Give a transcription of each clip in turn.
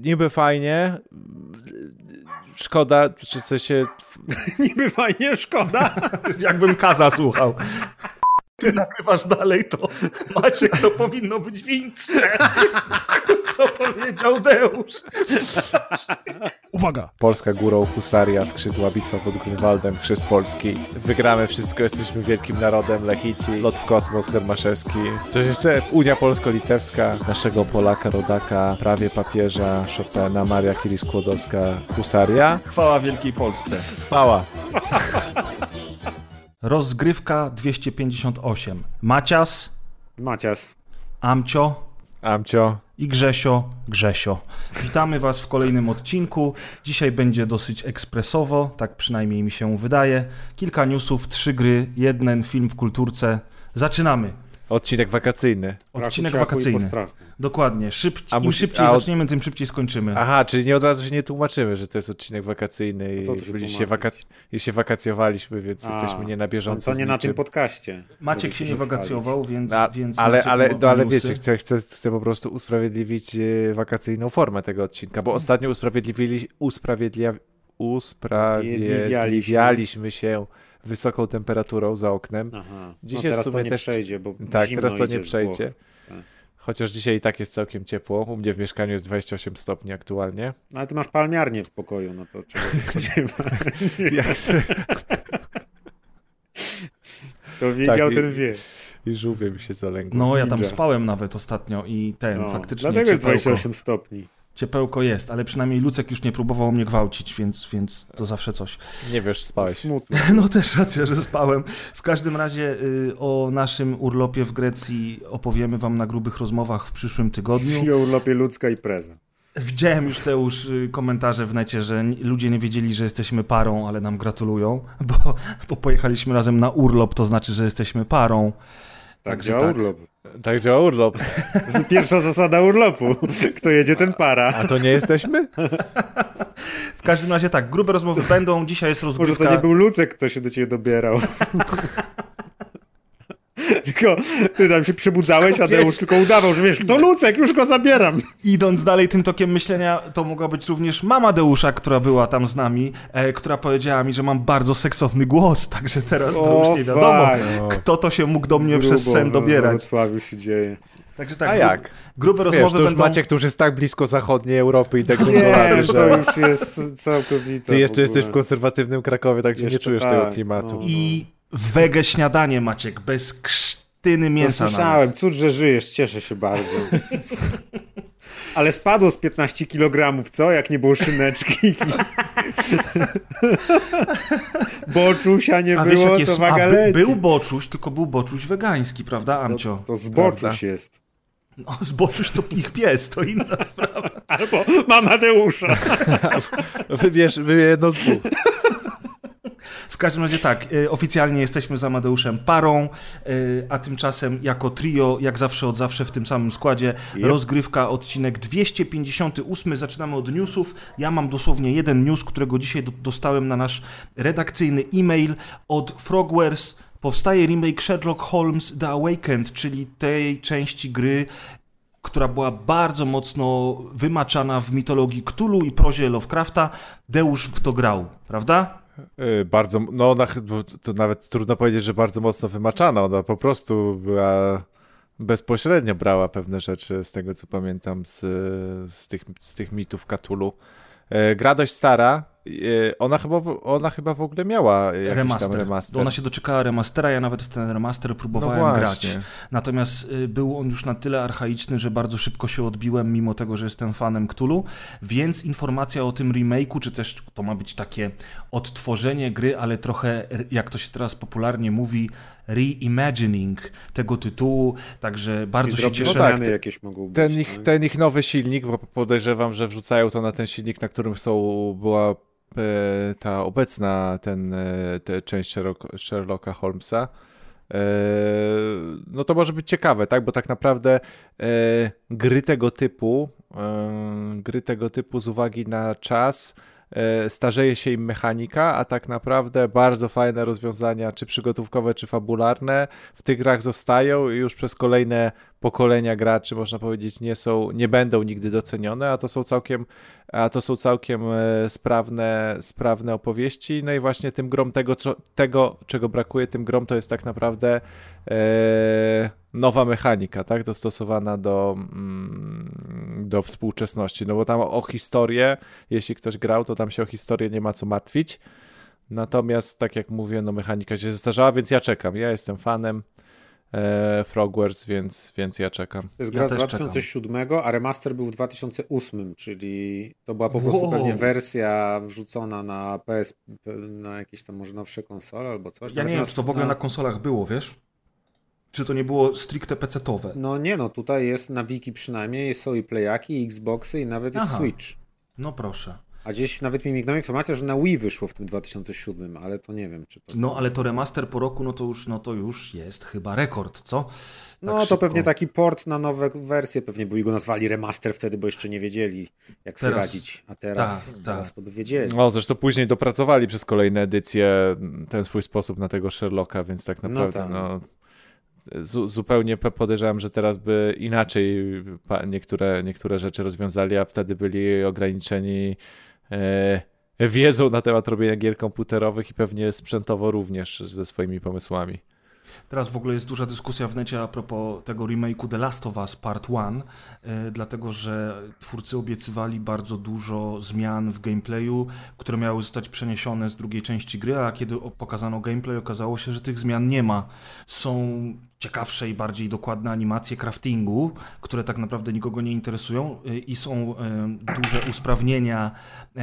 niby fajnie, szkoda, czy chce się... niby fajnie, szkoda. Jakbym Kaza słuchał. Ty nagrywasz dalej, to Maciek, to powinno być wincze. Co powiedział Deusz? Uwaga! Polska górą, husaria, skrzydła, bitwa pod Grunwaldem, chrzest Polski. Wygramy wszystko, jesteśmy wielkim narodem, Lechici, lot w kosmos, Hermaszewski. Coś jeszcze? Unia Polsko-Litewska, naszego Polaka, rodaka, prawie papieża, Chopina, Maria Curie-Skłodowska, husaria. Chwała Wielkiej Polsce. Chwała. Rozgrywka 258. Macias, Macias. Amcio Amcio. I Grzesio, Grzesio. Witamy Was w kolejnym odcinku. Dzisiaj będzie dosyć ekspresowo, tak przynajmniej mi się wydaje. Kilka newsów, trzy gry, jeden film w kulturce. Zaczynamy. Odcinek wakacyjny. Odcinek wakacyjny. Dokładnie. Szybci, A Im musi- szybciej a od- zaczniemy, tym szybciej skończymy. Aha, czyli nie od razu się nie tłumaczymy, że to jest odcinek wakacyjny co i się byliście tłumaczyć? wakac- i się wakacjowaliśmy, więc A, jesteśmy nie na bieżąco. To nie na tym podcaście. Maciek się nie wakacjował, więc, A, więc ale, ale, no, ale wiecie, chcę, chcę, chcę po prostu usprawiedliwić e, wakacyjną formę tego odcinka, bo ostatnio usprawiedliwili, usprawiedlia, usprawiedliwialiśmy się wysoką temperaturą za oknem. Aha. No Dzisiaj w teraz to nie też- przejdzie, bo Tak, zimno teraz to nie przejdzie. Tak. Chociaż dzisiaj i tak jest całkiem ciepło. U mnie w mieszkaniu jest 28 stopni aktualnie. No, ale ty masz palmiarnię w pokoju, no to czego się się... To wiedział, Tak, ten wie. I żółwie mi się zalęgło. No, ja tam Ninja. spałem nawet ostatnio i ten, No, faktycznie dlatego jest ciepełko, 28 stopni. Ciepełko jest, ale przynajmniej Lucek już nie próbował mnie gwałcić, więc, więc to zawsze coś. Nie wiesz, spałeś. Smutno. No też racja, że spałem. W każdym razie y, o naszym urlopie w Grecji opowiemy wam na grubych rozmowach w przyszłym tygodniu. O urlopie ludzka i preza. Widziałem już te już y, komentarze w necie, że ludzie nie wiedzieli, że jesteśmy parą, ale nam gratulują, bo, bo pojechaliśmy razem na urlop, to znaczy, że jesteśmy parą. Tak działa tak. urlop. Tak działa urlop. Pierwsza zasada urlopu. Kto jedzie, ten para. A to nie jesteśmy? W każdym razie tak, grube rozmowy będą, dzisiaj jest Może rozgrywka. to nie był Lucek, kto się do ciebie dobierał. Tylko ty tam się przebudzałeś, a Deusz tylko udawał, że wiesz, to Lucek, już go zabieram. Idąc dalej tym tokiem myślenia, to mogła być również mama Deusza, która była tam z nami, e, która powiedziała mi, że mam bardzo seksowny głos, także teraz to O, już nie wiadomo, fajnie. kto to się mógł do mnie Grubo, przez sen no, W dobierać. Wrocławiu się dzieje. Także tak, A jak? grube Wiesz, rozmowy to już będą... Maciek to już jest tak blisko zachodniej Europy i tak Nie, to już jest całkowite. ty jeszcze jesteś w konserwatywnym Krakowie, także nie czujesz tak, tego klimatu. no. I wege śniadanie, Maciek, bez krztyny No, mięsa słyszałem, cud, że żyjesz, cieszę się bardzo. Ale spadło z 15 kg, co? Jak nie było szyneczki. Boczusia nie A wiesz, było, jak jest... to waga A, by, był boczuś, tylko był boczuś wegański, prawda, Amcio? To, to zboczuś jest. No, z boczuś to ich pies, to inna sprawa. Albo mama Deusza. Wybierz, wybierz jedno z dwóch. W każdym razie tak, y, oficjalnie jesteśmy z Amadeuszem parą, y, a tymczasem jako trio, jak zawsze od zawsze w tym samym składzie, rozgrywka odcinek 258. Zaczynamy od newsów. Ja mam dosłownie jeden news, którego dzisiaj do, dostałem na nasz redakcyjny e-mail od Frogwares. Powstaje remake Sherlock Holmes The Awakened, czyli tej części gry, która była bardzo mocno wymaczana w mitologii Cthulhu i prozie Lovecrafta. Deusz w to grał, prawda? Y, Bardzo, no ona, to nawet trudno powiedzieć, że bardzo mocno wymaczana. Ona po prostu była bezpośrednio brała pewne rzeczy z tego, co pamiętam z, z, tych, z tych mitów Cthulhu. E, Gra dość stara. E, Ona chyba, w- ona chyba w ogóle miała jakiś tam remaster. remaster. Ona się doczekała remastera, ja nawet w ten remaster próbowałem No grać. Natomiast y, był on już na tyle archaiczny, że bardzo szybko się odbiłem, mimo tego, że jestem fanem Cthulhu, więc informacja o tym remake'u, czy też to ma być takie odtworzenie gry, ale trochę, jak to się teraz popularnie mówi, reimagining tego tytułu, także bardzo się Drobne cieszę. No tak, jakieś mogą być. Ten ich, no. ten ich nowy silnik, bo podejrzewam, że wrzucają to na ten silnik, na którym są, była ta obecna ten, e, te część Sherlock, Sherlocka Holmesa. E, no to może być ciekawe, tak? Bo tak naprawdę e, gry tego typu, e, gry tego typu z uwagi na czas e, starzeje się im mechanika, a tak naprawdę bardzo fajne rozwiązania, czy przygotówkowe, czy fabularne w tych grach zostają i już przez kolejne pokolenia graczy, można powiedzieć, nie są, nie będą nigdy docenione, a to są całkiem, a to są całkiem e, sprawne, sprawne opowieści. No i właśnie tym grom tego, co, tego czego brakuje tym grom, to jest tak naprawdę e, nowa mechanika, tak, dostosowana do, mm, do współczesności, no bo tam o historię, jeśli ktoś grał, to tam się o historię nie ma co martwić. Natomiast, tak jak mówię, no mechanika się zestarzała, więc ja czekam. Ja jestem fanem e, Frogwares, więc, więc ja czekam. To jest gra Ja z też 2007, a remaster był w 2008, czyli to była po prostu Wow. pewnie wersja wrzucona na PS, na jakieś tam może nowsze konsole albo coś. Ja Nawet nie wiem, na- czy to w ogóle na konsolach było, wiesz? Czy to nie było stricte PC-towe? No nie no, tutaj jest na wiki przynajmniej, są i playaki, i Xboxy i nawet jest Aha. Switch. No proszę. A gdzieś nawet mi mignęła informacja, że na Wii wyszło w tym 2007, ale to nie wiem, czy to... No ale to remaster po roku, no to już, no to już jest chyba rekord, co? No Tak to szybko. pewnie taki port na nowe wersje pewnie, i go nazwali remaster wtedy, bo jeszcze nie wiedzieli, jak sobie Teraz- radzić. A teraz, tak, teraz tak. to by wiedzieli. No, zresztą później dopracowali przez kolejne edycje ten swój sposób na tego Sherlocka, więc tak No naprawdę tak. no, zu, zupełnie pe- podejrzewam, że teraz by inaczej niektóre, niektóre rzeczy rozwiązali, a wtedy byli ograniczeni wiedzą na temat robienia gier komputerowych i pewnie sprzętowo również ze swoimi pomysłami. Teraz w ogóle jest duża dyskusja w necie a propos tego remake'u The Last of Us Part 1, yy, dlatego że twórcy obiecywali bardzo dużo zmian w gameplayu, które miały zostać przeniesione z drugiej części gry, a kiedy pokazano gameplay, okazało się, że tych zmian nie ma. Są ciekawsze i bardziej dokładne animacje craftingu, które tak naprawdę nikogo nie interesują yy, i są yy, duże usprawnienia yy,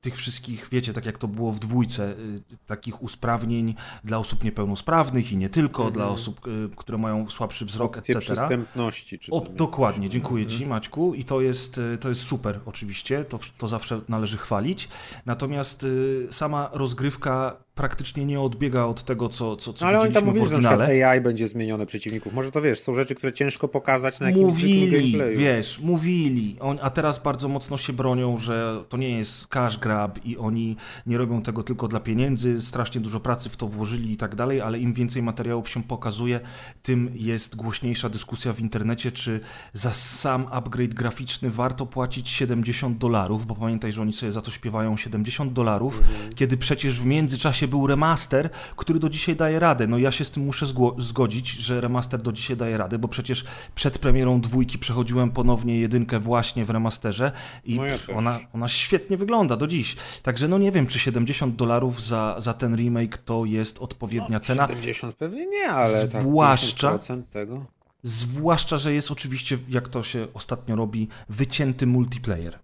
tych wszystkich, wiecie, tak jak to było w dwójce, yy, takich usprawnień dla osób niepełnosprawnych i nie tylko, dla osób, y, które mają słabszy wzrok, Opcje etc. przystępności. Czy O, dokładnie, dziękuję Mhm. Ci Maćku i to jest, y, to jest super oczywiście, to, to zawsze należy chwalić, natomiast y, sama rozgrywka praktycznie nie odbiega od tego, co, co, co No, ale oni tam mówili, że na przykład. AI będzie zmienione przeciwników. Może to wiesz, są rzeczy, które ciężko pokazać na jakimś Mówili, gameplayu. wiesz, mówili, on, a teraz bardzo mocno się bronią, że to nie jest cash grab i oni nie robią tego tylko dla pieniędzy, strasznie dużo pracy w to włożyli i tak dalej, ale im więcej materiałów się pokazuje, tym jest głośniejsza dyskusja w internecie, czy za sam upgrade graficzny warto płacić 70 dolarów, bo pamiętaj, że oni sobie za to śpiewają 70 dolarów, kiedy przecież w międzyczasie był remaster, który do dzisiaj daje radę. No ja się z tym muszę zgodzić, że remaster do dzisiaj daje radę, bo przecież przed premierą dwójki przechodziłem ponownie jedynkę właśnie w remasterze i No ja pff, ona, ona świetnie wygląda do dziś. Także no nie wiem, czy 70 dolarów za, za ten remake to jest odpowiednia cena. 70 pewnie nie, ale tak Zwłaszcza- 50% tego. Zwłaszcza, że jest oczywiście, jak to się ostatnio robi, wycięty multiplayer.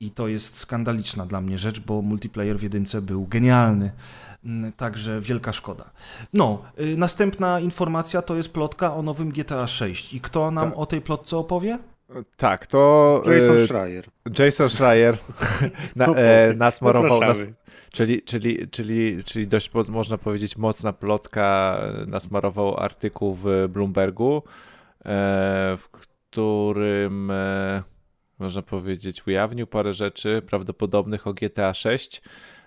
I to jest skandaliczna dla mnie rzecz, bo multiplayer w jedynce był genialny. Mm, Także wielka szkoda. No, y, następna informacja to jest plotka o nowym GTA 6. I kto nam Tak. o tej plotce opowie? Tak, to Jason e, Schreier. Jason Schreier na, No e, nas, zapraszamy. czyli, czyli, czyli, czyli dość mo- można powiedzieć mocna plotka e, nasmarował artykuł w Bloombergu, e, w którym e, można powiedzieć ujawnił parę rzeczy prawdopodobnych o GTA 6.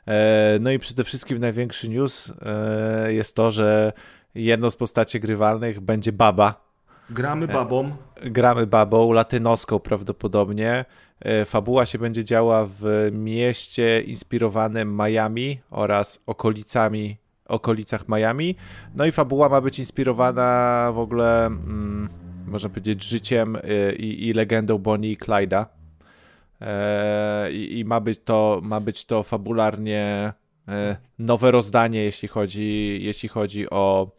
E, no i przede wszystkim największy news e, jest to, że jedną z postaci grywalnych będzie baba, Gramy babą. gramy babą, latynoską prawdopodobnie. E, Fabuła się będzie działa w mieście inspirowanym Miami oraz okolicami, okolicach Miami. No i fabuła ma być inspirowana w ogóle, mm, można powiedzieć, życiem e, i, i legendą Bonnie i Clyda. E, I, I ma być to, ma być to fabularnie e, nowe rozdanie, jeśli chodzi, jeśli chodzi o,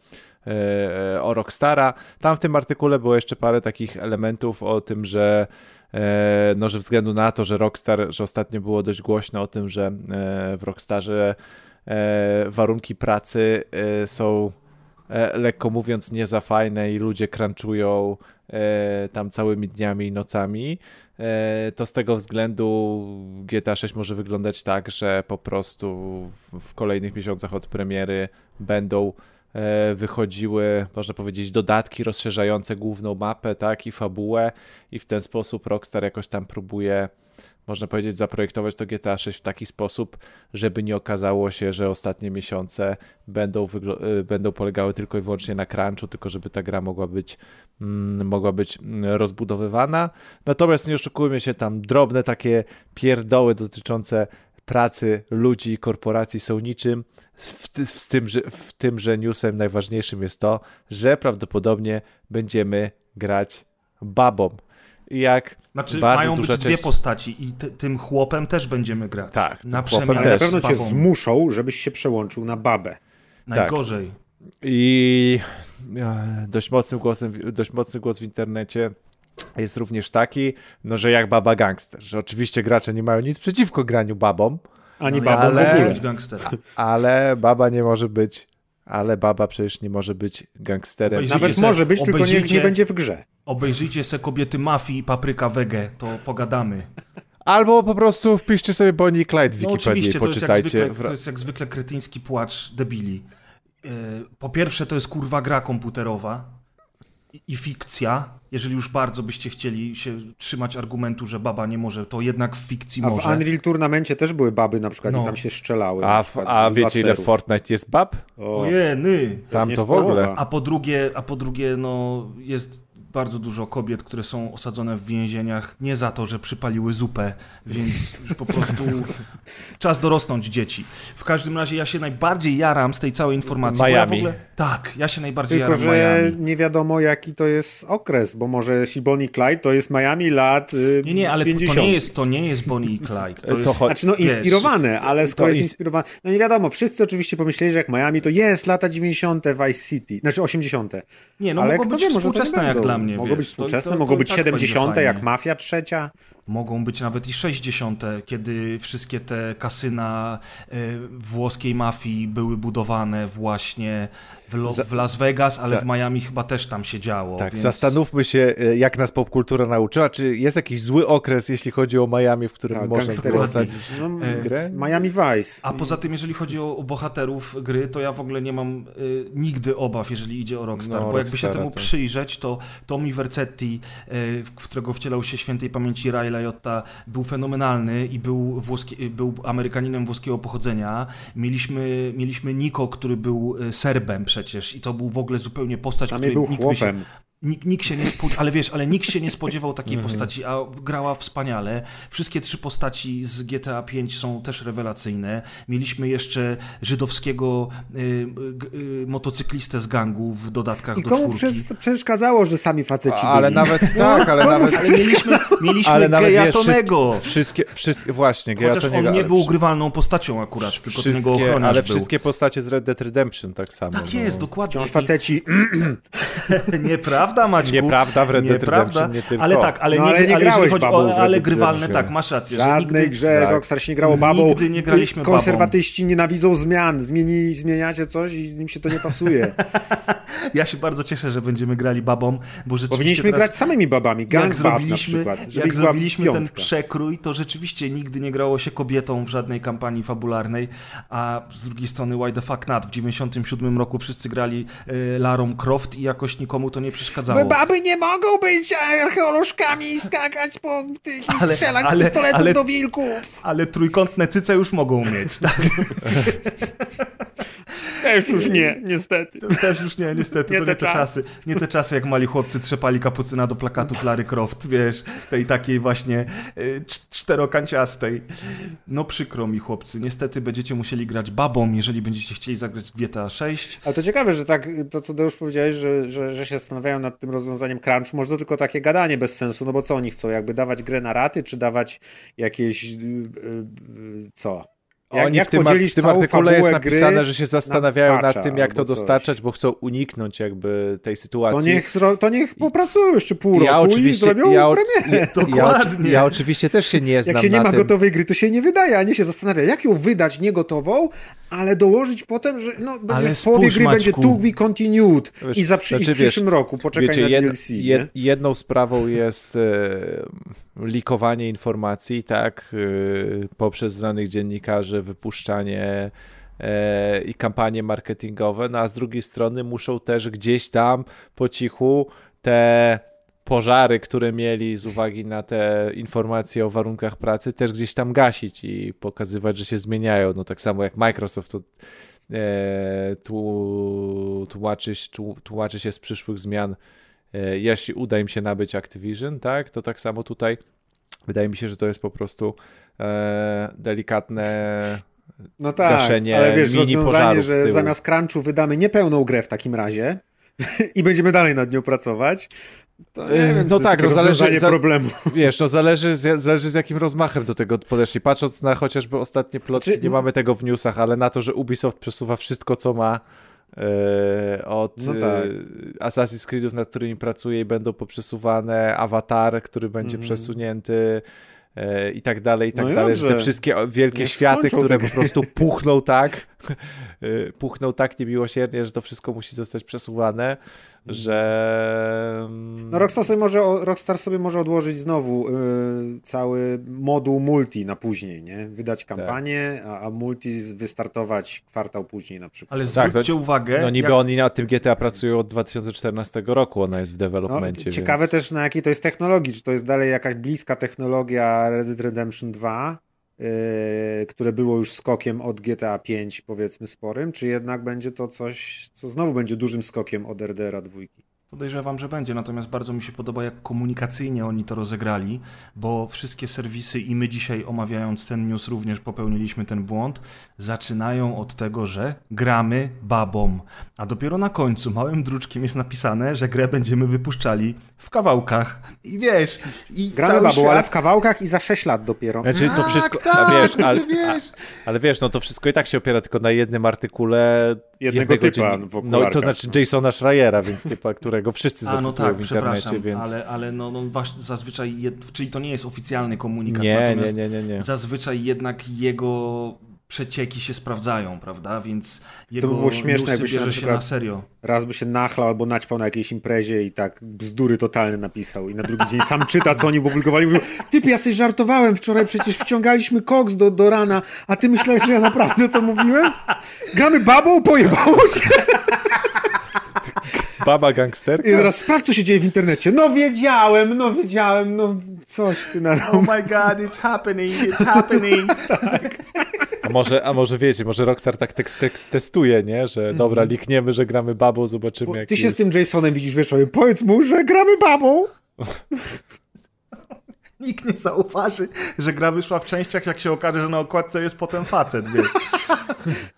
e, o Rockstara. Tam w tym artykule było jeszcze parę takich elementów o tym, że no, że względu na to, że Rockstar, że ostatnio było dość głośno o tym, że w Rockstarze warunki pracy e, są e, lekko mówiąc nie za fajne i ludzie crunchują e, tam całymi dniami i nocami, e, to z tego względu GTA 6 może wyglądać tak, że po prostu w, kolejnych miesiącach od premiery będą e, wychodziły, można powiedzieć, dodatki rozszerzające główną mapę, tak, i fabułę. I w ten sposób Rockstar jakoś tam próbuje można powiedzieć, zaprojektować to GTA 6 w taki sposób, żeby nie okazało się, że ostatnie miesiące będą, y, będą polegały tylko i wyłącznie na crunchu, tylko żeby ta gra mogła być, mm, mogła być mm, rozbudowywana. Natomiast nie oszukujmy się, tam drobne takie pierdoły dotyczące pracy ludzi i korporacji są niczym. W, w, tym, że, w tym, że newsem najważniejszym jest to, że prawdopodobnie będziemy grać babą. Jak znaczy, mają być część... dwie postaci i ty, tym chłopem też będziemy grać. Tak, na przemianę. Ale na pewno cię zmuszą, żebyś się przełączył na babę. Najgorzej. Tak. I dość mocnym głosem, dość mocny głos w internecie jest również taki, no, że jak baba gangster, że oczywiście gracze nie mają nic przeciwko graniu babom, ani no, babą ale, w ogóle. Ale baba nie może być, ale baba przecież nie może być gangsterem. Obejrzyjcie Nawet se, może być, tylko niech nie będzie w grze. Obejrzyjcie se kobiety mafii i papryka wege, to pogadamy. Albo po prostu wpiszcie sobie Bonnie i Clyde w no Wikipedii no, i poczytajcie. To jest, jak zwykle, to jest jak zwykle kretyński płacz debili. E, po pierwsze, to jest kurwa gra komputerowa i fikcja, jeżeli już bardzo byście chcieli się trzymać argumentu, że baba nie może, to jednak w fikcji a może. A w Unreal Tournamencie też były baby na przykład no. i tam się strzelały. A, w, a wiecie ile Fortnite jest bab? Ojeny. Tam to w ogóle. A po drugie, a po drugie no jest bardzo dużo kobiet, które są osadzone w więzieniach nie za to, że przypaliły zupę, więc już po prostu czas dorosnąć dzieci. W każdym razie ja się najbardziej jaram z tej całej informacji. Miami. Ja w ogóle, tak, ja się najbardziej Tylko, jaram że Miami. nie wiadomo jaki to jest okres, bo może jeśli Bonnie Clyde to jest Miami lat y, Nie, nie, ale 50. to nie jest, to nie jest Bonnie i Clyde. To, jest, znaczy no inspirowane, wiesz, ale skoro jest inspirowane, no nie wiadomo, wszyscy oczywiście pomyśleli, że jak Miami to jest lata 90. Vice City, znaczy 80. Nie, no ale mogą być wie, może współczesne jak dla mnie, Mogą być współczesne, to, mogą być tak 70. jak Mafia trzecia. Mogą być nawet i 60., kiedy wszystkie te kasyna y, włoskiej mafii były budowane właśnie w, w Las Vegas, ale w Miami chyba też tam się działo. Tak, więc... zastanówmy się, e, jak nas popkultura nauczyła. Czy jest jakiś zły okres, jeśli chodzi o Miami, w którym tak, można wykorzystać no, grę? Miami Vice. A poza tym, jeżeli chodzi o, bohaterów gry, to ja w ogóle nie mam y, nigdy obaw, jeżeli idzie o Rockstar, no, bo jakby się temu to... przyjrzeć, to Tommy Vercetti, y, w którego wcielał się świętej pamięci Ray Liotta, był fenomenalny i był, włoski, był Amerykaninem włoskiego pochodzenia. Mieliśmy, mieliśmy Niko, który był Serbem przecież i to był w ogóle zupełnie postać, której był nikt chłopem. Się, nikt, nikt, się nie spodziewał, ale wiesz, ale nikt się nie spodziewał takiej mhm. postaci, a grała wspaniale. Wszystkie trzy postaci z GTA V są też rewelacyjne. Mieliśmy jeszcze żydowskiego y, y, y, motocyklistę z gangu w dodatkach I do komu przez, przeszkadzało, że sami faceci Ale byli? nawet tak, ale nawet... Ale mieliśmy, mieliśmy ale nawet, Gejatonego. Wiesz, wszystkie, wszystkie, właśnie, Chociaż on nie był grywalną postacią akurat, tylko wszystkie, tego ochroniarz Ale był. wszystkie postacie z Red Dead Redemption tak samo. Tak jest, no. dokładnie. Wciąż faceci... Nieprawda, Maćku? Nieprawda, w Red Dead Redemption nie tylko. Ale tak, ale, no, nie, ale nie grałeś chodzi babą o, Ale grywalne, tak, masz rację. Żadnej nigdy, grze tak. Rockstar się nie grało babą. Nigdy nie graliśmy babą. Konserwatyści nienawidzą zmian. Zmieni, zmieniacie coś i im się to nie pasuje. ja się bardzo cieszę, że będziemy grali babą, bo rzeczywiście Powinniśmy teraz, grać samymi babami, gang jak zrobiliśmy, na przykład. Jak zrobiliśmy ten przekrój, to rzeczywiście nigdy nie grało się kobietą w żadnej kampanii fabularnej, a z drugiej strony why the fuck not? W 97 roku wszyscy grali y, Larą Croft i jakoś nikomu to nie przeszkadzało. Bo baby nie mogą być archeolożkami i skakać po tych i ale, strzelać ale, z pistoletów ale, do wilków. Ale trójkątne cyce już mogą mieć, tak? Też już nie, niestety. Też już nie, niestety. Nie to te nie te czasy. Nie te czasy, jak mali chłopcy trzepali kapucyna do plakatu Clary Croft, wiesz, tej takiej właśnie y, czterokanciastej. No przykro mi, chłopcy. Niestety będziecie musieli grać babą, jeżeli będziecie chcieli zagrać GTA 6. Ale to ciekawe, że tak, to co już powiedziałeś, że, że, że się zastanawiają nad tym rozwiązaniem crunch, może to tylko takie gadanie bez sensu, no bo co oni chcą, jakby dawać grę na raty, czy dawać jakieś, yy, yy, co? Jak, Oni jak w tym, w tym artykule jest napisane, że się zastanawiają na nad tym, jak to dostarczać, bo chcą uniknąć jakby tej sytuacji. To niech, to niech popracują jeszcze pół ja roku i zrobią ja, premierę. Dokładnie. Ja, ja, oczywiście też się nie znam Jak się nie ma tym. gotowej gry, to się nie wydaje, a nie się zastanawia, jak ją wydać niegotową, ale dołożyć potem, że no, będzie, w połowie gry będzie to be continued wiesz, i za przy, znaczy, w przyszłym wiesz, roku poczekaj wiecie, na jed, DLC. Jed, jedną sprawą jest likowanie informacji, tak, e, poprzez znanych dziennikarzy, wypuszczanie e, i kampanie marketingowe, no a z drugiej strony muszą też gdzieś tam po cichu te pożary, które mieli z uwagi na te informacje o warunkach pracy, też gdzieś tam gasić i pokazywać, że się zmieniają. No tak samo jak Microsoft to e, tłumaczy, tłumaczy się z przyszłych zmian, jeśli uda im się nabyć Activision, tak, to tak samo tutaj wydaje mi się, że to jest po prostu e, delikatne no tak, gaszenie ale wiesz, mini rozwiązanie, że zamiast crunchu wydamy niepełną grę w takim razie i będziemy dalej nad nią pracować, to nie wiem, no tak, no zależy za, problemu. Wiesz, no zależy z, zależy z jakim rozmachem do tego podeszli. Patrząc na chociażby ostatnie plotki, znaczy, nie mamy tego w newsach, ale na to, że Ubisoft przesuwa wszystko, co ma od no tak. yy, Assassin's Creedów, nad którymi pracuje i będą poprzesuwane, Avatar, który będzie mm. przesunięty, E, i tak dalej, i tak no dalej. Te wszystkie wielkie Niech światy, które po prostu puchną tak, e, puchną tak niemiłosiernie, że to wszystko musi zostać przesuwane że... Mm, no Rockstar sobie może, Rockstar sobie może odłożyć znowu yy, cały moduł multi na później, nie? Wydać tak. kampanię, tak. a, a, multi wystartować kwartał później na przykład. Ale zwróćcie tak, to, uwagę... No niby jak... oni nad tym GTA pracują od 2014 roku, ona jest w developmencie. No, ciekawe więc... też na jakiej to jest technologii, czy to jest dalej jakaś bliska technologia Red Dead Redemption 2, Yy, które było już skokiem od GTA 5 powiedzmy sporym, czy jednak będzie to coś, co znowu będzie dużym skokiem od RDR-a 2? Podejrzewam, że będzie, natomiast bardzo mi się podoba, jak komunikacyjnie oni to rozegrali, bo wszystkie serwisy i my dzisiaj omawiając ten news również popełniliśmy ten błąd, zaczynają od tego, że gramy babom, a dopiero na końcu małym druczkiem jest napisane, że grę będziemy wypuszczali w kawałkach. I wiesz... I gramy babą, świat... ale w kawałkach i za 6 lat dopiero. Znaczy to tak, wszystko, tak, wiesz, ale, wiesz. A, ale wiesz, no to wszystko i tak się opiera tylko na jednym artykule jednego, jednego typa w No to znaczy Jasona Schreiera, więc typa, którego wszyscy zacytują no tak, w internecie, więc... ale, ale no, no właśnie zazwyczaj, czyli to nie jest oficjalny komunikat, nie, nie, nie, nie, nie. zazwyczaj jednak jego przecieki się sprawdzają, prawda? Więc jego to by było śmieszne, jakby się, na, się na serio. Raz by się nachlał albo naćpał na jakiejś imprezie i tak bzdury totalne napisał i na drugi dzień sam czyta, co oni publikowali. Mówił, typy, ja sobie żartowałem wczoraj, przecież wciągaliśmy koks do, do rana, a ty myślałeś, że ja naprawdę to mówiłem? Gramy babą? Pojebało się? Baba gangsterka? I teraz sprawdź, co się dzieje w internecie. No wiedziałem, no wiedziałem, no coś ty na Oh my god, it's happening, it's happening. tak. A może, a może wiecie, może Rockstar tak tekst, tekst testuje, nie? Że mhm. dobra, likniemy, że gramy babą, zobaczymy Bo jak Ty się jest. z tym Jasonem widzisz wieczorem, powiedz mu, że gramy babą. Nikt nie zauważy, że gra wyszła w częściach, jak się okaże, że na okładce jest potem facet, wiesz.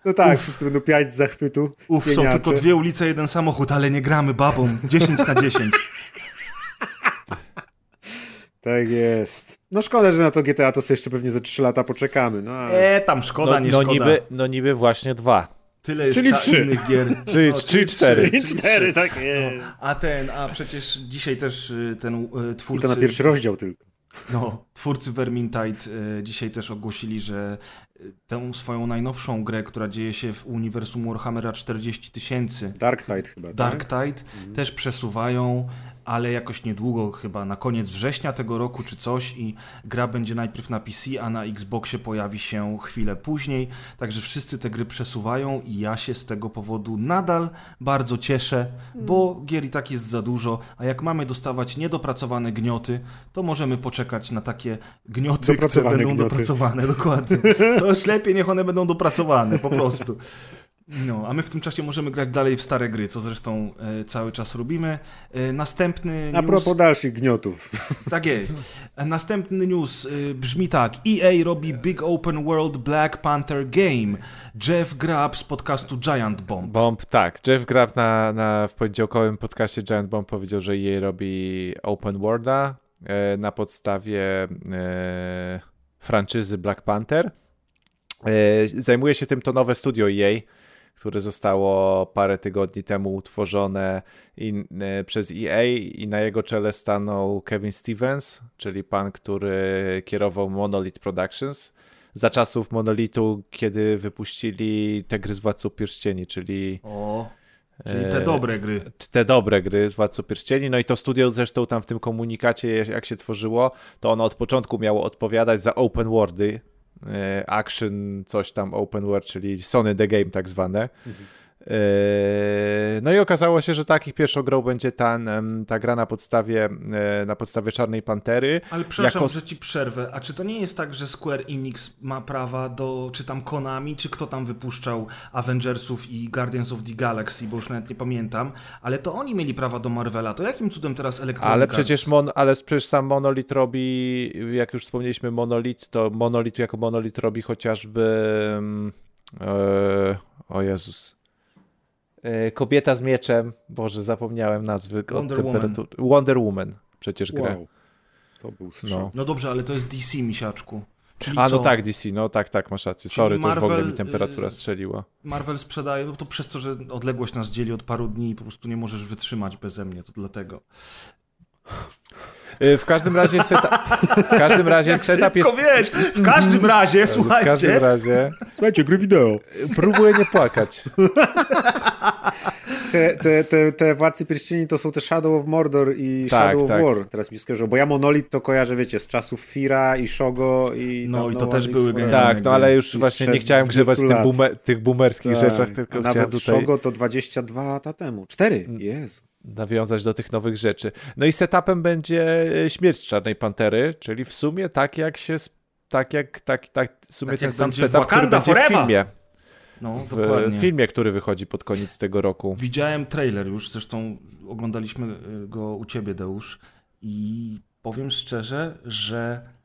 No tak, Uf. wszyscy będą piać z zachwytu. Uf, są tylko dwie ulice, jeden samochód, ale nie gramy babą. 10 na 10. Tak jest. No szkoda, że na to GTA to sobie jeszcze pewnie za 3 lata poczekamy. No, ale... E, tam szkoda, no, nie no szkoda. Niby, no niby właśnie dwa. Tyle jest czyli trzy. innych gier. czyli, no, czyli cztery. Czyli cztery, tak jest. No, a ten, a przecież dzisiaj też y, ten y, twórcy... I to na pierwszy rozdział tylko. No, twórcy Vermintide y, dzisiaj też ogłosili, że tę swoją najnowszą grę, która dzieje się w uniwersum Warhammera 40 tysięcy. Dark Tide chyba. Dark tak? Tide mhm. też przesuwają ale jakoś niedługo, chyba na koniec września tego roku czy coś i gra będzie najpierw na PC, a na Xboxie pojawi się chwilę później, także wszyscy te gry przesuwają i ja się z tego powodu nadal bardzo cieszę, bo gier i tak jest za dużo, a jak mamy dostawać niedopracowane gnioty, to możemy poczekać na takie gnioty, które będą gnioty. dopracowane, dokładnie. To już lepiej niech one będą dopracowane, po prostu. No, a my w tym czasie możemy grać dalej w stare gry, co zresztą e, cały czas robimy. E, następny news... A propos dalszych gniotów. Tak jest. E, następny news e, brzmi tak. EA robi Big Open World Black Panther Game. Jeff Grubb z podcastu Giant Bomb. Bomb, tak. Jeff Grubb na, na, w poniedziałkowym podcaście Giant Bomb powiedział, że EA robi Open Worlda e, na podstawie e, franczyzy Black Panther. Zajmuje się tym to nowe studio EA, które zostało parę tygodni temu utworzone i, e, przez EA i na jego czele stanął Kevin Stevens, czyli pan, który kierował Monolith Productions za czasów Monolitu, kiedy wypuścili te gry z Władców Pierścieni, czyli... O. Czyli te dobre gry. Te dobre gry z Władców Pierścieni. No i to studio zresztą tam w tym komunikacie, jak się tworzyło, to ono od początku miało odpowiadać za open worldy, E, action, coś tam open world, czyli Sony The Game tak zwane. Mhm. No i okazało się, że takich pierwszą grą będzie ta, ta gra na podstawie, na podstawie Czarnej Pantery. Ale przepraszam, jako... że ci przerwę. A czy to nie jest tak, że Square Enix ma prawa do, czy tam Konami, czy kto tam wypuszczał Avengersów i Guardians of the Galaxy, bo już nawet nie pamiętam, ale to oni mieli prawa do Marvela. To jakim cudem teraz Electronic Ale przecież, mon, ale przecież sam Monolith robi, jak już wspomnieliśmy Monolith, to Monolith jako Monolith robi chociażby... Yy, o Jezus E, kobieta z mieczem, Boże, zapomniałem nazwy. Wonder Woman. Wonder Woman przecież grę. Wow. To był strzał. No. no dobrze, ale to jest DC, misiaczku. Czyli A, no tak, DC, no tak, tak, masz rację. Sorry, Marvel, to już w ogóle mi temperatura y, strzeliła. Marvel sprzedaje, no to przez to, że odległość nas dzieli od paru dni i po prostu nie możesz wytrzymać beze mnie, to dlatego. Y, w każdym razie setup, w każdym razie setup jest... Wiesz, w każdym razie, słuchajcie. W każdym razie... Słuchajcie, gry wideo. Próbuję nie płakać. Te, te, te, te Władcy Pierścieni to są te Shadow of Mordor i tak, Shadow of tak. War. Teraz mi skojarzyło, bo ja Monolith to kojarzę, wiecie, z czasów Fira i Shogo i... No i to też były gry. Tak, no ale już właśnie nie chciałem grzebać tych, boomer, tych boomerskich tak. rzeczach, tylko A nawet tutaj... Shogo to 22 lata temu. Cztery, jest nawiązać do tych nowych rzeczy. No i setupem będzie e, śmierć Czarnej Pantery, czyli w sumie tak jak się, tak jak, tak, tak, w sumie tak ten sam setup, który będzie w filmie. No, w dokładnie. filmie, który wychodzi pod koniec tego roku. Widziałem trailer już, zresztą oglądaliśmy e, go u ciebie, Deusz, i powiem szczerze, że e,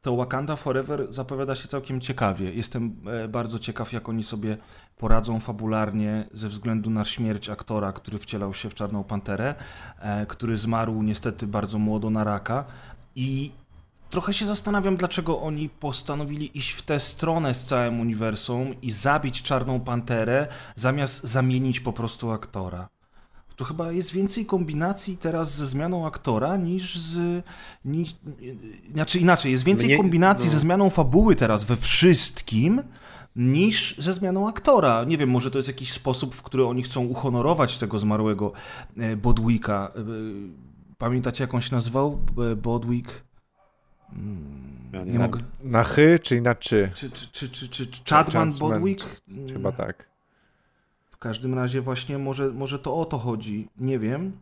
to Wakanda Forever zapowiada się całkiem ciekawie. Jestem bardzo ciekaw, jak oni sobie poradzą fabularnie ze względu na śmierć aktora, który wcielał się w Czarną Panterę, e, który zmarł niestety bardzo młodo na raka i trochę się zastanawiam, dlaczego oni postanowili iść w tę stronę z całym uniwersum i zabić Czarną Panterę, zamiast zamienić po prostu aktora. To chyba jest więcej kombinacji teraz ze zmianą aktora niż z. Niż, znaczy inaczej, jest więcej Mnie, kombinacji no. ze zmianą fabuły teraz we wszystkim niż ze zmianą aktora. Nie wiem, może to jest jakiś sposób, w który oni chcą uhonorować tego zmarłego e, Bodwicka. E, pamiętacie, jak on się nazywał? E, Bodwick? Ja nie, mogę. Na chy, czy na czy? Czy, czy, czy, czy, czy Chadman Bodwick? Chyba tak. W każdym razie właśnie może, może to o to chodzi. Nie wiem.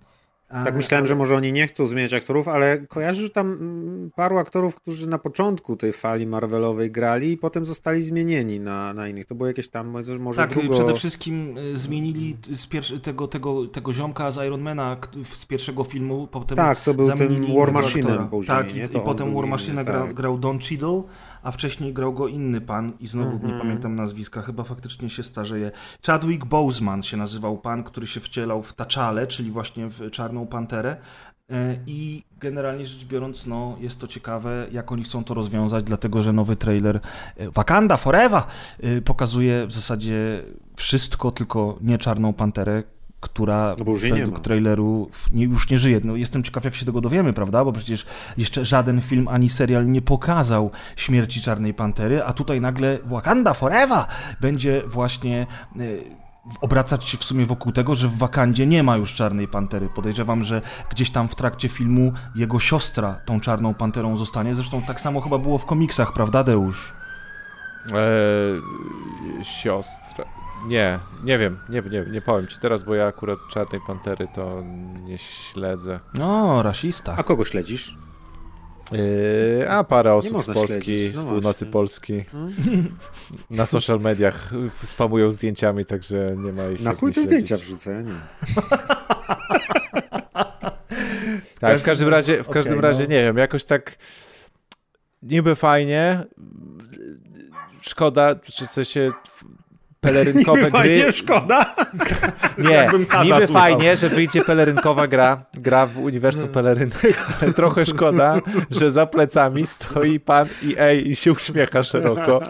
Tak myślałem, że może oni nie chcą zmieniać aktorów, ale kojarzę, że tam mm, paru aktorów, którzy na początku tej fali Marvelowej grali i potem zostali zmienieni na, na innych. To było jakieś tam może Tak, drugo... przede wszystkim y, zmienili z tego, tego, tego ziomka z Ironmana z pierwszego filmu, potem Tak, co był tym War Machine'em później, Tak, i, i potem War Machine grał, tak. grał Don Cheadle, a wcześniej grał go inny pan i znowu mm -hmm. nie mhm. pamiętam nazwiska, chyba faktycznie się starzeje. Chadwick Boseman się nazywał pan, który się wcielał w Taczale, czyli właśnie w Czarną Panterę. E, I generalnie rzecz biorąc, no, jest to ciekawe, jak oni chcą to rozwiązać, dlatego że nowy trailer e, Wakanda Forever e, pokazuje w zasadzie wszystko, tylko nie Czarną Panterę, która no według traileru nie, już nie żyje. No, jestem ciekaw, jak się tego dowiemy, prawda? Bo przecież jeszcze żaden film ani serial nie pokazał śmierci Czarnej Pantery, a tutaj nagle Wakanda Forever będzie właśnie y, obracać się w sumie wokół tego, że w Wakandzie nie ma już Czarnej Pantery. Podejrzewam, że gdzieś tam w trakcie filmu jego siostra tą Czarną Panterą zostanie. Zresztą tak samo chyba było w komiksach, prawda, Deusz? Eee, siostra. Nie, nie wiem, nie, nie, nie powiem ci teraz, bo ja akurat Czarnej Pantery to nie śledzę. No, rasista. A kogo śledzisz? Yy, a parę osób z Polski, no z północy właśnie. Polski. Hmm? Na social mediach spamują zdjęciami, także nie ma ich. Na chuj te zdjęcia wrzucę, nie. tak, w każdym razie, w każdym okay, razie no. nie wiem, jakoś tak niby fajnie. Szkoda, czy w sensie pelerynkowe niby gry. Fajnie, szkoda. Nie, niby fajnie, że wyjdzie pelerynkowa gra, gra w uniwersum pelerynek, ale trochę szkoda, że za plecami stoi pan EA i się uśmiecha szeroko,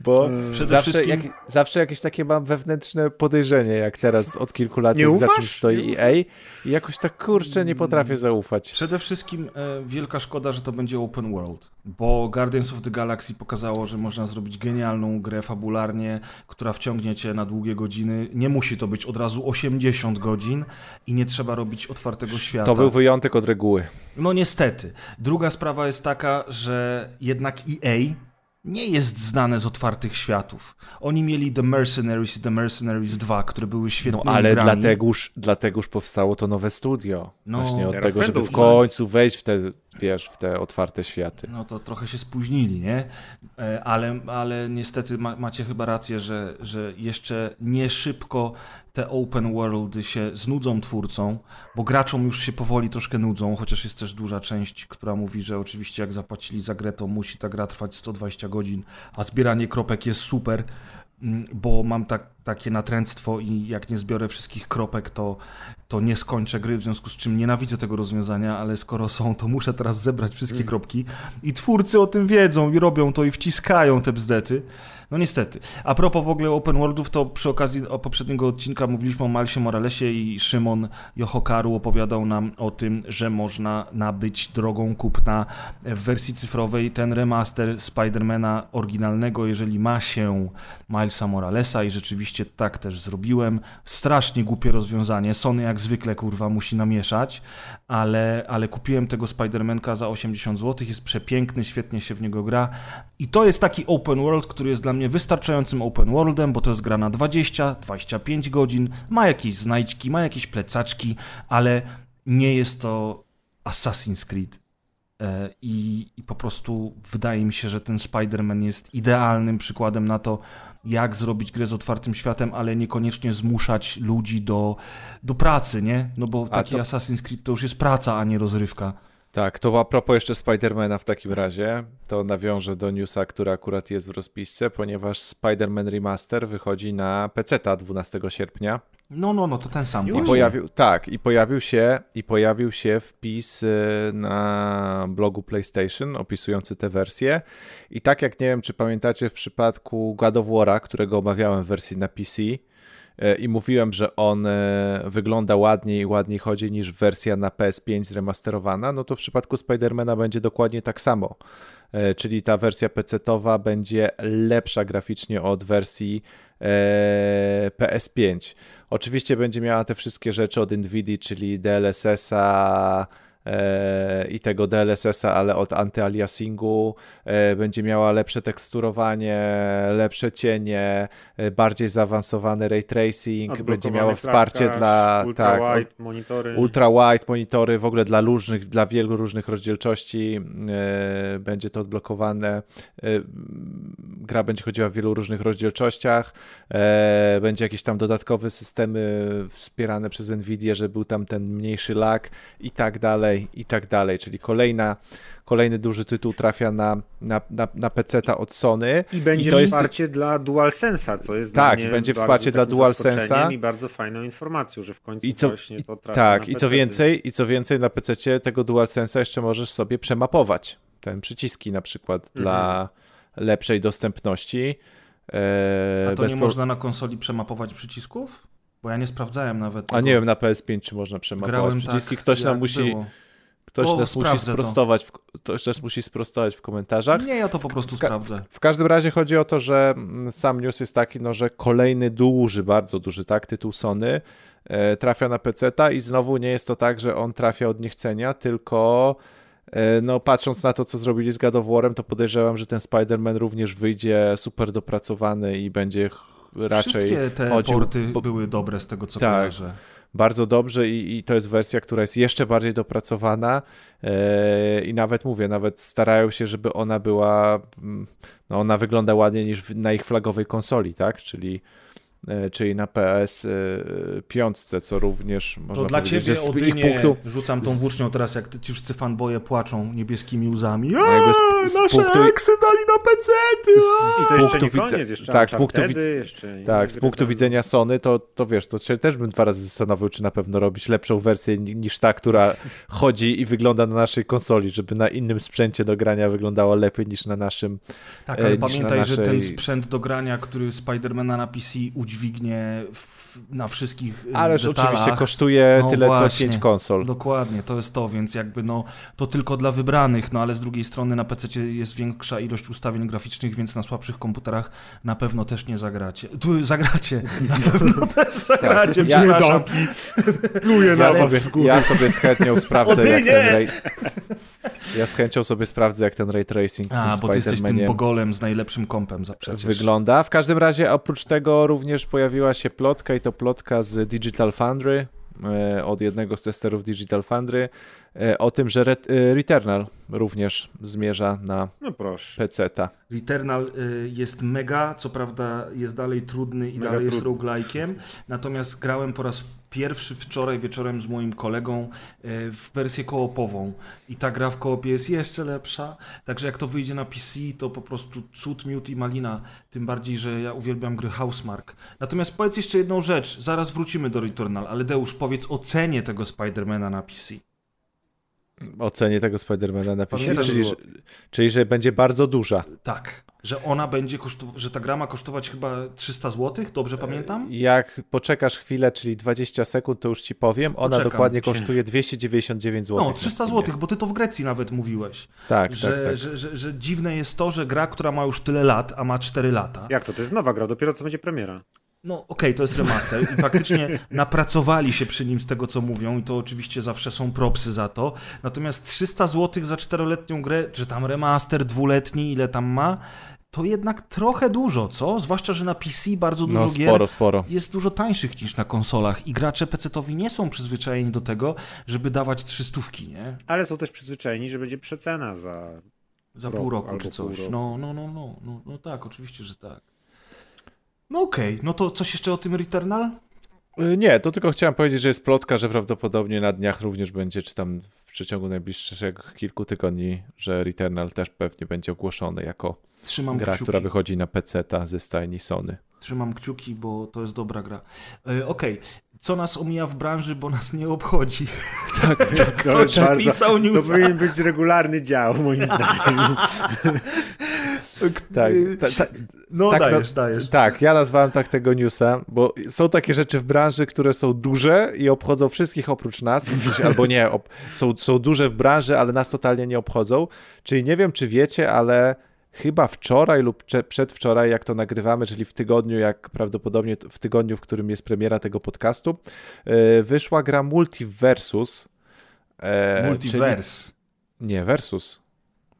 bo zawsze, wszystkim... jak, zawsze jakieś takie mam wewnętrzne podejrzenie, jak teraz od kilku lat nie za czym stoi EA i jakoś tak kurczę nie potrafię zaufać. Przede wszystkim e, wielka szkoda, że to będzie open world, bo Guardians of the Galaxy pokazało, że można zrobić genialną grę fabularnie, która wciągnie cię na długie godziny. Nie musi to być od razu 80 godzin i nie trzeba robić otwartego świata. To był wyjątek od reguły. No niestety. Druga sprawa jest taka, że jednak EA nie jest znane z otwartych światów. Oni mieli The Mercenaries i The Mercenaries 2, które były świetnymi No ale grami. dlategoż, dlategoż powstało to nowe studio. No, Właśnie od tego, żeby w końcu wejść w te, wiesz, w te otwarte światy. No to trochę się spóźnili, nie? E, Ale, ale niestety ma, macie chyba rację, że, że jeszcze nie szybko te open worldy się znudzą twórcom, bo graczom już się powoli troszkę nudzą, chociaż jest też duża część, która mówi, że oczywiście jak zapłacili za grę, to musi ta gra trwać 120 godzin, a zbieranie kropek jest super, bo mam tak, takie natręctwo i jak nie zbiorę wszystkich kropek, to, to nie skończę gry, w związku z czym nienawidzę tego rozwiązania, ale skoro są, to muszę teraz zebrać wszystkie kropki i twórcy o tym wiedzą i robią to i wciskają te bzdety. No niestety. A propos w ogóle open worldów, to przy okazji poprzedniego odcinka mówiliśmy o Malsie Moralesie i Szymon Jochokaru opowiadał nam o tym, że można nabyć drogą kupna w wersji cyfrowej ten remaster Spidermana oryginalnego, jeżeli ma się Milesa Moralesa i rzeczywiście tak też zrobiłem. Strasznie głupie rozwiązanie. Sony jak zwykle kurwa musi namieszać, ale, ale kupiłem tego Spidermanka za 80 zł, jest przepiękny, świetnie się w niego gra i to jest taki open world, który jest dla mnie wystarczającym open worldem, bo to jest gra na 20-25 godzin, ma jakieś znajdźki, ma jakieś plecaczki, ale nie jest to Assassin's Creed. E, I, I po prostu wydaje mi się, że ten Spider-Man jest idealnym przykładem na to, jak zrobić grę z otwartym światem, ale niekoniecznie zmuszać ludzi do, do pracy, nie? No bo taki to- Assassin's Creed to już jest praca, a nie rozrywka. Tak, to a propos jeszcze Spidermana w takim razie, to nawiążę do newsa, który akurat jest w rozpisce, ponieważ Spider-Man Remaster wychodzi na PC 12 sierpnia. No, no, no, to ten sam. I pojawił, tak, i pojawił się, i pojawił się wpis y, na blogu PlayStation opisujący tę wersję. I tak jak nie wiem, czy pamiętacie w przypadku God of War'a, którego omawiałem w wersji na PC i mówiłem, że on y, wygląda ładniej i ładniej chodzi niż wersja na PS5 zremasterowana, no to w przypadku Spidermana będzie dokładnie tak samo. Y, Czyli ta wersja PC-towa będzie lepsza graficznie od wersji e, PS5. Oczywiście będzie miała te wszystkie rzeczy od Nvidia, czyli DLSS-a e, i tego DLSS-a, ale od antyaliasingu. E, będzie miała lepsze teksturowanie, lepsze cienie, e, bardziej zaawansowany ray tracing, będzie miała wsparcie flatkasz, dla ultra tak, wide monitory. ultra wide monitory, w ogóle dla różnych, dla wielu różnych rozdzielczości e, będzie to odblokowane. E, gra będzie chodziła w wielu różnych rozdzielczościach. E, będzie jakieś tam dodatkowe systemy wspierane przez Nvidia, że był tam ten mniejszy lag i tak dalej, i tak dalej. Czyli kolejna, kolejny duży tytuł trafia na, na, na, na PC-ta od Sony. I będzie to jest- wsparcie dla DualSense'a, co jest Tak, dla mnie będzie wsparcie dla DualSense'a. I bardzo fajną informacją, że w końcu I co, właśnie i, to trafia tak, na i co więcej, i co więcej na PC tego DualSense'a jeszcze możesz sobie przemapować ten przyciski na przykład Mhm. dla lepszej dostępności. E, A to bez nie pro- można na konsoli przemapować przycisków? Bo ja nie sprawdzałem nawet. A tego. nie wiem na PS5 czy można przemapować Grałem przyciski. tak, Ktoś nam musi, było. Ktoś O, nas musi sprawdzę to. sprostować, w, ktoś nas musi sprostować w komentarzach. Nie, ja to po prostu W ka- sprawdzę. W każdym razie chodzi o to, że mm, sam news jest taki, no, że kolejny duży, bardzo duży tak, tytuł Sony e, trafia na PC-ta i znowu nie jest to tak, że on trafia od niechcenia, tylko e, no, patrząc na to, co zrobili z God of War'em, to podejrzewam, że ten Spider-Man również wyjdzie super dopracowany i będzie raczej Wszystkie te chodził porty po- były dobre z tego, co Tak. kojarzę. Bardzo dobrze i, i to jest wersja, która jest jeszcze bardziej dopracowana. E, i nawet mówię, nawet starają się, żeby ona była, mm, no ona wygląda ładniej niż na ich flagowej konsoli, tak, czyli czyli na PS e, piątce, co również można To dla powiedzieć, ciebie, że Odynie, punktu, rzucam tą włócznią teraz, jak ci wszyscy fanboje płaczą niebieskimi łzami. Jakby z- Eee, z nasze punktu- eksy dali na pecety! z- z to jeszcze punktu nie widze- koniec, jeszcze tak, z punktu Unchartedy, widzenia jeszcze Tak, z punktu widzenia Sony, to, to wiesz, to się też bym dwa razy zastanowił, czy na pewno robić lepszą wersję ni- niż ta, która chodzi i wygląda na naszej konsoli, żeby na innym sprzęcie do grania wyglądała lepiej niż na naszym. Tak, e, ale niż na pamiętaj, że ten naszej- sprzęt do grania, który Spidermana na PC udźwignie w, na wszystkich e, Ależ detalach, oczywiście kosztuje No tyle właśnie. co pięć konsol. Dokładnie, to jest to, więc jakby no, to tylko dla wybranych, no ale z drugiej strony na PC jest większa ilość ustawień graficznych, więc na słabszych komputerach na pewno też nie zagracie. Tu zagracie, na pewno też zagracie, Ja- przepraszam. Pluje na Ja was sobie, ja sobie z chętnią sprawdzę, jak ten. Ja z chęcią sobie sprawdzę, jak ten ray tracing w A, tym bo ty jesteś tym bogolem z najlepszym kompem za przecież. wygląda. W każdym razie oprócz tego również pojawiła się plotka i to plotka z Digital Foundry, e, od jednego z testerów Digital Foundry, o tym, że Ret- e, Returnal również zmierza na No proszę. PC-ta. Returnal y, jest mega, co prawda jest dalej trudny i Mega dalej jest trudny. roguelike'iem, natomiast grałem po raz pierwszy wczoraj wieczorem z moim kolegą w wersję koopową i ta gra w koopie jest jeszcze lepsza, także jak to wyjdzie na PC, to po prostu cud, miód i malina, tym bardziej, że ja uwielbiam gry Housemark. Natomiast powiedz jeszcze jedną rzecz, zaraz wrócimy do Returnal, ale Deusz, powiedz o cenie tego Spidermana na PC. Ocenie tego Spidermana na PC, Pamiętasz, czyli, że, czyli że będzie bardzo duża. Tak, że ona będzie kosztować, że ta gra ma kosztować chyba 300 zł, dobrze pamiętam? Jak poczekasz chwilę, czyli 20 sekund, to już ci powiem. Ona Poczekam. dokładnie kosztuje 299 zł. No, 300 zł, bo ty to w Grecji nawet mówiłeś. Tak, że, tak, tak. Że, że, że dziwne jest to, że gra, która ma już tyle lat, a ma 4 lata. Jak to? To jest nowa gra, dopiero co będzie premiera. No okej, to jest remaster i faktycznie napracowali się przy nim z tego, co mówią i to oczywiście zawsze są propsy za to. Natomiast 300 zł za czteroletnią grę, czy tam remaster dwuletni, ile tam ma, to jednak trochę dużo, co? Zwłaszcza, że na PC bardzo dużo No gier sporo, sporo. jest dużo tańszych niż na konsolach i gracze PC-towi nie są przyzwyczajeni do tego, żeby dawać 300, nie? Ale są też przyzwyczajeni, że będzie przecena za... Za Rok pół roku czy pół coś. roku. No, no, no, no, no, no tak, oczywiście, że tak. No okej, no to coś jeszcze o tym Returnal? Y, Nie, to tylko chciałem powiedzieć, że jest plotka, że prawdopodobnie na dniach również będzie, czy tam w przeciągu najbliższych kilku tygodni, że Returnal też pewnie będzie ogłoszony jako Trzymam gra, kciuki. która wychodzi na PC-ta ze stajni Sony. Trzymam kciuki, bo to jest dobra gra. E, okej, co nas omija w branży, bo nas nie obchodzi. Tak, Ktoś pisał To newsa. powinien być regularny dział, moim zdaniem. Tak, Y, ta, ta, No tak, dajesz, no, dajesz. tak, ja nazwałem tak tego newsa, bo są takie rzeczy w branży, które są duże i obchodzą wszystkich oprócz nas, albo nie, są, są duże w branży, ale nas totalnie nie obchodzą. Czyli nie wiem, czy wiecie, ale chyba wczoraj lub przedwczoraj, jak to nagrywamy, czyli w tygodniu, jak prawdopodobnie w tygodniu, w którym jest premiera tego podcastu, yy, wyszła gra Multiversus. Multiverse. Czyli... Nie, Versus.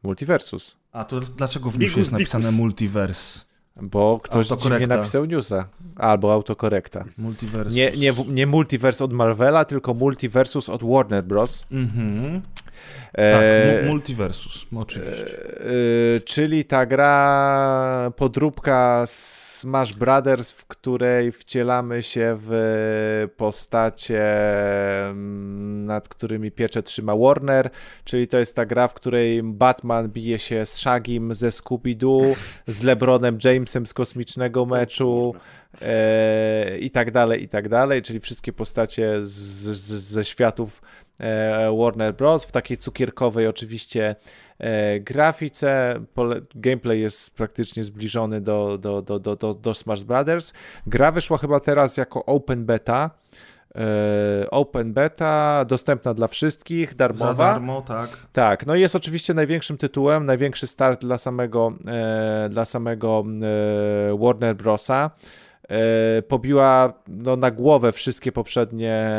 Multiversus. A to dlaczego w newsie jest napisane multiverse? Bo ktoś dziwnie Autokorekta. napisał newsa. Albo autokorekta. Multiverse. Nie, nie, nie multiverse od Marvela, tylko multiversus od Warner Bros. Mhm. Tak, E, mu- multiversus, oczywiście. e, czyli ta gra podróbka Smash Brothers, w której wcielamy się w postacie, nad którymi pieczę trzyma Warner, czyli to jest ta gra, w której Batman bije się z Shagim ze Scooby-Doo, z LeBronem Jamesem z kosmicznego meczu, e, i tak dalej, i tak dalej, czyli wszystkie postacie z, z, ze światów e, Warner Bros. w takiej cukierkowej oczywiście e, grafice. Pole, gameplay jest praktycznie zbliżony do, do, do, do, do, do Smash Brothers. Gra wyszła chyba teraz jako open beta. E, open beta, dostępna dla wszystkich, Za darmowa. darmo, tak. Tak, no i jest oczywiście największym tytułem, największy start dla samego, e, dla samego e, Warner Brosa. E, pobiła no, na głowę wszystkie poprzednie,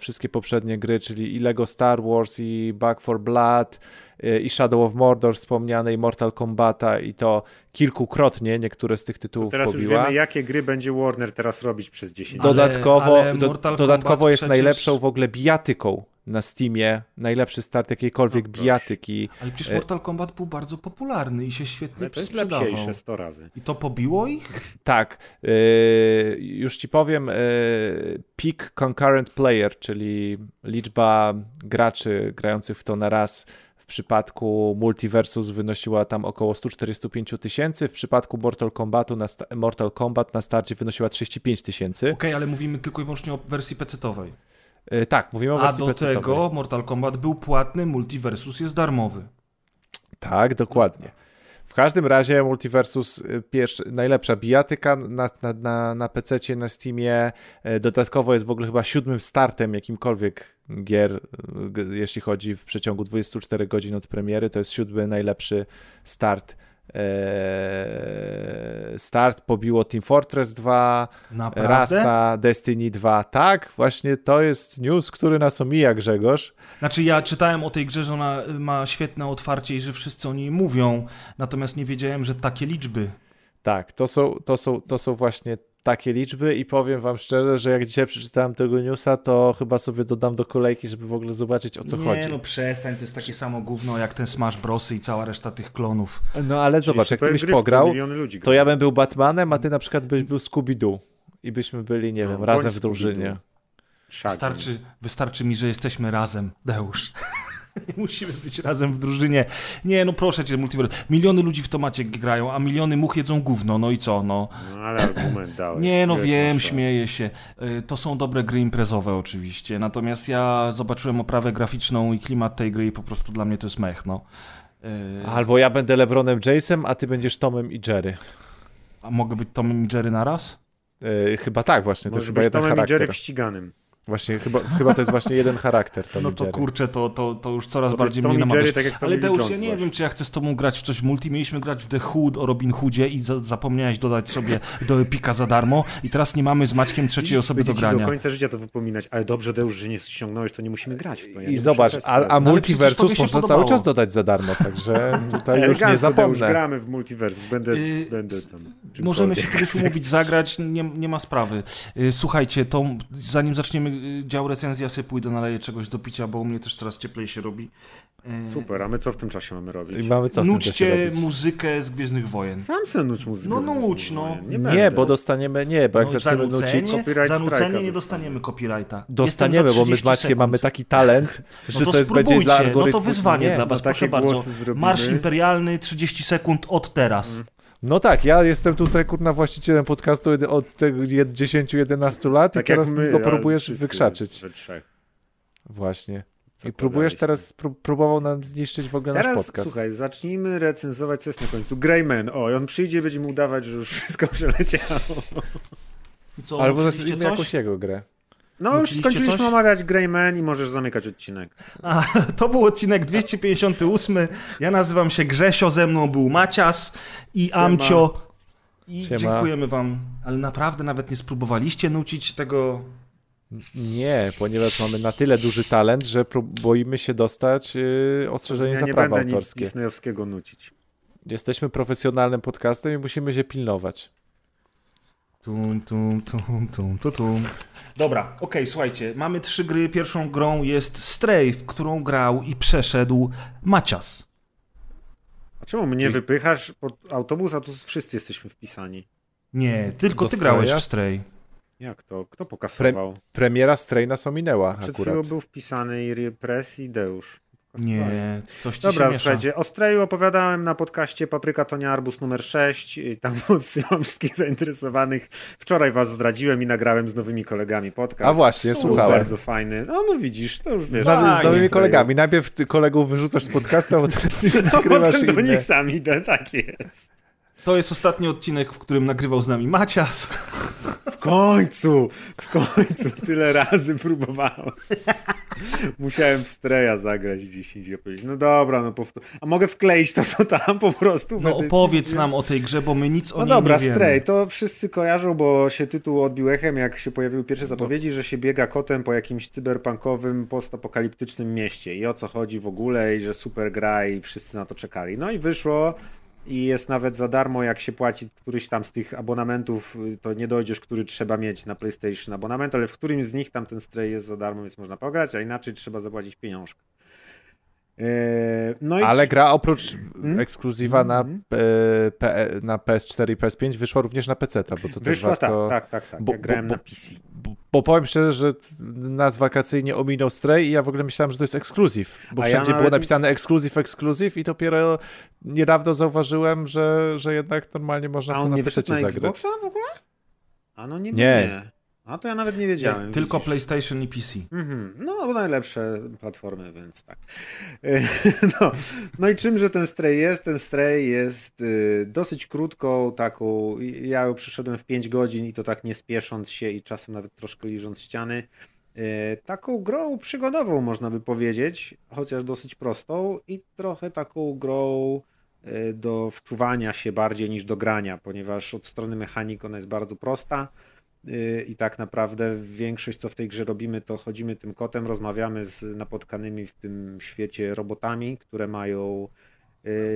wszystkie poprzednie gry, czyli i Lego Star Wars, i Back for Blood, e, i Shadow of Mordor wspomniane, i Mortal Kombata, i to kilkukrotnie niektóre z tych tytułów Teraz już pobiła. wiemy, jakie gry będzie Warner teraz robić przez 10 Ale- lat. Dodatkowo, ale do, dodatkowo Kombat jest przecież- najlepszą w ogóle bijatyką na Steamie, najlepszy start jakiejkolwiek No bijatyki. Ale przecież E- Mortal Kombat był bardzo popularny i się świetnie Ale to jest sprzedawał. lepsiejsze 100 razy. I to pobiło ich? Tak, yy, już ci powiem, yy, peak concurrent player, czyli liczba graczy grających w to na raz w przypadku Multiversus wynosiła tam około 145 tysięcy, w przypadku Mortal Kombatu na Mortal Kombat na starcie wynosiła 35 tysięcy. Okej, ale mówimy tylko i wyłącznie o wersji PC-towej. Yy, tak, mówimy o A do PC-towej. tego Mortal Kombat był płatny, Multiversus jest darmowy. Tak, dokładnie. W każdym razie Multiversus, y, pierwszy, najlepsza bijatyka na, na, na, na PC, na Steamie. E, Dodatkowo jest w ogóle chyba siódmym startem jakimkolwiek gier, jeśli chodzi w przeciągu 24 godzin od premiery. To jest siódmy najlepszy start e, start pobiło Team Fortress 2, Naprawdę? Rasta, Destiny 2. Tak, właśnie to jest news, który nas omija, Grzegorz. Znaczy ja czytałem o tej grze, że ona ma świetne otwarcie i że wszyscy o niej mówią, natomiast nie wiedziałem, że takie liczby. Tak, to są, to są, to są właśnie takie liczby i powiem wam szczerze, że jak dzisiaj przeczytałem tego newsa, to chyba sobie dodam do kolejki, żeby w ogóle zobaczyć o co nie, chodzi. no przestań, to jest takie samo gówno jak ten Smash Brosy i cała reszta tych klonów. No ale zobacz, jak ty byś pograł, to ja bym był Batmanem, a ty na przykład byś był Scooby-Doo i byśmy byli, nie No, wiem, razem w drużynie. Wystarczy, wystarczy mi, że jesteśmy razem, Deusz. Musimy być razem w drużynie. Nie, no proszę cię, multiverse. Miliony ludzi w tomacie grają, a miliony much jedzą gówno, no i co, no. No ale argument dałeś. Nie, no wiem, masz śmieję się. Y, To są dobre gry imprezowe oczywiście, natomiast ja zobaczyłem oprawę graficzną i klimat tej gry i po prostu dla mnie to jest mech, no. Y, Albo ja będę LeBronem Jasem, a ty będziesz Tomem i Jerry. A mogę być Tomem i Jerry naraz? Yy, chyba tak właśnie, to jest Może chyba jeden Tomem i charakter. Jerry ściganym. Właśnie, chyba, chyba to jest właśnie jeden charakter. Tom No to Jerry. kurczę, to, to, to już coraz Bo to bardziej mnie namawiasz. Tak jak Ale Deusz, ja nie właśnie. wiem, czy ja chcę z tobą grać w coś multi. Mieliśmy grać w The Hood o Robin Hoodzie i za zapomniałeś dodać sobie do Epika za darmo i teraz nie mamy z Maćkiem trzeciej osoby do ci do grania. końca życia to wypominać, ale dobrze, Deusz, że nie ściągnąłeś, to nie musimy grać w to. Ja I zobacz, a, a przecież Multiversus można podobało. cały czas dodać za darmo, także tutaj już nie Elegancko, Deusz, zapomnę. gramy w Multiversus, będę, Yy, będę tam. Możemy się kiedyś umówić, zagrać, nie, nie ma sprawy. Y, Słuchajcie, to zanim zaczniemy y, dział recenzji, ja sobie pójdę, naleję czegoś do picia, bo u mnie też coraz cieplej się robi. Y, Super, a my co w tym czasie mamy robić? I mamy co w tym czasie Nućcie robić? muzykę z Gwiezdnych Wojen. Sam se nuć muzykę. No nuć, no. Nie, Nie, bo dostaniemy, nie, bo jak No, zaczniemy nucić, Copyright zanucenie nie dostaniemy. copyrighta. dostaniemy, bo my z 30 Maćkiem mamy taki talent, że No to, to jest będzie spróbujcie, dla algorytmu. no to wyzwanie nie, dla was, no takie proszę bardzo. zrobimy. Marsz imperialny, 30 sekund od teraz. No tak, ja jestem tutaj kurna właścicielem podcastu od tego 10-11 lat Tak i teraz my, go próbujesz wykrzaczyć. Właśnie. I próbujesz teraz, pró próbował nam zniszczyć w ogóle nasz Teraz podcast. słuchaj, zacznijmy recenzować, co jest na końcu. Greyman, o, i on przyjdzie i będzie mu udawać, że już wszystko przeleciało. Co, Albo zacznijmy jakąś jego grę. No już skończyliśmy coś? omawiać Greyman i możesz zamykać odcinek. A, to był odcinek 258. Ja nazywam się Grzesio, ze mną był Macias i Amcio. I Siema. dziękujemy wam. Ale naprawdę nawet nie spróbowaliście nucić tego... Nie, ponieważ mamy na tyle duży talent, że boimy się dostać yy, ostrzeżenie ja za nie prawa będę nic autorskie. disneyowskiego nucić. Jesteśmy profesjonalnym podcastem i musimy się pilnować. Tum, tum, tum, tum, tum, tum. Dobra, okej, słuchajcie, mamy trzy gry. Pierwszą grą jest Stray, w którą grał i przeszedł Macias. A czemu mnie wypychasz pod autobus, a tu wszyscy jesteśmy wpisani? Nie, tylko Do ty grałeś Straya? w Stray. Jak to? Kto pokasował? Premiera Stray nas ominęła Przed akurat. chwilą był wpisany i Repress i Deusz. Nie, coś ci Dobra, się słuchajcie, o Strayu opowiadałem na podcaście Papryka to nie Arbus numer 6. i Tam odsyłam wszystkich zainteresowanych. Wczoraj was zdradziłem i nagrałem z nowymi kolegami podcast. A właśnie, Był słuchałem. Bardzo fajny. No, no widzisz, to już wiesz. Z, nowy, z nowymi kolegami. Najpierw ty kolegów wyrzucasz z podcastu, a potem No, potem do inne. nich sam idę, tak jest. To jest ostatni odcinek, w którym nagrywał z nami Macias. W końcu, w końcu, tyle razy próbowałem. Musiałem w Straya zagrać 10 i powiedzieć, no dobra, no powtór... A mogę wkleić to, co tam po prostu? No opowiedz nam o tej grze, bo my nic o No niej dobra, nie wiemy. Stray, to wszyscy kojarzą, bo się tytuł odbił echem, jak się pojawiły pierwsze zapowiedzi, że się biega kotem po jakimś cyberpunkowym, postapokaliptycznym mieście i o co chodzi w ogóle i że super gra i wszyscy na to czekali. No i wyszło i jest nawet za darmo, jak się płaci któryś tam z tych abonamentów, y, to nie dojdziesz, który trzeba mieć na PlayStation abonament, ale w którymś z nich tam ten Stray jest za darmo, więc można pograć, a inaczej trzeba zapłacić pieniążkę. Eee, No Ale gra oprócz Hmm? ekskluzywa na, e, P- na PS4 i PS5 wyszła również na PC, bo to też wyszła warto... tak, tak, tak, tak. bo- ja grałem bo- na PC. Bo, bo powiem szczerze, że nas wakacyjnie ominął Stray i ja w ogóle myślałem, że to jest ekskluzyw, bo A ja wszędzie było nawet- napisane ekskluzyw, ekskluzyw i dopiero niedawno zauważyłem, że, że jednak normalnie można A w to on na nie PC na zagrać. Xboxa w ogóle? A no nie, Nie. nie. A to ja nawet nie wiedziałem. Nie, tylko. PlayStation i PC. Mhm. No, bo najlepsze platformy, więc tak. E, No, no i czymże ten Stray jest? Ten Stray jest y, dosyć krótką, taką. Ja ją przeszedłem w 5 godzin i to tak nie spiesząc się i czasem nawet troszkę liżąc ściany. E, Taką grą przygodową, można by powiedzieć, chociaż dosyć prostą i trochę taką grą e, do wczuwania się bardziej niż do grania, ponieważ od strony mechanik ona jest bardzo prosta i tak naprawdę większość co w tej grze robimy to chodzimy tym kotem, rozmawiamy z napotkanymi w tym świecie robotami, które mają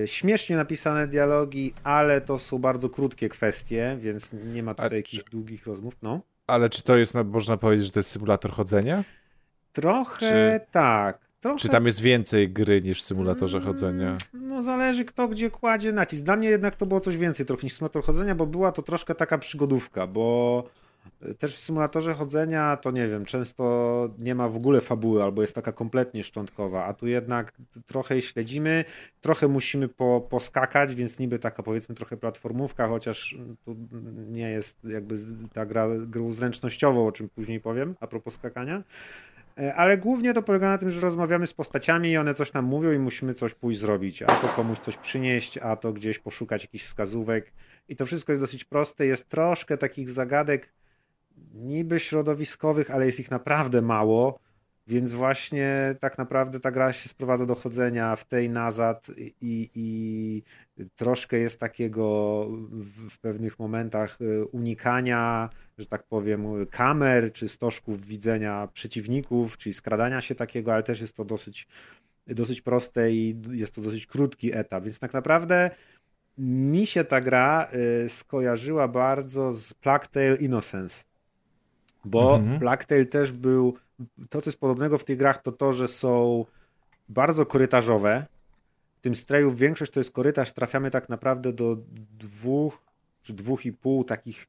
śmiesznie napisane dialogi, ale to są bardzo krótkie kwestie, więc nie ma tutaj jakichś długich rozmów. No. Ale czy to jest, można powiedzieć, że to jest symulator chodzenia? Trochę czy, tak. Trochę... Czy tam jest więcej gry niż w symulatorze mm, chodzenia? No zależy kto gdzie kładzie nacisk. Dla mnie jednak to było coś więcej trochę niż symulator chodzenia, bo była to troszkę taka przygodówka, bo też w symulatorze chodzenia to nie wiem, często nie ma w ogóle fabuły albo jest taka kompletnie szczątkowa, a tu jednak trochę śledzimy, trochę musimy po, poskakać, więc niby taka powiedzmy trochę platformówka, chociaż tu nie jest jakby ta gra grą zręcznościową, o czym później powiem a propos skakania. E, ale głównie to polega na tym, że rozmawiamy z postaciami i one coś nam mówią i musimy coś pójść zrobić, a to komuś coś przynieść, a to gdzieś poszukać jakichś wskazówek. I to wszystko jest dosyć proste, jest troszkę takich zagadek, niby środowiskowych, ale jest ich naprawdę mało, więc właśnie tak naprawdę ta gra się sprowadza do chodzenia w tej nazad i, i troszkę jest takiego w, w, pewnych momentach y, unikania, że tak powiem, kamer czy stożków widzenia przeciwników, czyli skradania się takiego, ale też jest to dosyć, dosyć proste i jest to dosyć krótki etap, więc tak naprawdę mi się ta gra y, skojarzyła bardzo z Plague Tale Innocence bo mhm. Blacktail też był. To, co jest podobnego w tych grach, to to, że są bardzo korytarzowe. W tym streju większość to jest korytarz. Trafiamy tak naprawdę do dwóch czy dwóch i pół takich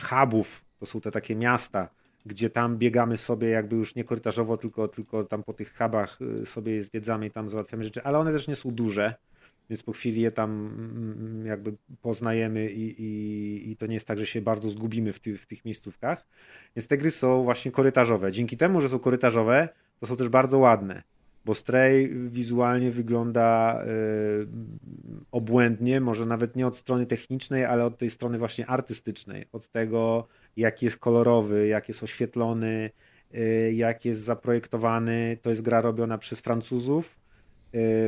hubów. To są te takie miasta, gdzie tam biegamy sobie jakby już nie korytarzowo, tylko, tylko tam po tych hubach y, sobie zwiedzamy i tam załatwiamy rzeczy, ale one też nie są duże więc po chwili je tam mm, mm, jakby poznajemy i, i, i to nie jest tak, że się bardzo zgubimy w, ty, w tych miejscówkach. Więc te gry są właśnie korytarzowe. Dzięki temu, że są korytarzowe, to są też bardzo ładne, bo Stray wizualnie wygląda yy, obłędnie, może nawet nie od strony technicznej, ale od tej strony właśnie artystycznej, od tego, jaki jest kolorowy, jak jest oświetlony, yy, jak jest zaprojektowany. To jest gra robiona przez Francuzów, Y,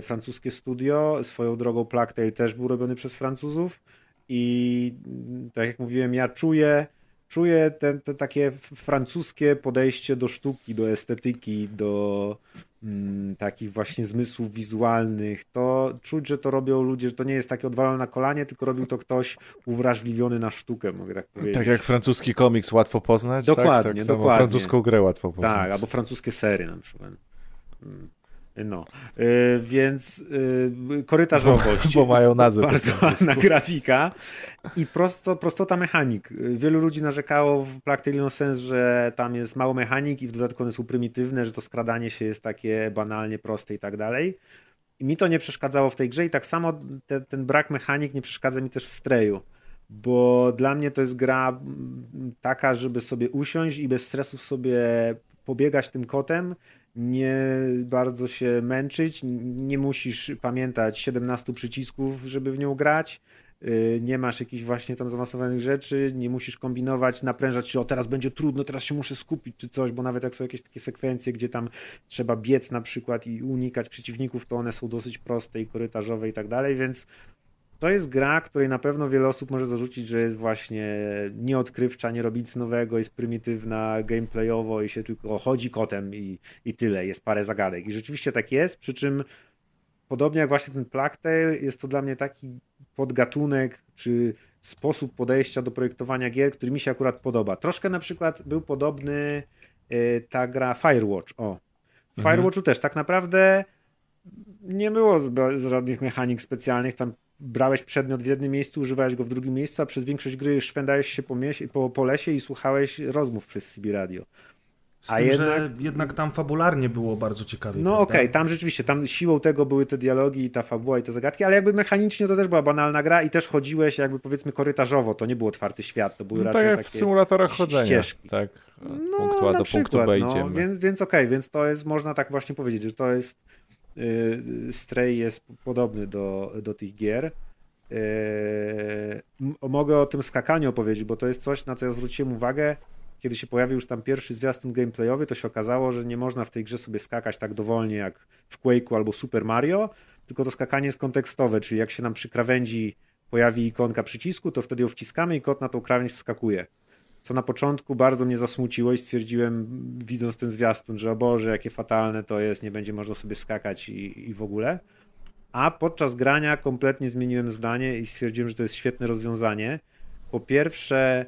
francuskie studio. Swoją drogą Plague też był robiony przez Francuzów i mm, tak jak mówiłem, ja czuję, czuję te, te takie francuskie podejście do sztuki, do estetyki, do mm, takich właśnie zmysłów wizualnych. To czuć, że to robią ludzie, że to nie jest takie odwalone na kolanie, tylko robił to ktoś uwrażliwiony na sztukę, mogę tak powiedzieć. Tak jak francuski komiks łatwo poznać, dokładnie, tak? tak dokładnie. francuską grę łatwo poznać. Tak, albo francuskie sery na przykład. Mm. No, yy, więc yy, korytarzowość. Bo, bo mają nazwę. Bardzo ładna grafika i prosto, prostota mechanik. Wielu ludzi narzekało w Plague Sens, że tam jest mało mechanik i w dodatku one są prymitywne, że to skradanie się jest takie banalnie proste i tak dalej. I mi to nie przeszkadzało w tej grze i tak samo te, ten brak mechanik nie przeszkadza mi też w Streju. Bo dla mnie to jest gra taka, żeby sobie usiąść i bez stresów sobie pobiegać tym kotem nie bardzo się męczyć, nie musisz pamiętać 17 przycisków, żeby w nią grać, y, nie masz jakichś właśnie tam zaawansowanych rzeczy, nie musisz kombinować, naprężać się, o teraz będzie trudno, teraz się muszę skupić czy coś, bo nawet jak są jakieś takie sekwencje, gdzie tam trzeba biec na przykład i unikać przeciwników, to one są dosyć proste i korytarzowe i tak dalej, więc to jest gra, której na pewno wiele osób może zarzucić, że jest właśnie nieodkrywcza, nie robi nic nowego, jest prymitywna gameplayowo i się tylko chodzi kotem i, i tyle, jest parę zagadek. I rzeczywiście tak jest, przy czym podobnie jak właśnie ten Plague Tale, jest to dla mnie taki podgatunek, czy sposób podejścia do projektowania gier, który mi się akurat podoba. Troszkę na przykład był podobny y, ta gra Firewatch. O, w mhm. Firewatchu też tak naprawdę nie było żadnych mechanik specjalnych, tam brałeś przedmiot w jednym miejscu, używałeś go w drugim miejscu, a przez większość gry szwendałeś się po, mieś, po, po lesie i słuchałeś rozmów przez CB Radio. Z a tym, jednak... że jednak tam fabularnie było bardzo ciekawie. No okej, okay, tam rzeczywiście, tam siłą tego były te dialogi i ta fabuła i te zagadki, ale jakby mechanicznie to też była banalna gra i też chodziłeś jakby powiedzmy korytarzowo, to nie był otwarty świat, to były no, raczej tak takie w symulatorach chodzenia, ścieżki. tak, no, punktu A do przykład, punktu B no, Więc, więc okej, okay, więc to jest, można tak właśnie powiedzieć, że to jest Stray jest podobny do, do tych gier. Yy, mogę o tym skakaniu opowiedzieć, bo to jest coś, na co ja zwróciłem uwagę. Kiedy się pojawił już tam pierwszy zwiastun gameplayowy, to się okazało, że nie można w tej grze sobie skakać tak dowolnie jak w Quake'u albo Super Mario, tylko to skakanie jest kontekstowe, czyli jak się nam przy krawędzi pojawi ikonka przycisku, to wtedy ją wciskamy i kot na tą krawędź wskakuje. Co na początku bardzo mnie zasmuciło i stwierdziłem, widząc ten zwiastun, że o Boże, jakie fatalne to jest, nie będzie można sobie skakać i, i w ogóle. A podczas grania kompletnie zmieniłem zdanie i stwierdziłem, że to jest świetne rozwiązanie. Po pierwsze,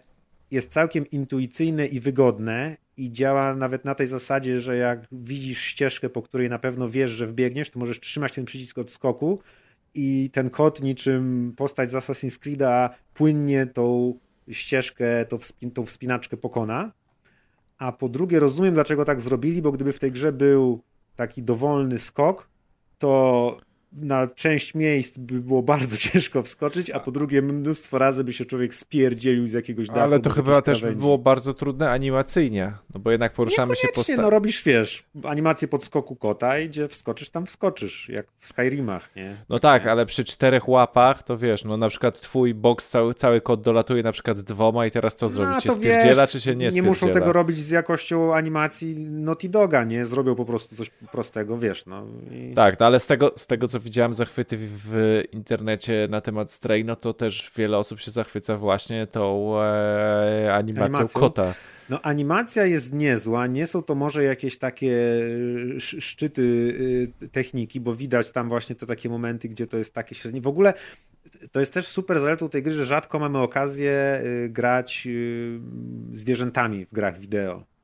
jest całkiem intuicyjne i wygodne i działa nawet na tej zasadzie, że jak widzisz ścieżkę, po której na pewno wiesz, że wbiegniesz, to możesz trzymać ten przycisk od skoku i ten kod niczym postać z Assassin's Creed'a płynnie tą ścieżkę, tą, wspin tą wspinaczkę pokona. A po drugie rozumiem, dlaczego tak zrobili, bo gdyby w tej grze był taki dowolny skok, to na część miejsc by było bardzo ciężko wskoczyć, a po drugie mnóstwo razy by się człowiek spierdzielił z jakiegoś dachu. Ale to chyba też by było bardzo trudne animacyjnie, no bo jednak poruszamy się po... no robisz, wiesz, animację podskoku kota i gdzie wskoczysz, tam wskoczysz, jak w Skyrimach, nie? No tak, nie? ale przy czterech łapach, to wiesz, no na przykład twój box, cały, cały kot dolatuje na przykład dwoma i teraz co zrobić? No, się spierdziela, wiesz, czy się nie, nie spierdziela? Nie muszą tego robić z jakością animacji Naughty Doga, nie? Zrobią po prostu coś prostego, wiesz, no. I... Tak, no ale z tego, z tego co widziałem zachwyty w internecie na temat Stray, no to też wiele osób się zachwyca właśnie tą e, animacją, animacją kota. No animacja jest niezła, nie są to może jakieś takie szczyty y, techniki, bo widać tam właśnie te takie momenty, gdzie to jest takie średnie. W ogóle to jest też super zaletą tej gry, że rzadko mamy okazję y, grać zwierzętami w grach wideo.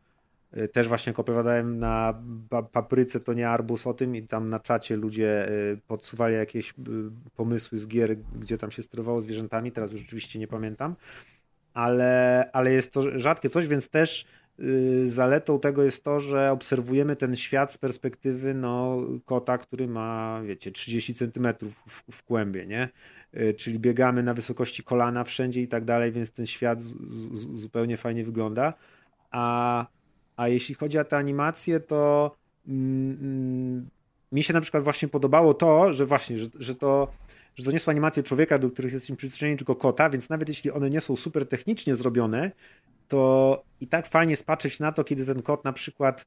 Y, też właśnie jak opowiadałem na papryce, to nie arbus o tym i tam na czacie ludzie y, podsuwali jakieś y, pomysły z gier, gdzie tam się sterowało zwierzętami, teraz już rzeczywiście nie pamiętam, ale, ale jest to rzadkie coś, więc też zaletą tego jest to, że obserwujemy ten świat z perspektywy no, kota, który ma, wiecie, 30 centymetrów w, kłębie, nie? Czyli biegamy na wysokości kolana wszędzie i tak dalej, więc ten świat zupełnie fajnie wygląda. A a jeśli chodzi o te animacje, to mm, mm, mi się na przykład właśnie podobało to, że właśnie, że, że to że to nie są animacje człowieka, do których jesteśmy przyzwyczajeni, tylko kota, więc nawet jeśli one nie są super technicznie zrobione, to i tak fajnie spatrzeć na to, kiedy ten kot na przykład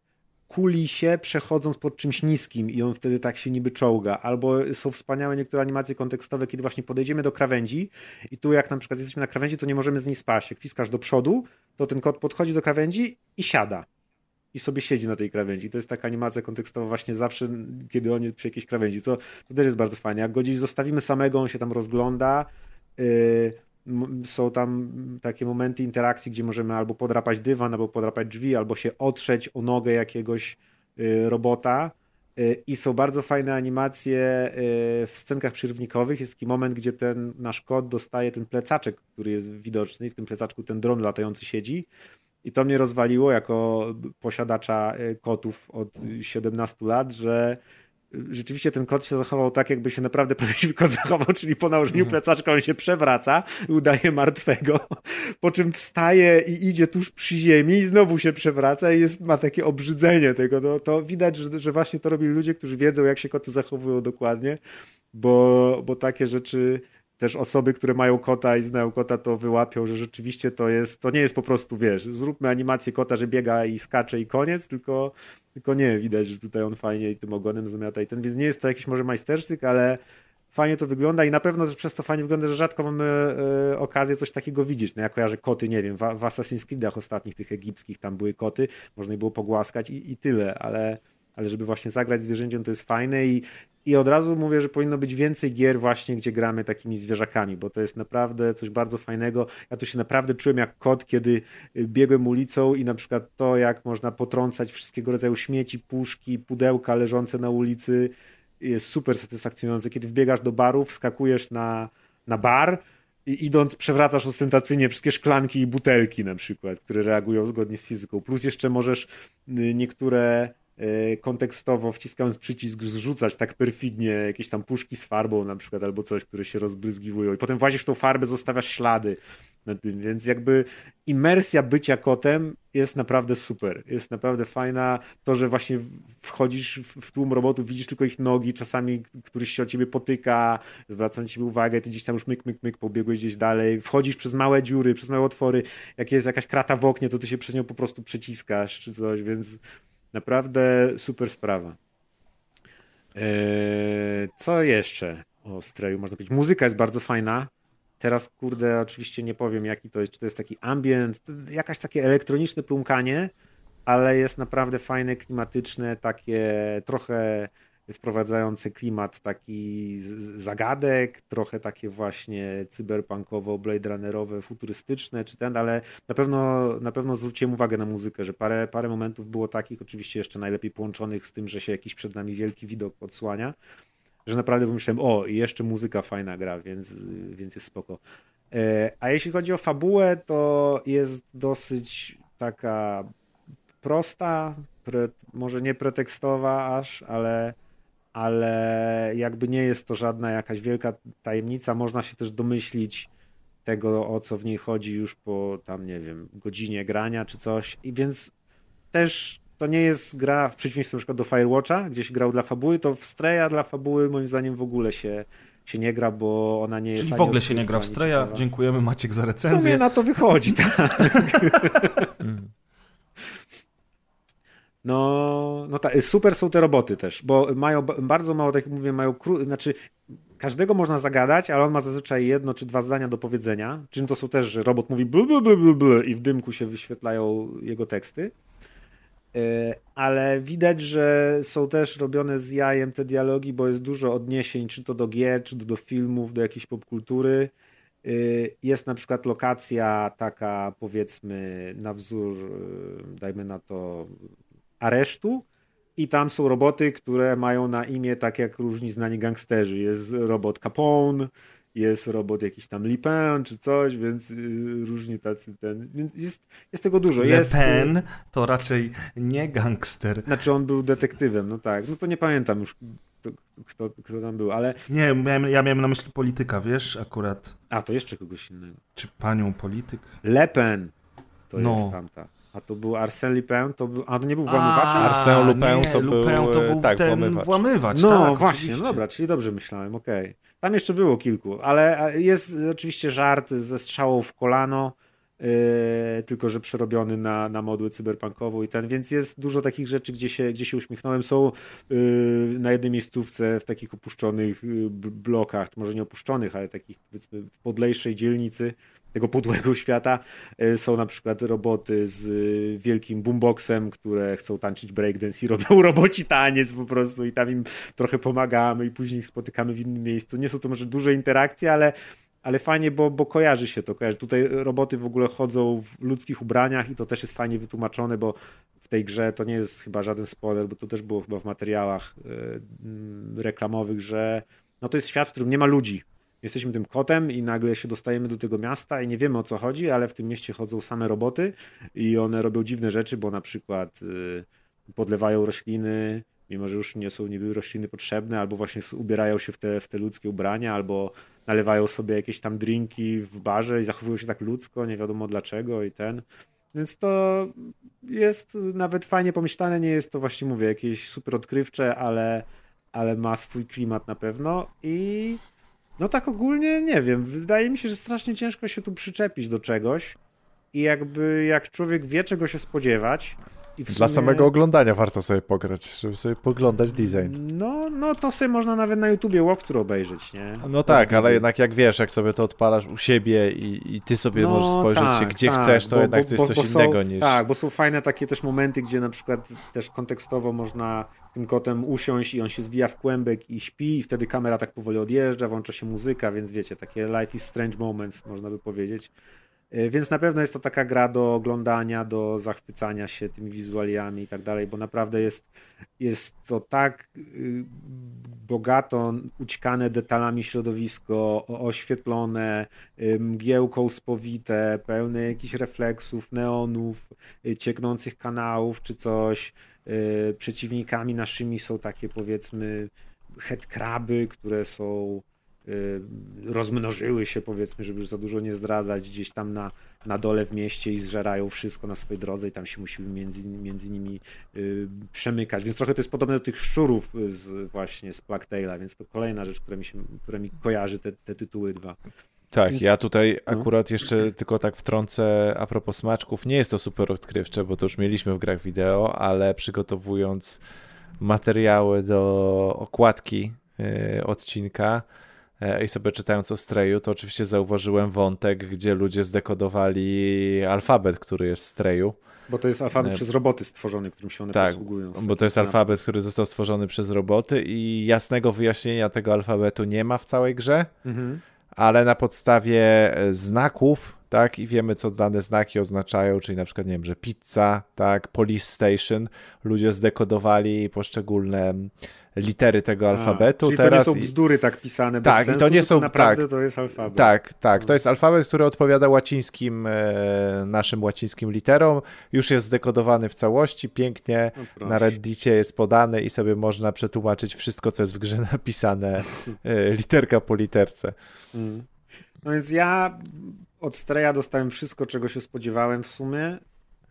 kuli się przechodząc pod czymś niskim i on wtedy tak się niby czołga. Albo są wspaniałe niektóre animacje kontekstowe, kiedy właśnie podejdziemy do krawędzi i tu jak na przykład jesteśmy na krawędzi, to nie możemy z niej spaść. Jak fiskasz do przodu, to ten kot podchodzi do krawędzi i siada i sobie siedzi na tej krawędzi. To jest taka animacja kontekstowa właśnie zawsze, kiedy on jest przy jakiejś krawędzi, co to też jest bardzo fajnie. Jak go gdzieś zostawimy samego, on się tam rozgląda, yy, są tam takie momenty interakcji, gdzie możemy albo podrapać dywan, albo podrapać drzwi, albo się otrzeć o nogę jakiegoś yy, robota. Yy, I są bardzo fajne animacje yy, w scenkach przyrównikowych. Jest taki moment, gdzie ten nasz kot dostaje ten plecaczek, który jest widoczny. W tym plecaczku ten dron latający siedzi i to mnie rozwaliło jako posiadacza e, kotów od 17 lat, że rzeczywiście ten kot się zachował tak, jakby się naprawdę prawdziwy kot zachował, czyli po nałożeniu mhm. plecaczka on się przewraca, udaje martwego, po czym wstaje i idzie tuż przy ziemi i znowu się przewraca i jest, ma takie obrzydzenie tego. No, to widać, że, że właśnie to robili ludzie, którzy wiedzą, jak się koty zachowują dokładnie, bo, bo takie rzeczy też osoby, które mają kota i znają kota, to wyłapią, że rzeczywiście to jest, to nie jest po prostu, wiesz, zróbmy animację kota, że biega i skacze i koniec, tylko, tylko nie, widać, że tutaj on fajnie i tym ogonem zamiata i ten, więc nie jest to jakiś może majstersztyk, ale fajnie to wygląda i na pewno przez to fajnie wygląda, że rzadko mamy y, okazję coś takiego widzieć. No ja kojarzę koty, nie wiem, w, w Assassin's Creedach ostatnich, tych egipskich, tam były koty, można je było pogłaskać i, i tyle, ale ale żeby właśnie zagrać zwierzęciem to jest fajne i, i od razu mówię, że powinno być więcej gier właśnie, gdzie gramy takimi zwierzakami, bo to jest naprawdę coś bardzo fajnego. Ja tu się naprawdę czułem jak kot, kiedy y, biegłem ulicą i na przykład to, jak można potrącać wszystkiego rodzaju śmieci, puszki, pudełka leżące na ulicy jest super satysfakcjonujące. Kiedy wbiegasz do baru, wskakujesz na, na bar, i idąc przewracasz ostentacyjnie wszystkie szklanki i butelki na przykład, które reagują zgodnie z fizyką. Plus jeszcze możesz y, niektóre kontekstowo wciskając przycisk zrzucać tak perfidnie jakieś tam puszki z farbą na przykład albo coś, które się rozbryzgiwują. I potem włazisz w tą farbę, zostawiasz ślady na tym, więc jakby imersja bycia kotem jest naprawdę super, jest naprawdę fajna, to, że właśnie wchodzisz w tłum robotów, widzisz tylko ich nogi, czasami któryś się o ciebie potyka, zwraca na ciebie uwagę, ty gdzieś tam już myk, myk, myk, pobiegłeś gdzieś dalej, wchodzisz przez małe dziury, przez małe otwory, jak jest jakaś krata w oknie, to ty się przez nią po prostu przeciskasz czy coś, więc Naprawdę super sprawa. Eee, co jeszcze o Streju można powiedzieć? Muzyka jest bardzo fajna. Teraz, kurde, oczywiście nie powiem, jaki to jest. Czy to jest taki ambient, jakaś takie elektroniczne plumkanie, ale jest naprawdę fajne, klimatyczne, takie trochę wprowadzające klimat taki zagadek, trochę takie właśnie cyberpunkowo, blade runnerowe, futurystyczne, czy ten, ale na pewno, na pewno zwróciłem uwagę na muzykę, że parę, parę momentów było takich, oczywiście jeszcze najlepiej połączonych z tym, że się jakiś przed nami wielki widok odsłania, że naprawdę pomyślałem, o, i jeszcze muzyka fajna gra, więc, więc jest spoko. E, a jeśli chodzi o fabułę, to jest dosyć taka prosta, pre, może nie pretekstowa aż, ale ale jakby nie jest to żadna jakaś wielka tajemnica. Można się też domyślić tego, o co w niej chodzi już po tam, nie wiem, godzinie grania czy coś. I więc też to nie jest gra w przeciwieństwie na przykład do Firewatcha, gdzie się grał dla fabuły, to w Streja dla fabuły moim zdaniem w ogóle się, się nie gra, bo ona nie jest... Czyli w ogóle się nie gra w Streja. Dziękujemy Maciek za recenzję. W sumie na to wychodzi, tak. No, no tak, super są te roboty też, bo mają bardzo mało, tak jak mówię, mają, kró... znaczy każdego można zagadać, ale on ma zazwyczaj jedno czy dwa zdania do powiedzenia, czym to są też, że robot mówi blu, blu, blu, blu, i w dymku się wyświetlają jego teksty, e, ale widać, że są też robione z jajem te dialogi, bo jest dużo odniesień, czy to do gier, czy to do filmów, do jakiejś popkultury, e, jest na przykład lokacja taka, powiedzmy, na wzór, e, dajmy na to, aresztu i tam są roboty, które mają na imię tak jak różni znani gangsterzy. Jest robot Capone, jest robot jakiś tam Lipin czy coś, więc yy, różni tacy ten, więc jest, jest tego dużo. Jest, Pen to raczej nie gangster. Znaczy on był detektywem, no tak, no to nie pamiętam już kto, kto, kto tam był, ale... Nie, miałem, ja miałem na myśli polityka, wiesz, akurat. A, to jeszcze kogoś innego. Czy panią polityk? Le Pen to no. jest tamta. A to był Arsène Lupin, to był, a to nie był włamywacz? Arsène Lupin to, był, to był tak, ten włamywacz. włamywacz no tak, właśnie, oczywiście. no dobra, czyli dobrze myślałem, okej. Okay. Tam jeszcze było kilku, ale jest oczywiście żart ze strzałą w kolano, yy, tylko że przerobiony na, na modłę cyberpunkową i ten, więc jest dużo takich rzeczy, gdzie się, gdzie się uśmiechnąłem. Są yy, na jednej miejscówce w takich opuszczonych blokach, może nie opuszczonych, ale takich powiedzmy w podlejszej dzielnicy, tego podłego świata. E, są na przykład roboty z e, wielkim boomboxem, które chcą tańczyć breakdance i robią roboci taniec po prostu i tam im trochę pomagamy i później ich spotykamy w innym miejscu. Nie są to może duże interakcje, ale ale fajnie, bo, bo kojarzy się to. Kojarzy. Tutaj roboty w ogóle chodzą w ludzkich ubraniach i to też jest fajnie wytłumaczone, bo w tej grze to nie jest chyba żaden spoiler, bo to też było chyba w materiałach yy, reklamowych, że no to jest świat, w którym nie ma ludzi jesteśmy tym kotem i nagle się dostajemy do tego miasta i nie wiemy o co chodzi, ale w tym mieście chodzą same roboty i one robią dziwne rzeczy, bo na przykład y, podlewają rośliny, mimo że już nie są niby rośliny potrzebne, albo właśnie ubierają się w te, w te ludzkie ubrania, albo nalewają sobie jakieś tam drinki w barze i zachowują się tak ludzko, nie wiadomo dlaczego i ten. Więc to jest nawet fajnie pomyślane, nie jest to właśnie mówię jakieś super odkrywcze, ale, ale ma swój klimat na pewno i no tak ogólnie nie wiem. Wydaje mi się, że strasznie ciężko się tu przyczepić do czegoś. I jakby jak człowiek wie, czego się spodziewać. Dla sumie... samego oglądania warto sobie pograć, żeby sobie poglądać design. No, no to sobie można nawet na YouTubie walkthrough obejrzeć, nie? No tak, ale jednak jak wiesz, jak sobie to odpalasz u siebie i, i ty sobie no, możesz spojrzeć tak, się gdzie tak, chcesz, to bo, jednak to jest coś są, innego niż... Tak, bo są fajne takie też momenty, gdzie na przykład też kontekstowo można tym kotem usiąść i on się zwija w kłębek i śpi i wtedy kamera tak powoli odjeżdża, włącza się muzyka, więc wiecie, takie life is strange moments, można by powiedzieć. E, więc na pewno jest to taka gra do oglądania, do zachwycania się tymi wizualiami i tak dalej, bo naprawdę jest, jest to tak y, bogato ućkane detalami środowisko, oświetlone, y, mgiełką spowite, pełne jakichś refleksów, neonów, y, cieknących kanałów czy coś. Przeciwnikami naszymi są takie powiedzmy headcraby, które są rozmnożyły się, powiedzmy, żeby już za dużo nie zdradzać, gdzieś tam na, na dole w mieście i zżerają wszystko na swojej drodze i tam się musimy między, między nimi y, przemykać. Więc trochę to jest podobne do tych szczurów z, właśnie z Tale'a, więc to kolejna rzecz, która mi, się, która mi kojarzy te, te tytuły dwa. Tak, Więc... ja tutaj no. akurat jeszcze tylko tak wtrącę a propos smaczków. Nie jest to super odkrywcze, bo to już mieliśmy w grach wideo, ale przygotowując materiały do okładki y, odcinka i sobie czytając o Streju, to oczywiście zauważyłem wątek, gdzie ludzie zdekodowali alfabet, który jest w Streju. Bo to jest alfabet przez roboty stworzony, którym się one tak, posługują. bo to jest alfabet, który został stworzony przez roboty i jasnego wyjaśnienia tego alfabetu nie ma w całej grze, mhm. ale na podstawie e, znaków, tak, i wiemy, co dane znaki oznaczają, czyli na przykład, nie wiem, że pizza, tak, police station, ludzie zdekodowali poszczególne litery tego alfabetu. A, czyli Teraz to nie są bzdury tak pisane bez tak, sensu, to nie są, naprawdę tak, to jest alfabet. Tak, tak, to jest alfabet, który odpowiada łacińskim, e, naszym łacińskim literom. Już jest zdekodowany w całości, pięknie no na Reddicie jest podany i sobie można przetłumaczyć wszystko, co jest w grze napisane e, literka po literce. Mm. No więc ja od Streja dostałem wszystko, czego się spodziewałem w sumie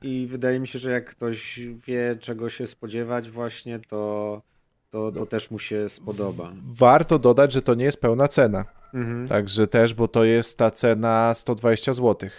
i wydaje mi się, że jak ktoś wie, czego się spodziewać właśnie, to to, to też mu się spodoba. Warto dodać, że to nie jest pełna cena. Mhm. Także też, bo to jest ta cena 120 zł.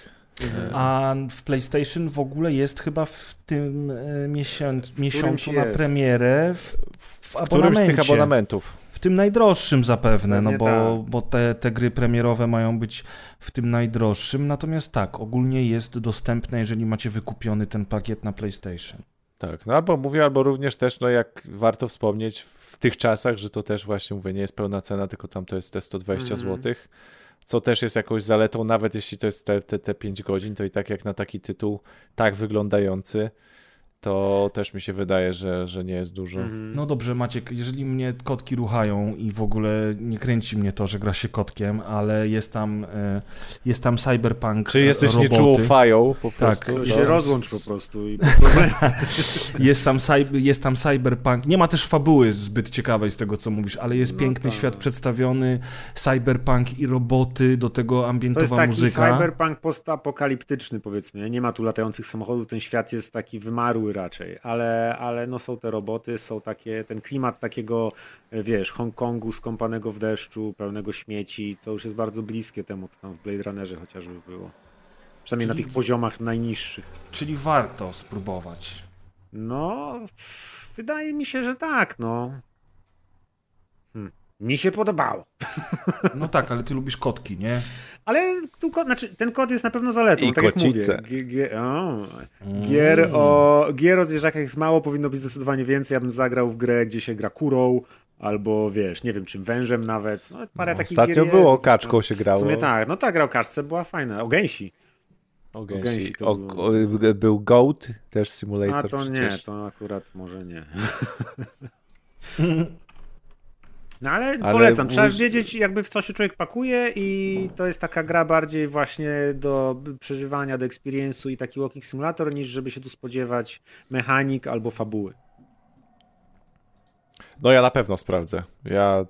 Mhm. A w PlayStation w ogóle jest chyba w tym e, miesiąc, w miesiącu na premierę w, w, w którymś z tych abonamentów. W tym najdroższym zapewne, no bo, tak. bo te, te gry premierowe mają być w tym najdroższym. Natomiast tak, ogólnie jest dostępne, jeżeli macie wykupiony ten pakiet na PlayStation. Tak, no albo mówię, albo również też, no jak warto wspomnieć w tych czasach, że to też właśnie mówię, nie jest pełna cena, tylko tam to jest te 120 mm. zł, co też jest jakąś zaletą, nawet jeśli to jest te, te, te 5 godzin, to i tak jak na taki tytuł tak wyglądający, to też mi się wydaje, że, że nie jest dużo. Mhm. No dobrze, Maciek, jeżeli mnie kotki ruchają i w ogóle nie kręci mnie to, że gra się kotkiem, ale jest tam, e, jest tam cyberpunk Czy jesteś roboty. nieczułą fają po tak, prostu? Tak, się rozłącz po prostu. I po jest, tam, jest tam cyberpunk. Nie ma też fabuły zbyt ciekawej z tego, co mówisz, ale jest no piękny tak. świat przedstawiony, cyberpunk i roboty, do tego ambientowa muzyka. To jest taki muzyka. cyberpunk postapokaliptyczny powiedzmy. Nie ma tu latających samochodów, ten świat jest taki wymarły raczej, ale, ale no są te roboty, są takie, ten klimat takiego, wiesz, Hongkongu skąpanego w deszczu, pełnego śmieci, to już jest bardzo bliskie temu, co tam w Blade Runnerze chociażby było. Przynajmniej czyli, na tych poziomach najniższych. Czyli warto spróbować. No, wydaje mi się, że tak, no. Mi się podobało. No tak, ale ty lubisz kotki, nie? Ale tu znaczy, ten kod jest na pewno zaletą, I tak kocice. jak mówię. G, o, gier, o, gier o zwierzakach jest mało, powinno być zdecydowanie więcej. Ja bym zagrał w grę, gdzie się gra kurą, albo wiesz, nie wiem czym, wężem nawet. No, parę no, takich ostatnio gier było, jest, kaczką się grało. W sumie tak, no ta gra o kaczce była fajna. O gęsi. O gęsi. O gęsi o, o, był Goat, też simulator A to przecież. nie, to akurat może nie. No ale, ale polecam, trzeba wiedzieć jakby w co się człowiek pakuje i to jest taka gra bardziej właśnie do przeżywania, do experience'u i taki walking simulator, niż żeby się tu spodziewać mechanik albo fabuły. No ja na pewno sprawdzę. Ja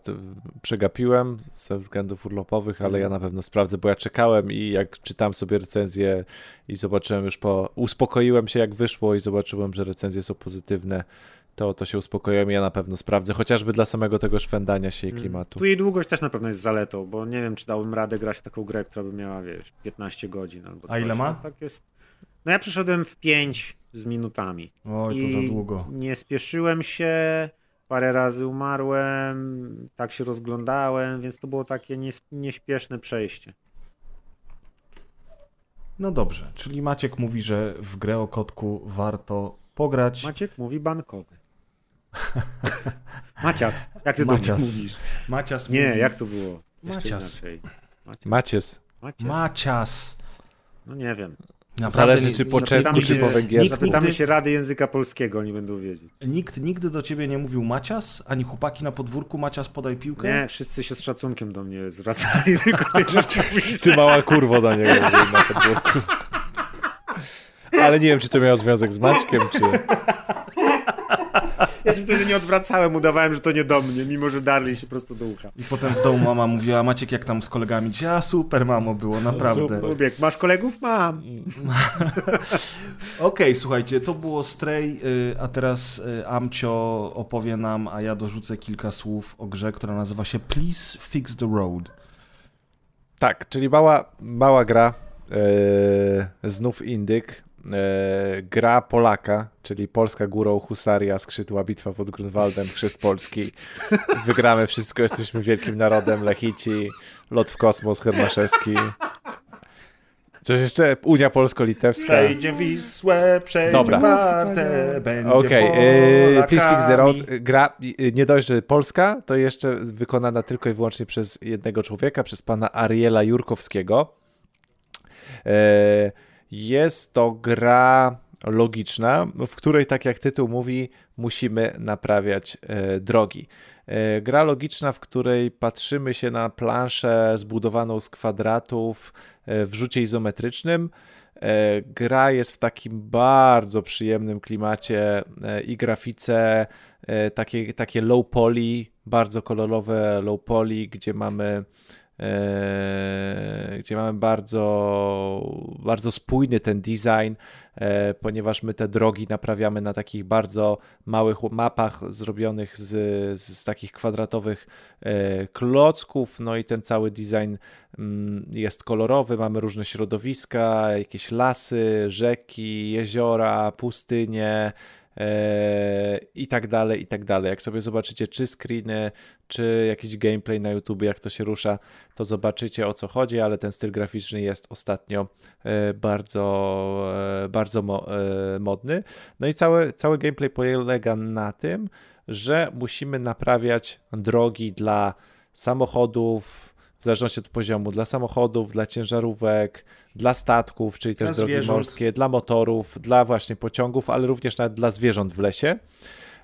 przegapiłem ze względów urlopowych, ale ja na pewno sprawdzę, bo ja czekałem i jak czytałem sobie recenzję i zobaczyłem już po... Uspokoiłem się jak wyszło i zobaczyłem, że recenzje są pozytywne to, to się uspokoiłem ja na pewno sprawdzę, chociażby dla samego tego szwendania się i mm. klimatu. Tu jej długość też na pewno jest zaletą, bo nie wiem, czy dałbym radę grać w taką grę, która by miała, wiesz, 15 godzin albo A ile ma? No, tak jest. No ja przeszedłem w 5 z minutami. Oj, to za długo. Nie spieszyłem się, parę razy umarłem, tak się rozglądałem, więc to było takie nieśpieszne przejście. No dobrze, czyli Maciek mówi, że w grę o kotku warto pograć. Maciek mówi bankowy. Macias, jak ty Macias. to mówisz? Macias Nie, mówi... jak to było? Macias. Macias. Macias. Macias. No nie wiem. Naprawdę Zależy czy po czesku, czy po węgiersku. Zapytamy się Rady Języka Polskiego, oni będą wiedzieć. Nikt nigdy do ciebie nie mówił Macias? Ani chłopaki na podwórku Macias podaj piłkę? Nie, wszyscy się z szacunkiem do mnie zwracali, tylko tej rzeczy Ty mała kurwo do niego na podwórku. Ale nie wiem, czy to miało związek z Maćkiem, czy... Ja się wtedy nie odwracałem, udawałem, że to nie do mnie, mimo że darli się prosto do ucha. I potem w domu mama mówiła, Maciek jak tam z kolegami? Dzisiaj, a super mamo było, naprawdę. Super. Masz kolegów? Mam. Okej, okay, słuchajcie, to było Stray, y, a teraz y, Amcio opowie nam, a ja dorzucę kilka słów o grze, która nazywa się Please Fix the Road. Tak, czyli mała, mała gra, e, znów indyk, gra Polaka, czyli Polska górą, Husaria, skrzydła, bitwa pod Grunwaldem, chrzest Polski. Wygramy wszystko, jesteśmy wielkim narodem, Lechici, lot w kosmos, Hermaszewski. Coś jeszcze? Unia Polsko-Litewska. Przejdzie Wisłę, przejdzie Dobra. Martę, będzie Okej, okay, okay. Please Fix the Road. Gra y, nie dość, że polska, to jeszcze wykonana tylko i wyłącznie przez jednego człowieka, przez pana Ariela Jurkowskiego. E, jest to gra logiczna, w której, tak jak tytuł mówi, musimy naprawiać e, drogi. E, gra logiczna, w której patrzymy się na planszę zbudowaną z kwadratów w rzucie izometrycznym. Gra jest w takim bardzo przyjemnym klimacie i grafice, takie, takie low poly, bardzo kolorowe low poly, gdzie mamy E, gdzie mamy bardzo, bardzo spójny ten design, e, ponieważ my te drogi naprawiamy na takich bardzo małych mapach zrobionych z, z takich kwadratowych e, klocków, no i ten cały design mm, jest kolorowy, mamy różne środowiska, jakieś lasy, rzeki, jeziora, pustynie, i tak dalej, i tak dalej. Jak sobie zobaczycie czy screeny, czy jakiś gameplay na YouTube, jak to się rusza, to zobaczycie o co chodzi, ale ten styl graficzny jest ostatnio e, bardzo, e, bardzo e, modny. No i cały, cały gameplay polega na tym, że musimy naprawiać drogi dla samochodów, w zależności od poziomu, dla samochodów, dla ciężarówek, dla statków, czyli też dla drogi zwierząt. morskie, dla motorów, dla właśnie pociągów, ale również nawet dla zwierząt w lesie,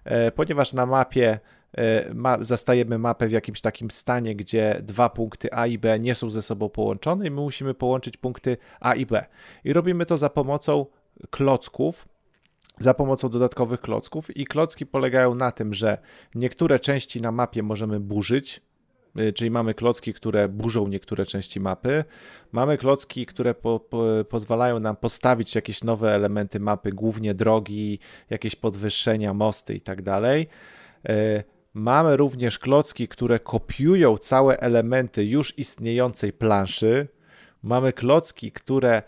e, ponieważ na mapie e, ma, zastajemy mapę w jakimś takim stanie, gdzie dwa punkty A i B nie są ze sobą połączone i my musimy połączyć punkty A i B. I robimy to za pomocą klocków, za pomocą dodatkowych klocków i klocki polegają na tym, że niektóre części na mapie możemy burzyć, czyli mamy klocki, które burzą niektóre części mapy. Mamy klocki, które po, po, pozwalają nam postawić jakieś nowe elementy mapy, głównie drogi, jakieś podwyższenia, mosty i tak dalej. Y, mamy również klocki, które kopiują całe elementy już istniejącej planszy. Mamy klocki, które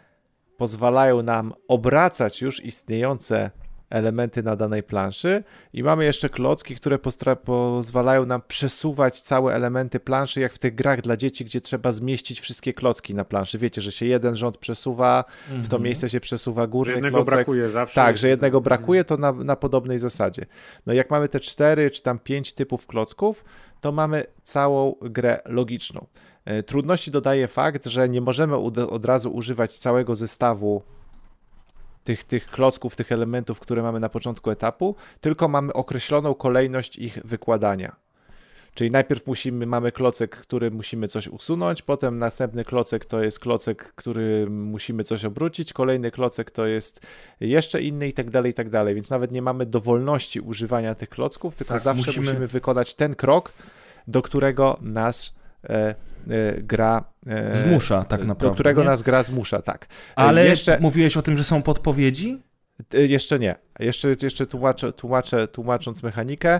pozwalają nam obracać już istniejące elementy na danej planszy i mamy jeszcze klocki, które pozwalają nam przesuwać całe elementy planszy, jak w tych grach dla dzieci, gdzie trzeba zmieścić wszystkie klocki na planszy. Wiecie, że się jeden rząd przesuwa, w to mhm. miejsce się przesuwa górny jednego klocek. brakuje zawsze. Tak, że jednego brakuje, to na, na podobnej zasadzie. No jak mamy te cztery czy tam pięć typów klocków, to mamy całą grę logiczną. E, trudności dodaje fakt, że nie możemy od razu używać całego zestawu tych, tych klocków, tych elementów, które mamy na początku etapu, tylko mamy określoną kolejność ich wykładania. Czyli najpierw musimy, mamy klocek, który musimy coś usunąć, potem następny klocek to jest klocek, który musimy coś obrócić, kolejny klocek to jest jeszcze inny i tak dalej, i tak dalej. Więc nawet nie mamy dowolności używania tych klocków, tylko tak, zawsze musimy... musimy wykonać ten krok, do którego nas gra. E, zmusza, tak naprawdę. Do którego nie? nas gra zmusza, tak. Ale jeszcze mówiłeś o tym, że są podpowiedzi? Jeszcze nie. Jeszcze, jeszcze tłumaczę, tłumaczę, tłumacząc mechanikę.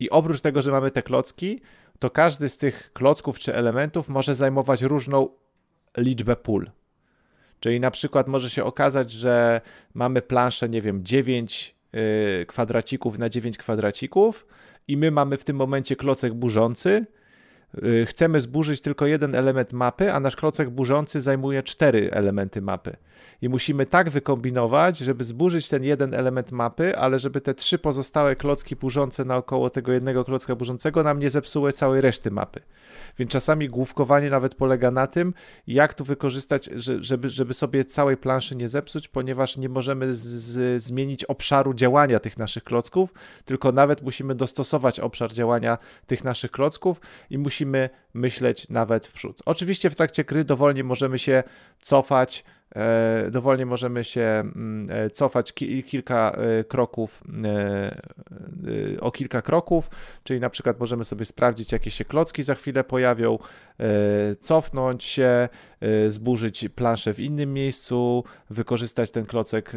I oprócz tego, że mamy te klocki, to każdy z tych klocków czy elementów może zajmować różną liczbę pól. Czyli na przykład może się okazać, że mamy planszę, nie wiem, 9 kwadracików na 9 kwadracików i my mamy w tym momencie klocek burzący, chcemy zburzyć tylko jeden element mapy, a nasz klocek burzący zajmuje cztery elementy mapy. I musimy tak wykombinować, żeby zburzyć ten jeden element mapy, ale żeby te trzy pozostałe klocki burzące naokoło tego jednego klocka burzącego nam nie zepsuły całej reszty mapy. Więc czasami główkowanie nawet polega na tym, jak tu wykorzystać, żeby, żeby sobie całej planszy nie zepsuć, ponieważ nie możemy z, z, zmienić obszaru działania tych naszych klocków, tylko nawet musimy dostosować obszar działania tych naszych klocków i musimy myśleć nawet w przód. Oczywiście w trakcie gry dowolnie możemy się cofać, dowolnie możemy się mm, e, cofać kilka e, kroków, o kilka kroków, czyli na przykład możemy sobie sprawdzić, jakie się klocki za chwilę pojawią, cofnąć się, zburzyć planszę w innym miejscu, wykorzystać ten klocek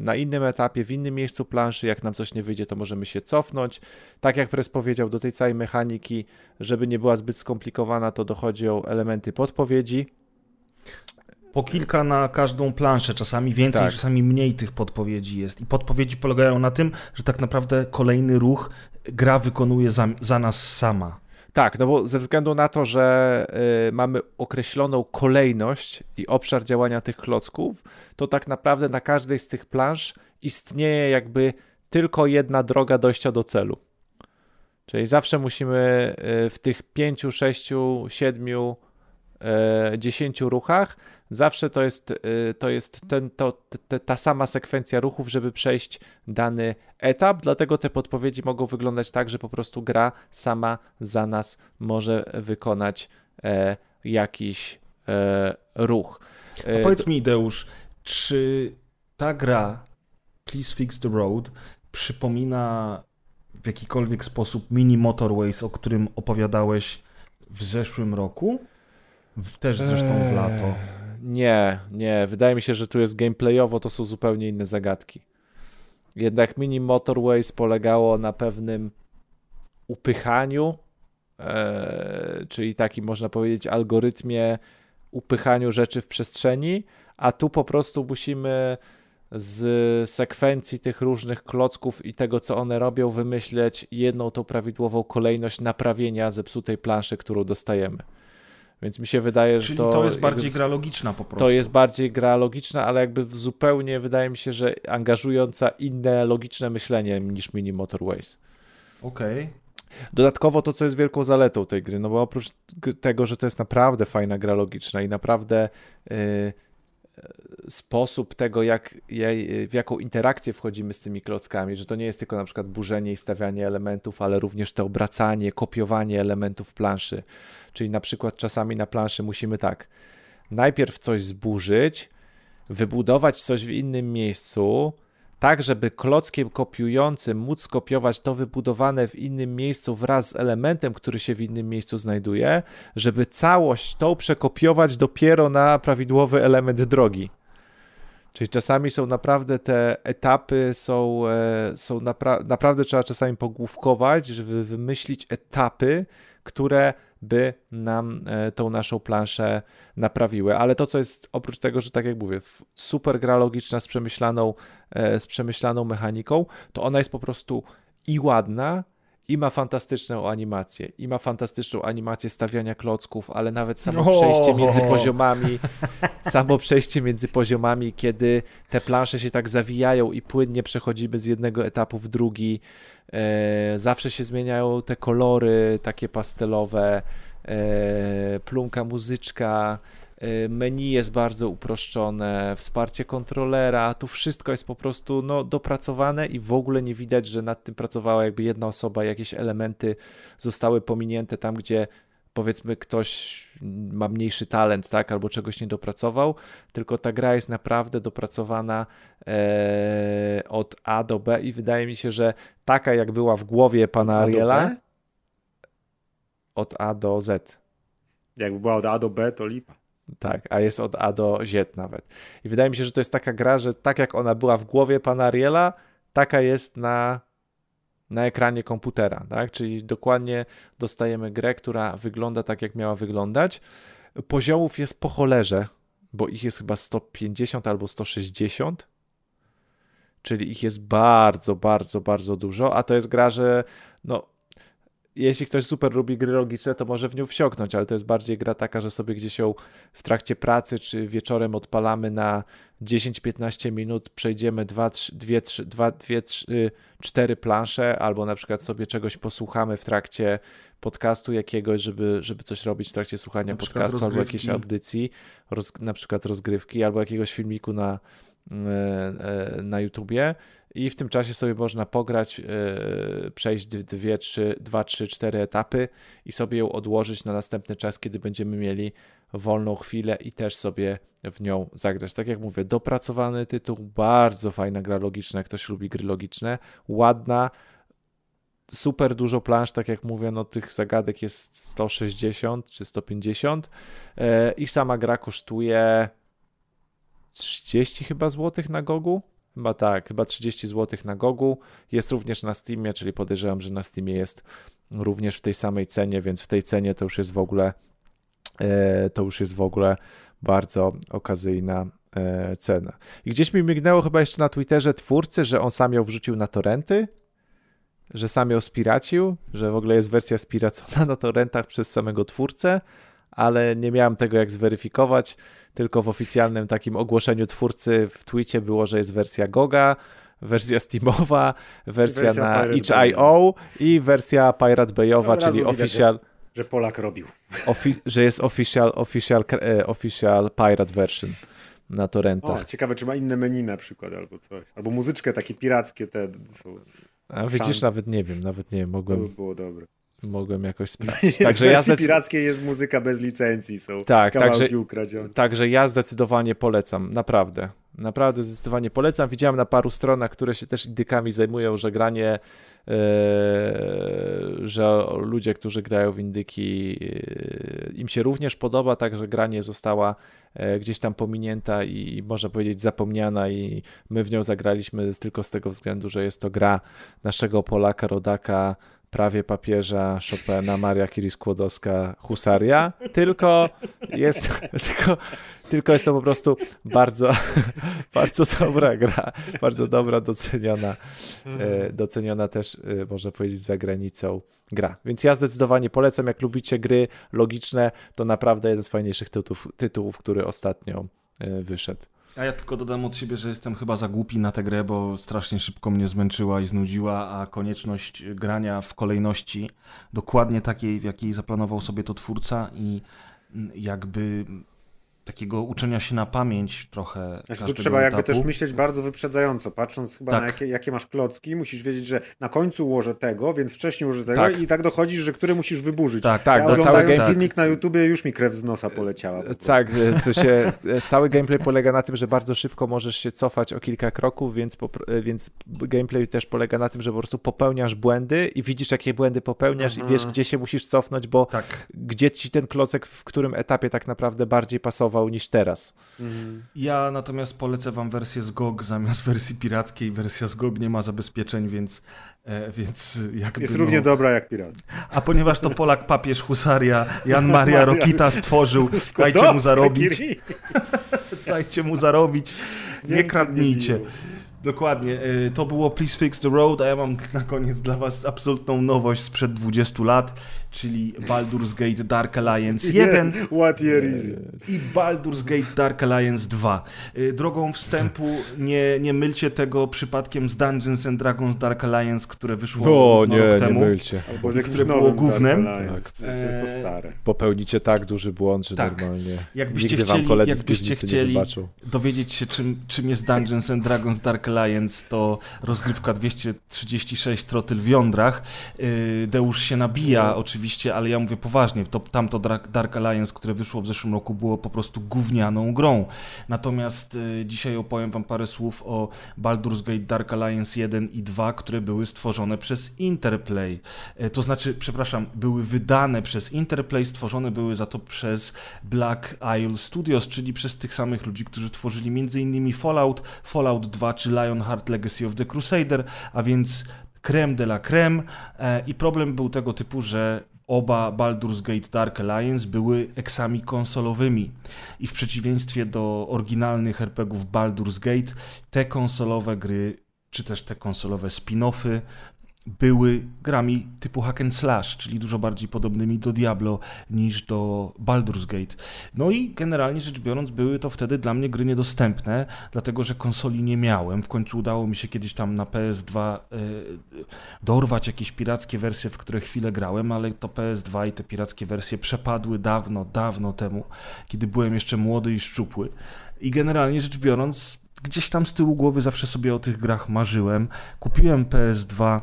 na innym etapie, w innym miejscu planszy. Jak nam coś nie wyjdzie, to możemy się cofnąć. Tak jak Pres powiedział, do tej całej mechaniki, żeby nie była zbyt skomplikowana, to dochodzą elementy podpowiedzi Po kilka na każdą planszę, czasami więcej, tak. czasami mniej tych podpowiedzi jest. I podpowiedzi polegają na tym, że tak naprawdę kolejny ruch gra wykonuje za, za nas sama. Tak, no bo ze względu na to, że y, mamy określoną kolejność i obszar działania tych klocków, to tak naprawdę na każdej z tych plansz istnieje jakby tylko jedna droga dojścia do celu. Czyli zawsze musimy y, w tych pięciu, sześciu, siedmiu, y, dziesięciu ruchach, zawsze to jest, y, to jest ten, to, te, ta sama sekwencja ruchów, żeby przejść dany etap, dlatego te podpowiedzi mogą wyglądać tak, że po prostu gra sama za nas może wykonać e, jakiś e, ruch. E, A powiedz mi, Deusz, czy ta gra Please Fix the Road przypomina w jakikolwiek sposób mini Motorways, o którym opowiadałeś w zeszłym roku? Też zresztą w lato. Eee, nie, nie. Wydaje mi się, że tu jest gameplayowo, to są zupełnie inne zagadki. Jednak mini Motorways polegało na pewnym upychaniu, e, czyli takim można powiedzieć algorytmie upychaniu rzeczy w przestrzeni, a tu po prostu musimy z sekwencji tych różnych klocków i tego, co one robią, wymyśleć jedną tą prawidłową kolejność naprawienia zepsutej planszy, którą dostajemy. Więc mi się wydaje, że to. to jest bardziej jakby, gra logiczna po prostu. To jest bardziej gra logiczna, ale jakby zupełnie wydaje mi się, że angażująca inne logiczne myślenie niż Mini Motorways. Okej. Okay. Dodatkowo to, co jest wielką zaletą tej gry, no bo oprócz tego, że to jest naprawdę fajna gra logiczna i naprawdę. Yy, sposób tego, jak, w jaką interakcję wchodzimy z tymi klockami, że to nie jest tylko na przykład burzenie i stawianie elementów, ale również to obracanie, kopiowanie elementów planszy. Czyli na przykład czasami na planszy musimy tak, najpierw coś zburzyć, wybudować coś w innym miejscu, tak żeby klockiem kopiującym móc kopiować to wybudowane w innym miejscu wraz z elementem, który się w innym miejscu znajduje, żeby całość tą przekopiować dopiero na prawidłowy element drogi. Czyli czasami są naprawdę te etapy, są, e, są napra naprawdę trzeba czasami pogłówkować, żeby wymyślić etapy, które by nam e, tą naszą planszę naprawiły. Ale to, co jest oprócz tego, że tak jak mówię, super gra logiczna z przemyślaną, e, z przemyślaną mechaniką, to ona jest po prostu i ładna, i ma fantastyczną animację, i ma fantastyczną animację stawiania klocków, ale nawet samo przejście między poziomami, samo przejście między poziomami, kiedy te plansze się tak zawijają i płynnie przechodzimy z jednego etapu w drugi. E, zawsze się zmieniają te kolory takie pastelowe, e, plumka muzyczka, Y, menu jest bardzo uproszczone, wsparcie kontrolera, tu wszystko jest po prostu no, dopracowane i w ogóle nie widać, że nad tym pracowała jakby jedna osoba, jakieś elementy zostały pominięte tam, gdzie powiedzmy ktoś ma mniejszy talent, tak, albo czegoś nie dopracował, tylko ta gra jest naprawdę dopracowana e, od A do B i wydaje mi się, że taka jak była w głowie pana Ariela, od A do Z. Jakby była od A do B, to lipa. Tak, a jest od A do Z nawet. I wydaje mi się, że to jest taka gra, że tak jak ona była w głowie pana Ariela, taka jest na, na ekranie komputera, tak? Czyli dokładnie dostajemy grę, która wygląda tak, jak miała wyglądać. Poziomów jest po cholerze, bo ich jest chyba 150 albo 160, czyli ich jest bardzo, bardzo, bardzo dużo, a to jest gra, że no, jeśli ktoś super lubi gry logiczne, to może w nią wsiąknąć, ale to jest bardziej gra taka, że sobie gdzieś ją w trakcie pracy czy wieczorem odpalamy na 10-15 minut, przejdziemy 2, 3, 2, 3, 2, 2, 3, 4 plansze, albo na przykład sobie czegoś posłuchamy w trakcie podcastu jakiegoś, żeby, żeby coś robić w trakcie słuchania podcastu albo jakiejś audycji, roz, na przykład rozgrywki, albo jakiegoś filmiku na, na YouTubie i w tym czasie sobie można pograć, yy, przejść dwie, trzy, dwa, trzy, cztery etapy i sobie ją odłożyć na następny czas, kiedy będziemy mieli wolną chwilę i też sobie w nią zagrać. Tak jak mówię, dopracowany tytuł, bardzo fajna gra logiczna, ktoś lubi gry logiczne, ładna, super dużo plansz, tak jak mówię, no tych zagadek jest 160 czy 150 yy, i sama gra kosztuje 30 chyba złotych na Gogu Chyba tak, chyba 30 zł na Gogu. Jest również na Steamie, czyli podejrzewam, że na Steamie jest również w tej samej cenie, więc w tej cenie to już jest w ogóle e, to już jest w ogóle bardzo okazyjna e, cena. I gdzieś mi mignęło chyba jeszcze na Twitterze twórcy, że on sam ją wrzucił na torenty, że sam ją spiracił, że w ogóle jest wersja spiracona na torrentach przez samego twórcę, ale nie miałem tego jak zweryfikować, tylko w oficjalnym takim ogłoszeniu twórcy w Twicie było, że jest wersja Goga, wersja Steamowa, wersja, wersja na itch.io i wersja Pirate Bayowa, no, czyli official... Że, że Polak robił. Ofi że jest official, official, e, official Pirate version na torrentach. O, ciekawe, czy ma inne menu na przykład albo coś. Albo muzyczkę takie pirackie te są. A widzisz, nawet nie wiem, nawet nie wiem, mogłem... To by było dobre mogłem jakoś sprawdzić. Także ja zdecyd... pirackiej jest muzyka bez licencji, są tak, także, ukradzione. Także ja zdecydowanie polecam, naprawdę. Naprawdę zdecydowanie polecam. Widziałem na paru stronach, które się też indykami zajmują, że granie, yy, że ludzie, którzy grają w indyki, yy, im się również podoba, także granie została yy, gdzieś tam pominięta i można powiedzieć zapomniana i my w nią zagraliśmy tylko z tego względu, że jest to gra naszego Polaka, rodaka, prawie papieża Chopina, Maria Curie-Skłodowska, Husaria, tylko jest, tylko, tylko jest to po prostu bardzo, bardzo dobra gra, bardzo dobra, doceniona, e, doceniona też, e, można powiedzieć, za granicą gra. Więc ja zdecydowanie polecam, jak lubicie gry logiczne, to naprawdę jeden z fajniejszych tytułów, tytułów który ostatnio e, wyszedł. A ja tylko dodam od siebie, że jestem chyba za głupi na tę grę, bo strasznie szybko mnie zmęczyła i znudziła, a konieczność grania w kolejności dokładnie takiej, w jakiej zaplanował sobie to twórca i jakby takiego uczenia się na pamięć trochę. Znaczy, tu trzeba etapu. jakby też myśleć bardzo wyprzedzająco, patrząc chyba tak. na jakie, jakie, masz klocki, musisz wiedzieć, że na końcu ułożę tego, więc wcześniej ułożę tego tak. i tak dochodzisz, że który musisz wyburzyć. Tak, tak. Ja no, oglądając cały game... filmik na YouTubie już mi krew z nosa poleciała. Po tak, w sensie cały gameplay polega na tym, że bardzo szybko możesz się cofać o kilka kroków, więc, więc gameplay też polega na tym, że po prostu popełniasz błędy i widzisz, jakie błędy popełniasz Aha. i wiesz, gdzie się musisz cofnąć, bo tak. gdzie ci ten klocek w którym etapie tak naprawdę bardziej pasował niż teraz. Mhm. Ja natomiast polecę wam wersję z GOG zamiast wersji pirackiej. Wersja z GOG nie ma zabezpieczeń, więc E, więc jakby, Jest równie no... dobra jak pirat. A ponieważ to Polak papież Husaria Jan Maria Rokita stworzył, dajcie mu zarobić. dajcie mu zarobić. Nie kradnijcie. Dokładnie. E, to było Please Fix the Road, a ja mam na koniec dla was absolutną nowość sprzed 20 lat, czyli Baldur's Gate Dark Alliance 1 What year is it? i Baldur's Gate Dark Alliance 2. E, drogą wstępu nie, nie mylcie tego przypadkiem z Dungeons and Dragons Dark Alliance, które wyszło o, nie, rok temu. Nie mylcie. Albo z które było głównym. Tak. Jest to stare. Popełnicie tak duży błąd, że tak. normalnie jakbyście nigdy chcieli, wam koledzy jakbyście chcieli dowiedzieć się, czym, czym jest Dungeons and Dragons Dark Alliance to rozgrywka 236 trotyl w jądrach. Y, Deusz się nabija no. oczywiście, ale ja mówię poważnie, to tamto Dark Alliance, które wyszło w zeszłym roku było po prostu gównianą grą. Natomiast y, dzisiaj opowiem wam parę słów o Baldur's Gate Dark Alliance 1 i 2, które były stworzone przez Interplay. Y, to znaczy, przepraszam, były wydane przez Interplay, stworzone były za to przez Black Isle Studios, czyli przez tych samych ludzi, którzy tworzyli m.in. Fallout, Fallout 2 czy Lionheart Legacy of the Crusader, a więc creme de la creme. E, i problem był tego typu, że oba Baldur's Gate Dark Alliance były eksami konsolowymi. I w przeciwieństwie do oryginalnych RPGów Baldur's Gate te konsolowe gry czy też te konsolowe spin-offy były grami typu hack and slash, czyli dużo bardziej podobnymi do Diablo niż do Baldur's Gate. No i generalnie rzecz biorąc były to wtedy dla mnie gry niedostępne, dlatego że konsoli nie miałem. W końcu udało mi się kiedyś tam na PS2 y, e, dorwać jakieś pirackie wersje, w które chwilę grałem, ale to PS2 i te pirackie wersje przepadły dawno, dawno temu, kiedy byłem jeszcze młody i szczupły. I generalnie rzecz biorąc, gdzieś tam z tyłu głowy zawsze sobie o tych grach marzyłem. Kupiłem PS2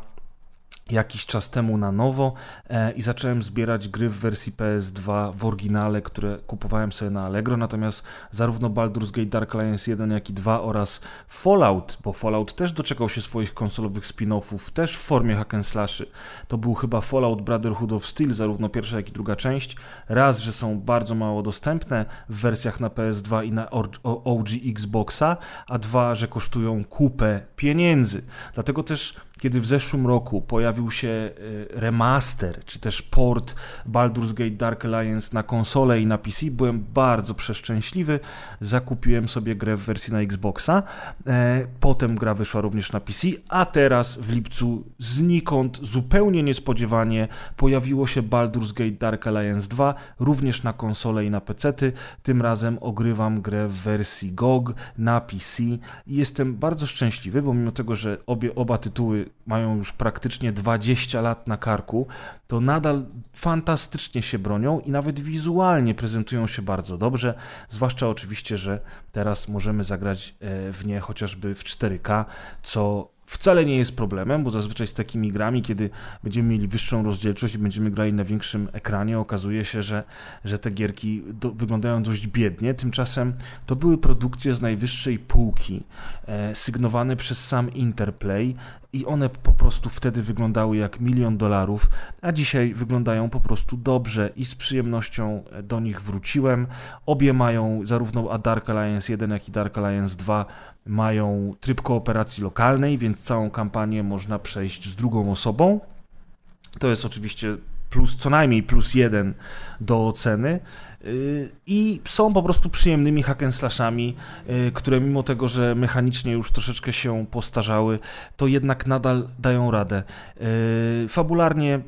jakiś czas temu na nowo e, i zacząłem zbierać gry w wersji PS2 w oryginale, które kupowałem sobie na Allegro, natomiast zarówno Baldur's Gate Dark Alliance 1 jak i 2 oraz Fallout, bo Fallout też doczekał się swoich konsolowych spin-offów, też w formie hack and slashy. To był chyba Fallout Brotherhood of Steel, zarówno pierwsza jak i druga część. Raz, że są bardzo mało dostępne w wersjach na PS2 i na OG Xboxa, a dwa, że kosztują kupę pieniędzy. Dlatego też kiedy w zeszłym roku pojawił się e, remaster, czy też port Baldur's Gate Dark Alliance na konsolę i na PC, byłem bardzo przeszczęśliwy. Zakupiłem sobie grę w wersji na Xboxa. E, potem gra wyszła również na PC, a teraz w lipcu znikąd, zupełnie niespodziewanie pojawiło się Baldur's Gate Dark Alliance 2, również na konsolę i na PC. Tym razem ogrywam grę w wersji GOG na PC jestem bardzo szczęśliwy, bo mimo tego, że obie, oba tytuły mają już praktycznie 20 lat na karku, to nadal fantastycznie się bronią i nawet wizualnie prezentują się bardzo dobrze, zwłaszcza oczywiście, że teraz możemy zagrać e, w nie chociażby w 4K, co wcale nie jest problemem, bo zazwyczaj z takimi grami, kiedy będziemy mieli wyższą rozdzielczość i będziemy grali na większym ekranie, okazuje się, że, że te gierki do, wyglądają dość biednie. Tymczasem to były produkcje z najwyższej półki, e, sygnowane przez sam Interplay i one po prostu wtedy wyglądały jak milion dolarów, a dzisiaj wyglądają po prostu dobrze i z przyjemnością do nich wróciłem. Obie mają zarówno Dark Alliance 1, jak i Dark Alliance 2 mają tryb kooperacji lokalnej, więc całą kampanię można przejść z drugą osobą. To jest oczywiście plus, co najmniej plus jeden do oceny. Y, I są po prostu przyjemnymi hack'n'slashami, y, które mimo tego, że mechanicznie już troszeczkę się postarzały, to jednak nadal dają radę. Y, fabularnie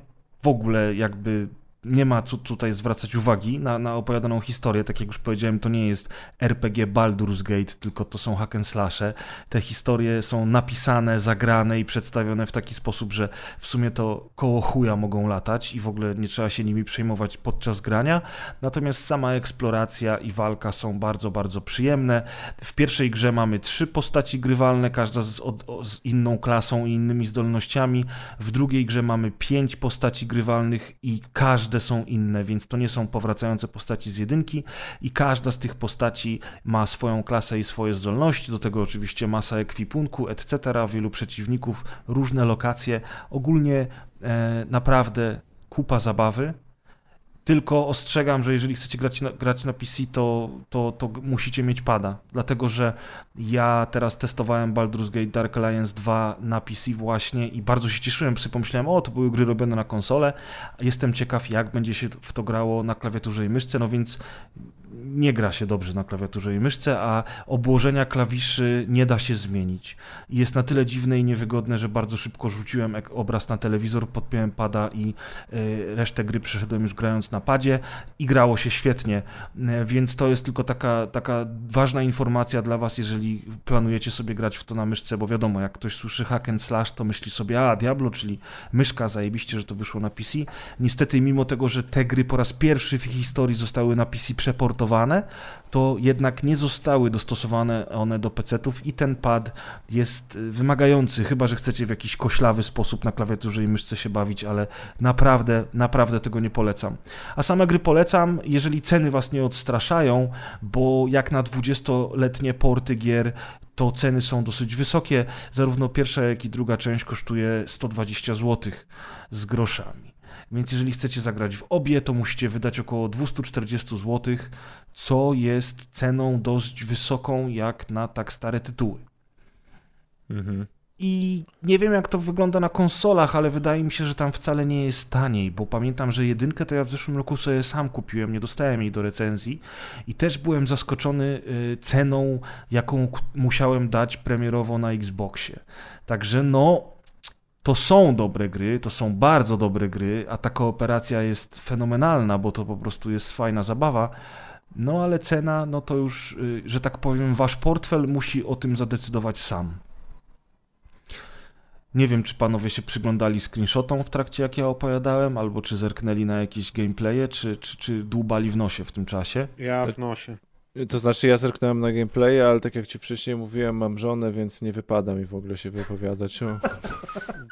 w ogóle jakby nie ma co tutaj zwracać uwagi na, na opowiadaną historię. Tak jak już powiedziałem, to nie jest RPG Baldur's Gate, tylko to są hack and slashe. Te historie są napisane, zagrane i przedstawione w taki sposób, że w sumie to koło chuja mogą latać i w ogóle nie trzeba się nimi przejmować podczas grania. Natomiast sama eksploracja i walka są bardzo, bardzo przyjemne. W pierwszej grze mamy trzy postaci grywalne, każda z, od, z inną klasą i innymi zdolnościami. W drugiej grze mamy pięć postaci grywalnych i każda każde są inne, więc to nie są powracające postaci z jedynki i każda z tych postaci ma swoją klasę i swoje zdolności, do tego oczywiście masa ekwipunku, etc., wielu przeciwników, różne lokacje, ogólnie e, naprawdę kupa zabawy, tylko ostrzegam, że jeżeli chcecie grać na, grać na PC, to, to, to musicie mieć pada. Dlatego, że ja teraz testowałem Baldur's Gate Dark Alliance 2 na PC właśnie i bardzo się cieszyłem, sobie pomyślałem, o, to były gry robione na konsolę. Jestem ciekaw, jak będzie się w to grało na klawiaturze i myszce, no więc nie gra się dobrze na klawiaturze i myszce, a obłożenia klawiszy nie da się zmienić. Jest na tyle dziwne i niewygodne, że bardzo szybko rzuciłem obraz na telewizor, podpiąłem pada i e, resztę gry przeszedłem już grając na padzie i grało się świetnie. E, więc to jest tylko taka, taka ważna informacja dla Was, jeżeli planujecie sobie grać w to na myszce, bo wiadomo, jak ktoś słyszy hack and slash, to myśli sobie, a Diablo, czyli myszka, zajebiście, że to wyszło na PC. Niestety, mimo tego, że te gry po raz pierwszy w historii zostały na PC przeportowane, to jednak nie zostały dostosowane one do PC-ów i ten pad jest y, wymagający, chyba że chcecie w jakiś koślawy sposób na klawiaturze i myszce się bawić, ale naprawdę, naprawdę tego nie polecam. A same gry polecam, jeżeli ceny was nie odstraszają, bo jak na 20-letnie porty gier to ceny są dosyć wysokie. Zarówno pierwsza, jak i druga część kosztuje 120 zł z groszami. Więc jeżeli chcecie zagrać w obie, to musicie wydać około 240 zł, co jest ceną dość wysoką jak na tak stare tytuły. Mhm. I nie wiem, jak to wygląda na konsolach, ale wydaje mi się, że tam wcale nie jest taniej, bo pamiętam, że jedynkę to ja w zeszłym roku sobie sam kupiłem, nie dostałem jej do recenzji i też byłem zaskoczony y, ceną, jaką musiałem dać premierowo na Xboxie. Także no, to są dobre gry, to są bardzo dobre gry, a ta kooperacja jest fenomenalna, bo to po prostu jest fajna zabawa. No ale cena, no to już, y, że tak powiem, wasz portfel musi o tym zadecydować sam. Nie wiem, czy panowie się przyglądali screenshotom w trakcie, jak ja opowiadałem, albo czy zerknęli na jakieś gameplaye, czy, czy, czy dłubali w nosie w tym czasie. Ja w nosie. To znaczy, ja zerknąłem na gameplay, ale tak jak ci wcześniej mówiłem, mam żonę, więc nie wypada mi w ogóle się wypowiadać o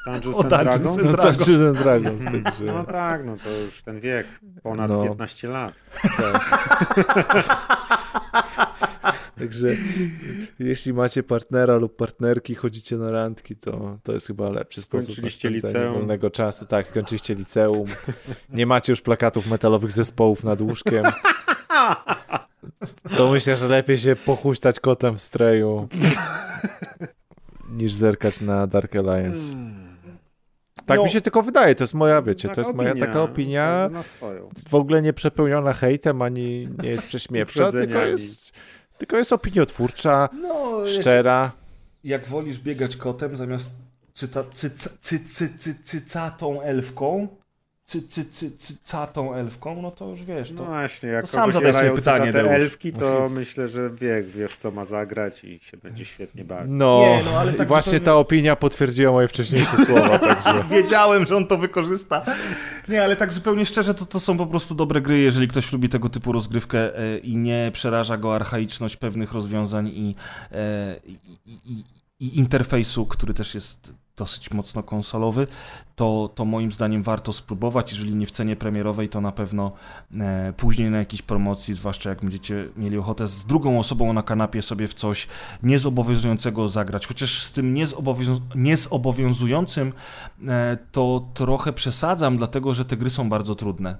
Dungeons and Dragons. No, Dungeons and Dragons także... No tak, no to już ten wiek, ponad no. 15 lat. Tak. Także jeśli macie partnera lub partnerki, chodzicie na randki, to, to jest chyba lepszy sposób na liceum. wolnego czasu. Tak, skończyliście liceum. Nie macie już plakatów metalowych zespołów nad łóżkiem. To myślę, że lepiej się pochuśtać kotem w streju niż zerkać na Dark Alliance. Tak No. mi się tylko wydaje, to jest moja, wiecie, Taka to jest moja taka opinia, w ogóle nie przepełniona hejtem, ani nie jest prześmiewcza, tylko jest, tylko jest opiniotwórcza, No, szczera. jak wolisz biegać kotem zamiast cyta, cy, cy, cy, cy, cy, cycatą elfką, cy, cy, cy, cycatą elfką, no to już wiesz, No to... właśnie, jak to sam zadaj sobie pytanie, te Deusz. elfki, to myślę, że wie, wie w co ma zagrać i się będzie świetnie bawić. No, Nie, no, ale i tak właśnie zupełnie- ta opinia potwierdziła moje wcześniejsze słowa, także... Wiedziałem, że on to wykorzysta. Nie, ale tak zupełnie szczerze, to, to są po prostu dobre gry, jeżeli ktoś lubi tego typu rozgrywkę e, i nie przeraża go archaiczność pewnych rozwiązań i, e, i, i, i interfejsu, który też jest dosyć mocno konsolowy, to, to moim zdaniem warto spróbować. Jeżeli nie w cenie premierowej, to na pewno e, później na jakiejś promocji, zwłaszcza jak będziecie mieli ochotę z drugą osobą na kanapie sobie w coś niezobowiązującego zagrać. Chociaż z tym niezobowiązu- niezobowiązującym e, to trochę przesadzam, dlatego że te gry są bardzo trudne.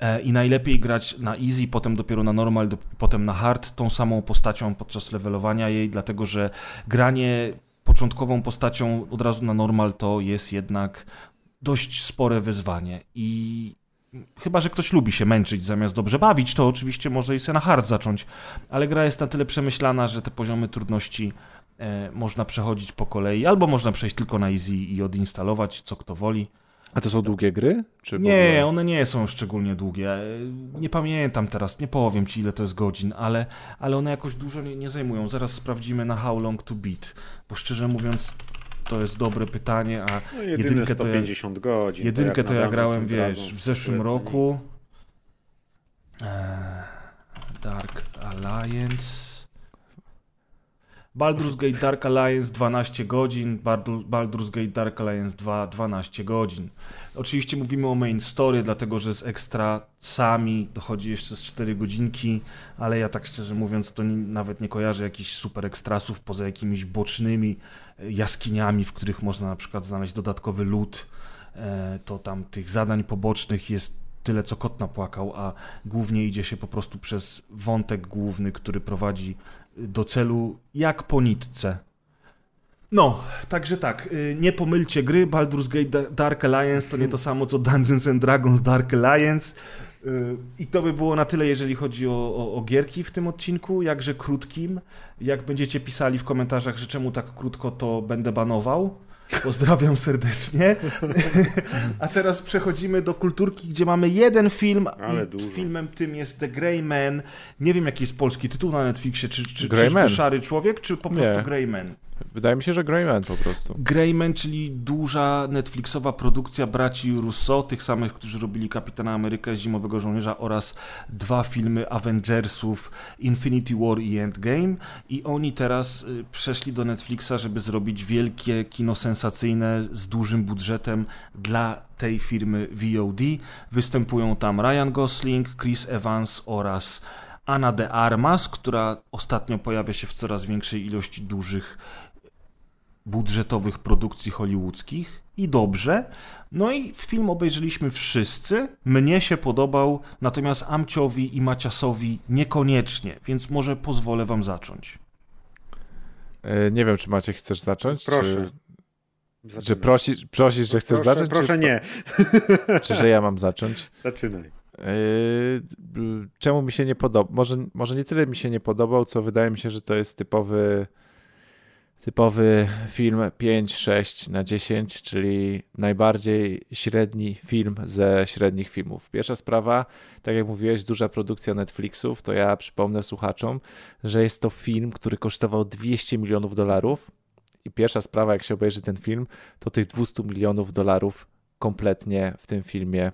E, I najlepiej grać na easy, potem dopiero na normal, do, potem na hard, tą samą postacią podczas levelowania jej, dlatego że granie początkową postacią od razu na normal to jest jednak dość spore wyzwanie i chyba, że ktoś lubi się męczyć zamiast dobrze bawić, to oczywiście może i se na hard zacząć, ale gra jest na tyle przemyślana, że te poziomy trudności e, można przechodzić po kolei, albo można przejść tylko na easy i odinstalować, co kto woli. A to są długie gry? Czy Nie, ogóle? one nie są szczególnie długie. Nie pamiętam teraz, nie powiem ci ile to jest godzin, ale, ale one jakoś dużo nie, nie zajmują. Zaraz sprawdzimy na How Long to Beat, bo szczerze mówiąc to jest dobre pytanie, a No jedynkę to ja- 150 godzin. jedynkę to na ja grałem, wiesz, w zeszłym roku. Eee, Dark Alliance. Baldur's Gate Dark Alliance 12 godzin, Baldur- Baldur's Gate Dark Alliance 2 12 godzin. Oczywiście mówimy o main story, dlatego że z ekstra sami dochodzi jeszcze z 4 godzinki, ale ja tak szczerze mówiąc to ni- nawet nie kojarzę jakichś super ekstrasów poza jakimiś bocznymi e, jaskiniami, w których można na przykład znaleźć dodatkowy lód. E, To tam tych zadań pobocznych jest tyle, co kot napłakał, a głównie idzie się po prostu przez wątek główny, który prowadzi do celu jak po nitce. No, także tak, y, nie pomylcie gry, Baldur's Gate Da- Dark Alliance to nie to samo co Dungeons and Dragons Dark Alliance. Y, I to by było na tyle, jeżeli chodzi o, o, o gierki w tym odcinku, jakże krótkim. Jak będziecie pisali w komentarzach, że czemu tak krótko, to będę banował. Pozdrawiam serdecznie. A teraz przechodzimy do kulturki, gdzie mamy jeden film. Ale i dużo. filmem tym jest The Grey Man. Nie wiem, jaki jest polski tytuł na Netflixie. Czy, czy, Grey. Szary Człowiek, czy po Nie. prostu Grey Man? Wydaje mi się, że Greyman po prostu. Greyman, czyli duża Netflixowa produkcja braci Russo, tych samych, którzy robili Kapitana Amerykę, Zimowego Żołnierza oraz dwa filmy Avengersów Infinity War i Endgame. I oni teraz y, przeszli do Netflixa, żeby zrobić wielkie kino sensacyjne z dużym budżetem dla tej firmy VOD. Występują tam Ryan Gosling, Chris Evans oraz Ana de Armas, która ostatnio pojawia się w coraz większej ilości dużych budżetowych produkcji hollywoodzkich i dobrze. No i film obejrzeliśmy wszyscy. Mnie się podobał, natomiast Amciowi i Maciasowi niekoniecznie, więc może pozwolę wam zacząć. E, Nie wiem, czy Maciek chcesz zacząć? Proszę. Czy, czy prosisz, prosisz, że chcesz proszę, zacząć? Proszę czy, nie. Czy że ja mam zacząć? Zaczynaj. Yy, czemu mi się nie podobał? Może, może nie tyle mi się nie podobał, co wydaje mi się, że to jest typowy typowy film 5-6 na 10, czyli najbardziej średni film ze średnich filmów. Pierwsza sprawa, tak jak mówiłeś, duża produkcja Netflixów, to ja przypomnę słuchaczom, że jest to film, który kosztował 200 milionów dolarów i pierwsza sprawa, jak się obejrzy ten film, to tych 200 milionów dolarów kompletnie w tym filmie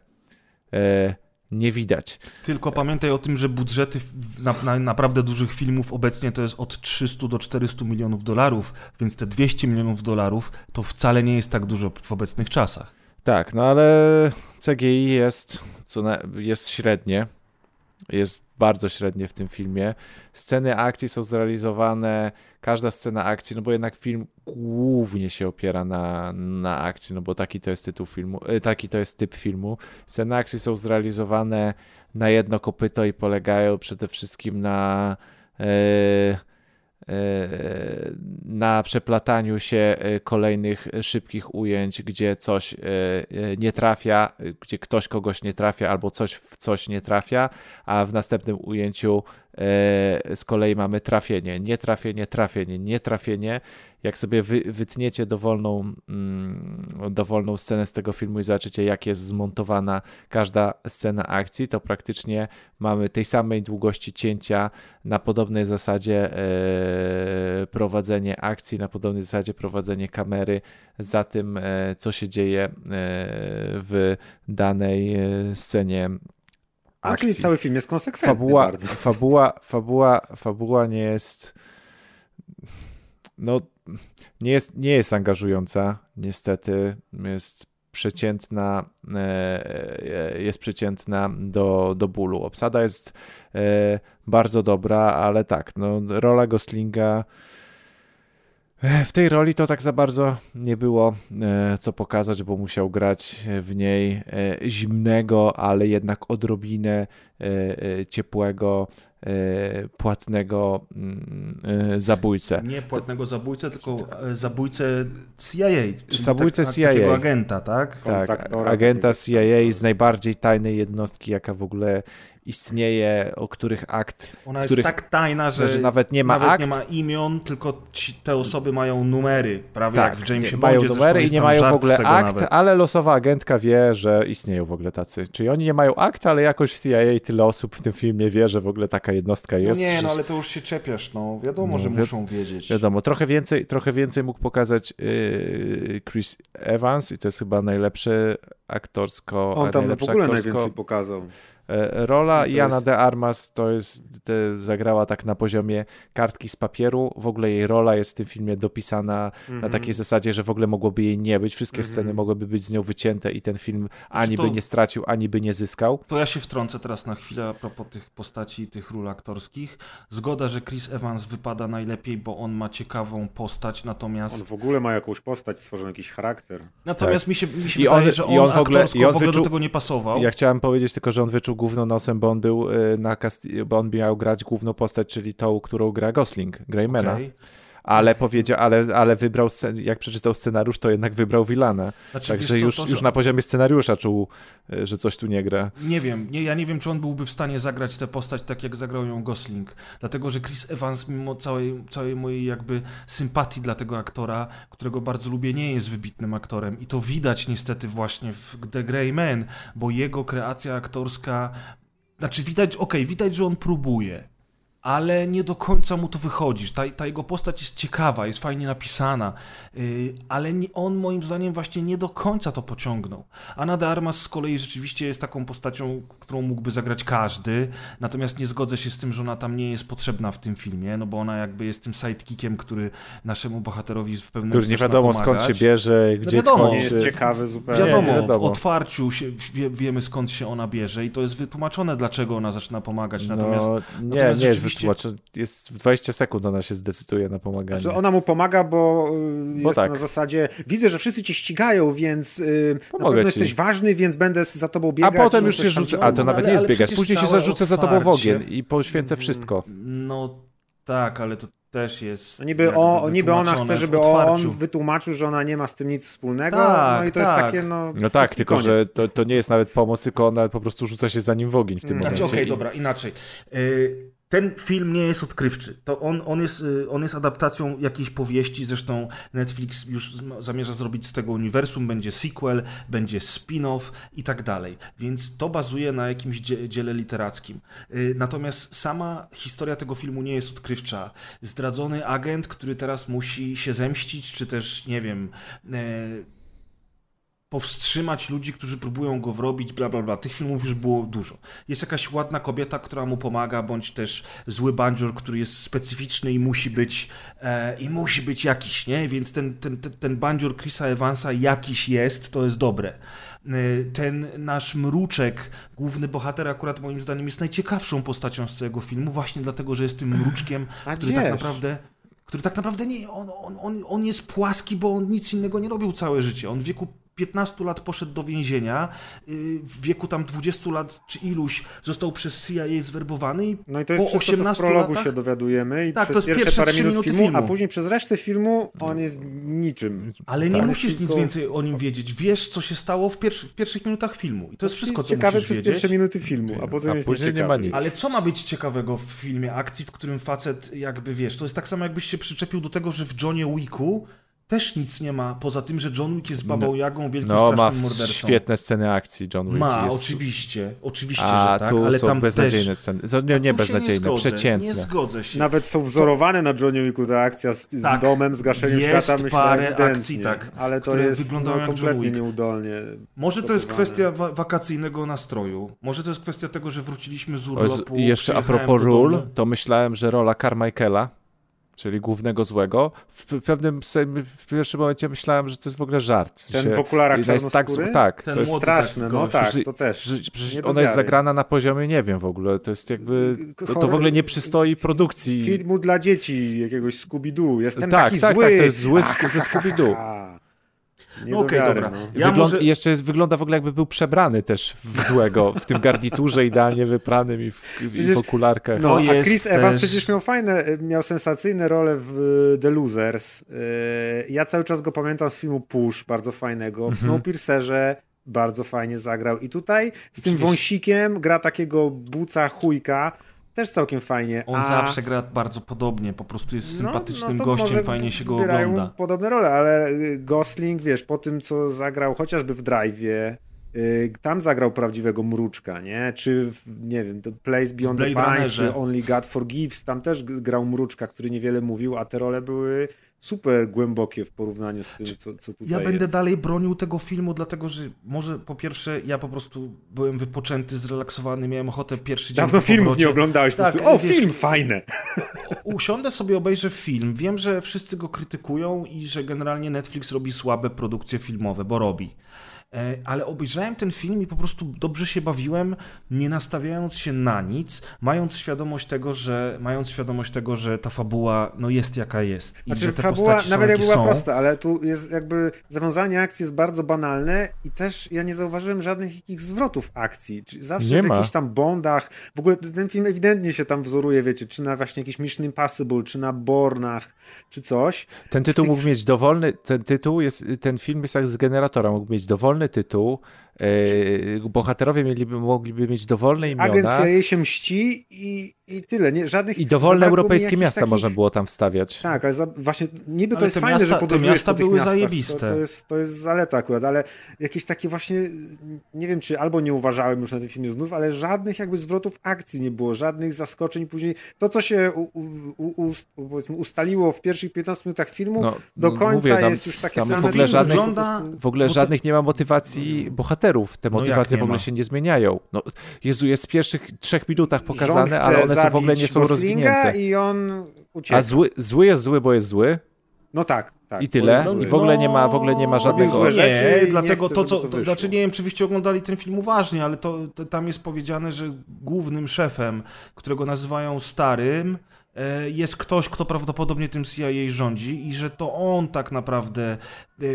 e, nie widać. Tylko pamiętaj o tym, że budżety na, na, naprawdę dużych filmów obecnie to jest od 300 do 400 milionów dolarów, więc te 200 milionów dolarów to wcale nie jest tak dużo w obecnych czasach. Tak, no ale CGI jest, co na, jest średnie. Jest bardzo średnie w tym filmie. Sceny akcji są zrealizowane, każda scena akcji, no bo jednak film głównie się opiera na, na akcji, no bo taki to jest tytuł filmu, e, taki to jest typ filmu. Sceny akcji są zrealizowane na jedno kopyto i polegają przede wszystkim na e, na przeplataniu się kolejnych szybkich ujęć, gdzie coś nie trafia, gdzie ktoś kogoś nie trafia albo coś w coś nie trafia, a w następnym ujęciu z kolei mamy trafienie, nie trafienie, trafienie, nie trafienie. Jak sobie wy, wytniecie dowolną, mm, dowolną scenę z tego filmu i zobaczycie, jak jest zmontowana każda scena akcji, to praktycznie mamy tej samej długości cięcia na podobnej zasadzie e, prowadzenie akcji, na podobnej zasadzie prowadzenie kamery za tym, e, co się dzieje e, w danej scenie a czyli cały film jest konsekwentny fabuła, bardzo. Fabuła, fabuła, fabuła nie jest no nie jest, nie jest angażująca, niestety jest przeciętna, e, e, jest przeciętna do, do bólu. Obsada jest e, bardzo dobra, ale tak, no, rola Goslinga w tej roli to tak za bardzo nie było co pokazać, bo musiał grać w niej zimnego, ale jednak odrobinę ciepłego E, płatnego mm, e, zabójcę. Nie płatnego zabójcę, tylko e, zabójcę CIA. Zabójcę tak, CIA. Takiego agenta, tak? Tak, agenta CIA z najbardziej tajnej jednostki, jaka w ogóle istnieje, o których akt. Ona których, jest tak tajna, że, że nawet nie ma nawet akt. nie ma imion, tylko ci, te osoby mają numery, prawie tak, jak w Jamesie nie, Mają numery i nie mają w ogóle akt, nawet. ale losowa agentka wie, że istnieją w ogóle tacy. Czyli oni nie mają akt, ale jakoś w CIA tyle osób w tym filmie wie, że w ogóle taka jednostka no jest. No nie, że... no ale to już się czepiasz, no wiadomo, no, że wi muszą wiedzieć. Wiadomo, trochę więcej, trochę więcej mógł pokazać yy, Chris Evans i to jest chyba najlepszy aktorsko. On tam w ogóle aktorsko... najwięcej pokazał. E, rola no Jana jest... de Armas to jest, te, zagrała tak na poziomie kartki z papieru. W ogóle jej rola jest w tym filmie dopisana mm -hmm. na mhm. takiej zasadzie, że w ogóle mogłoby jej nie być. Wszystkie mm -hmm. sceny mogłyby być z nią wycięte i ten film ani to... by nie stracił, ani by nie zyskał. To ja się wtrącę teraz na chwilę a propos tych postaci, tych ról aktorskich. Zgoda, że Chris Evans wypada najlepiej, bo on ma ciekawą postać, natomiast... On w ogóle ma jakąś postać, stworzył jakiś charakter. Natomiast tak. mi się, mi się I wydaje, on, że on, on w ogóle, i on w ogóle wyczuł... do tego nie pasował. Ja chciałem powiedzieć tylko, że on wyczuł główną nosem, bo on był y, na bo on miał grać główną postać, czyli tą, którą gra Gosling, Greymana. Okay. Ale powiedział, ale, ale wybrał, jak przeczytał scenariusz, to jednak wybrał Wilana. Znaczy, Także już, to, już na poziomie scenariusza czuł, y, że coś tu nie gra. Nie wiem, nie, ja nie wiem, czy on byłby w stanie zagrać tę postać tak, jak zagrał ją Gosling. Dlatego, że Chris Evans, mimo całej, całej mojej jakby sympatii dla tego aktora, którego bardzo lubię, nie jest wybitnym aktorem. I to widać niestety właśnie w The Grey Man, bo jego kreacja aktorska znaczy widać, okej, okay, widać, że on próbuje, ale nie do końca mu to wychodzi. Ta, ta jego postać jest ciekawa, jest fajnie napisana, yy, ale nie, on moim zdaniem właśnie nie do końca to pociągnął. Anna de Armas z kolei rzeczywiście jest taką postacią, którą mógłby zagrać każdy, natomiast nie zgodzę się z tym, że ona tam nie jest potrzebna w tym filmie, no bo ona jakby jest tym sidekickiem, który naszemu bohaterowi w pewnym Który nie wiadomo skąd się bierze, gdzie no wiadomo, jest ciekawy zupełnie. Wiadomo, nie, wiadomo. w otwarciu się, wie, wiemy skąd się ona bierze i to jest wytłumaczone, dlaczego ona zaczyna pomagać, natomiast... No, nie, natomiast nie jest tłumaczy, jest w 20 sekund ona się zdecyduje na pomaganie. Znaczy ona mu pomaga, bo y, jest tak. na zasadzie widzę, że wszyscy cię ścigają, więc yy, Pomogę na jesteś ważny, więc będę za tobą biegać. A potem już się rzucę, a to nawet ale, nie jest biegać, później się zarzucę za tobą w ogień i poświęcę wszystko. No tak, ale to też jest. No niby, o, niby ona chce, żeby on wytłumaczył, że ona nie ma z tym nic wspólnego. Tak, no i to tak. jest takie, no. No tak, tylko koniec. że to, to nie jest nawet pomoc, tylko ona po prostu rzuca się za nim w ogień w tym znaczy, momencie. Okej, okay, dobra, inaczej. Yy, ten film nie jest odkrywczy. To on, on, jest, y, on jest adaptacją jakiejś powieści, zresztą Netflix już zamierza zrobić z tego uniwersum, będzie sequel, będzie spin-off i tak dalej. Więc to bazuje na jakimś dziele literackim. Y, natomiast sama historia tego filmu nie jest odkrywcza. Zdradzony agent, który teraz musi się zemścić, czy też, nie wiem e, powstrzymać ludzi, którzy próbują go wrobić, bla, bla, bla. Tych filmów już było dużo. Jest jakaś ładna kobieta, która mu pomaga, bądź też zły bandzior, który jest specyficzny i musi być e, i musi być jakiś, nie? Więc ten, ten, ten, ten bandzior Chrisa Evansa jakiś jest, to jest dobre. E, ten nasz mruczek, główny bohater, akurat moim zdaniem jest najciekawszą postacią z całego filmu, właśnie dlatego, że jest tym mruczkiem, A który tak naprawdę który tak naprawdę nie, on, on, on, on jest płaski, bo on nic innego nie robił całe życie. On w wieku 15 lat poszedł do więzienia, y, w wieku tam 20 lat czy iluś został przez CIA zwerbowany i No i to jest po wszystko, co w 18 prologu latach... się dowiadujemy i Tak, to przez jest pierwsze pierwsze parę minut minuty filmu, a filmu. później przez resztę filmu on jest niczym. Ale nie Tak. musisz nic Tylko- więcej o nim wiedzieć. Wiesz, co się stało w, pierwszy, w pierwszych minutach filmu. I to jest wszystko, jest co ciekawe musisz przez wiedzieć. pierwsze minuty filmu, a potem A jest później nie ma nic. Ale co ma być ciekawego w filmie akcji, w którym facet jakby, wiesz, to jest tak samo jakbyś się przyczepił do tego, że w Johnie Wicku też nic nie ma, poza tym, że John Wick jest babą Jagą, wielkim No, ma strasznym mordercą. świetne sceny akcji John Wick. Ma, jest... oczywiście, oczywiście, A że tak, tu ale są tam beznadziejne też... sceny. Nie, nie beznadziejne, zgodzę, przeciętne. Nie zgodzę się. Nawet są wzorowane na Johnny Wicku ta akcja z, Tak. domem, z gaszeniem Jest świata, myślę, parę ewidentnie. akcji, tak, ale to jest wyglądają no, jak John kompletnie Wick. nieudolnie. Może to jest kwestia wa- wakacyjnego nastroju. Może to jest kwestia tego, że wróciliśmy z O, z- urlopu. I jeszcze a propos ról, to myślałem, że rola Carmichaela, czyli głównego złego, w pewnym w pierwszym momencie myślałem, że to jest w ogóle żart. W Ten w okularach i to jest tak, tak, Ten to jest Straszne, no tak, to też. przecież ona jest zagrana na poziomie, nie wiem w ogóle, to jest jakby, to, to w ogóle nie przystoi produkcji. Filmu dla dzieci, jakiegoś Scooby-Doo. Jestem Tak, taki tak, zły. tak, to jest zły ze Scooby-Doo. No okej, wiary, dobra. no. Ja Wygląd- może- jeszcze jest, wygląda w ogóle jakby był przebrany też w złego, w tym garniturze idealnie wypranym i w, i w Przecież- okularkach. No, a Chris Evans też- przecież miał fajne, miał sensacyjne role w y, The Losers. Y, Ja cały czas go pamiętam z filmu Push, bardzo fajnego. W Mhm. Snowpiercerze bardzo fajnie zagrał. I tutaj z tym wąsikiem gra takiego buca chujka, też całkiem fajnie. On a... zawsze gra bardzo podobnie, po prostu jest sympatycznym no to gościem, fajnie się go ogląda. podobne role, ale y, Gosling, wiesz, po tym co zagrał chociażby w Drive'ie, y, tam zagrał prawdziwego mruczka, nie? Czy w, nie wiem, The Place Beyond the Pines, czy. Only God Forgives, tam też grał mruczka, który niewiele mówił, a te role były super głębokie w porównaniu z tym, co, co tutaj Ja będę jest. dalej bronił tego filmu, dlatego że może po pierwsze ja po prostu byłem wypoczęty, zrelaksowany, miałem ochotę pierwszy dzień Dawno po filmów nie oglądałeś, po Tak, prostu, o, wiesz, film, fajne! Usiądę sobie, obejrzę film. Wiem, że wszyscy go krytykują i że generalnie Netflix robi słabe produkcje filmowe, bo robi. E, Ale obejrzałem ten film i po prostu dobrze się bawiłem, nie nastawiając się na nic, mając świadomość tego, że mając świadomość tego, że ta fabuła no jest jaka jest. I Znaczy, że te fabuła postaci są nawet jak była są. prosta, ale tu jest jakby zawiązanie akcji jest bardzo banalne i też ja nie zauważyłem żadnych jakichś zwrotów akcji. Zawsze Nie w jakichś tam bondach. W ogóle ten film ewidentnie się tam wzoruje, wiecie, czy na właśnie jakiś Mission Impossible, czy na Bornach, czy coś. Ten tytuł tych- mógł mieć dowolny, ten tytuł jest, ten film jest jak z generatora, mógł mieć dowolny tytuł, e, bohaterowie mieliby, mogliby mieć dowolne imiona Agencja jej się mści i, i tyle. Nie, żadnych, i dowolne europejskie miasta takich- można było tam wstawiać. Tak, ale za, właśnie niby to Ale jest te fajne, miasta- że te podróżujesz miasta po były miastach. zajebiste. To, to, jest, to jest zaleta akurat, ale jakieś takie właśnie, nie wiem czy albo nie uważałem już na tym filmie znów, ale żadnych jakby zwrotów akcji nie było, żadnych zaskoczeń później. To, co się u, u, u, u, powiedzmy ustaliło w pierwszych 15 minutach filmu, No, do końca mówię, tam- jest już takie tam same... w ogóle żadnych- Wygląda- W ogóle to- żadnych nie ma motywacji bohaterów. Te No motywacje nie w ogóle ma? się nie zmieniają. No, Jezu, jest w pierwszych trzech minutach pokazane, ale one są w ogóle nie są rozwinięte. i on ucieka. A zły, zły jest zły, bo jest zły No tak, tak. i tyle. I w ogóle nie ma, w ogóle nie ma No, żadnego... złe rzeczy i Nie, nie dlatego chcę, to, co. to To, znaczy, nie wiem, czy wyście oglądali ten film uważnie, ale to, to tam jest powiedziane, że głównym szefem, którego nazywają starym, e, jest ktoś, kto prawdopodobnie tym CIA rządzi i że to on tak naprawdę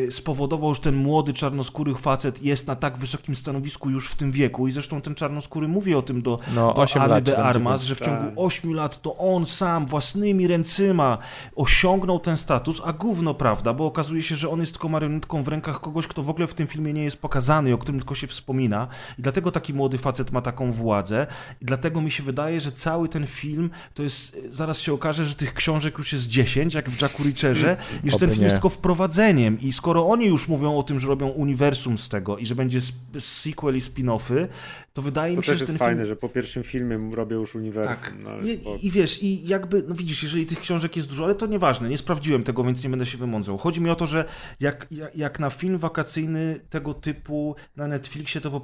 spowodował, że ten młody czarnoskóry facet jest na tak wysokim stanowisku już w tym wieku. I zresztą ten czarnoskóry mówi o tym do, No, do 8 Anny lat, de Armas, że w ciągu Tak. 8 lat to on sam własnymi ręcyma osiągnął ten status, a gówno prawda, bo okazuje się, że on jest tylko marionetką w rękach kogoś, kto w ogóle w tym filmie nie jest pokazany, o którym tylko się wspomina. I dlatego taki młody facet ma taką władzę. I dlatego mi się wydaje, że cały ten film to jest, zaraz się okaże, że tych książek już jest 10, jak w Jacku Richerze i że ten film nie. jest tylko wprowadzeniem. I skoro oni już mówią o tym, że robią uniwersum z tego i że będzie sequel i spin-offy, to wydaje To mi się, też że jest ten fajne, film że po pierwszym filmie robią już uniwersum. tak. No, I. I wiesz, i jakby, no widzisz, jeżeli tych książek jest dużo, ale to nieważne, nie sprawdziłem tego, więc nie będę się wymądzał. Chodzi mi o to, że jak, jak, na film wakacyjny tego typu na Netflixie, to,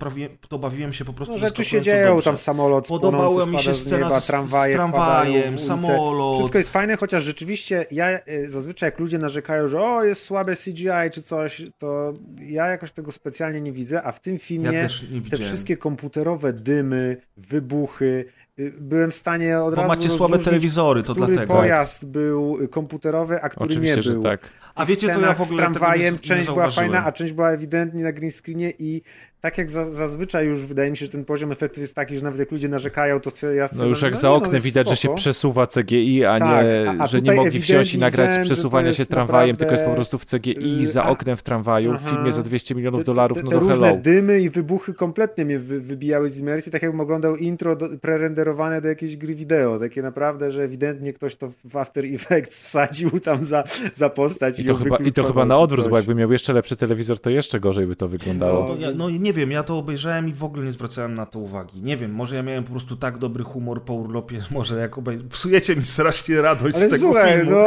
to bawiłem się po prostu No, rzeczy się dzieją, dobrze. tam samolot Podobała mi się z scena nieba, z- z tramwaje tramwajem, w ulicę. samolot. Wszystko jest fajne, chociaż rzeczywiście ja y, zazwyczaj jak ludzie narzekają, że o, jest słabe CGI czy coś, to ja jakoś tego specjalnie nie widzę, a w tym filmie Ja te wszystkie komputerowe dymy, wybuchy, y, byłem w stanie od Bo razu macie słabe telewizory, to który dlatego. pojazd był komputerowy, a który Oczywiście, nie że był. tak. A tych wiecie, to ja w ogóle z tramwajem nie- nie część była zauważyłem. fajna, a część była ewidentnie na green screenie i tak jak za, zazwyczaj już wydaje mi się, że ten poziom efektów jest taki, że nawet jak ludzie narzekają, to ja No już jak no za nie, oknem no, widać, że się spoko. przesuwa CGI, a Tak, nie, a- a że nie mogli wziąć i nagrać przesuwania się tramwajem, tylko jest po naprawdę, prostu w CGI za oknem w tramwaju w Aha. filmie za 200 milionów Te- dolarów, te, no te to różne hello. dymy i wybuchy kompletnie mnie wy, wybijały z imersji, tak jakbym oglądał intro do, prerenderowane do jakiejś gry wideo, takie naprawdę, że ewidentnie ktoś to w After Effects wsadził tam za, za postać i, I to, chyba, I to chyba na odwrót, bo jakby miał jeszcze lepszy telewizor, to jeszcze gorzej by to wyglądało. No, ja, no nie wiem, ja to obejrzałem i w ogóle nie zwracałem na to uwagi. Nie wiem, może ja miałem po prostu tak dobry humor po urlopie, może jak obej... Psujecie mi strasznie radość Ale z tego słuchaj, filmu. no,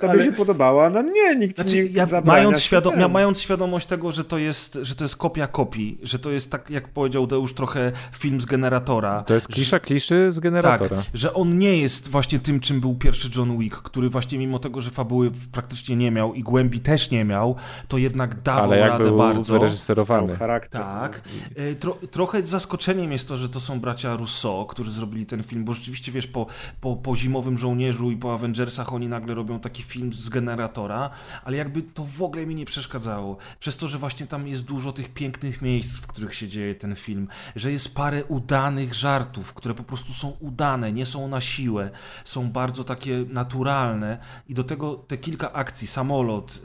tobie Ale- się podobało, a na mnie nikt ci Znaczy, nie ja, zabrania. mając, świadom, ja, mając świadomość tego, że to, jest, że to jest kopia kopii, że to jest tak, jak powiedział Deusz, trochę film z generatora. To jest klisza kliszy z Tak, generatora. że on nie jest właśnie tym, czym był pierwszy John Wick, który właśnie mimo tego, że fabuły praktycznie nie miał i głębi też nie miał, to jednak dawał Ale jak radę był bardzo. wyreżyserowany. Miał charakter. Tak. E, Tro, trochę zaskoczeniem jest to, że to są bracia Russo, którzy zrobili ten film, bo rzeczywiście wiesz, po, po, po Zimowym Żołnierzu i po Avengersach oni nagle robią taki film z generatora, ale jakby to w ogóle mi nie przeszkadzało. Przez to, że właśnie tam jest dużo tych pięknych miejsc, w których się dzieje ten film, że jest parę udanych żartów, które po prostu są udane, nie są na siłę, są bardzo takie naturalne i do tego te kilka akcji, samolot,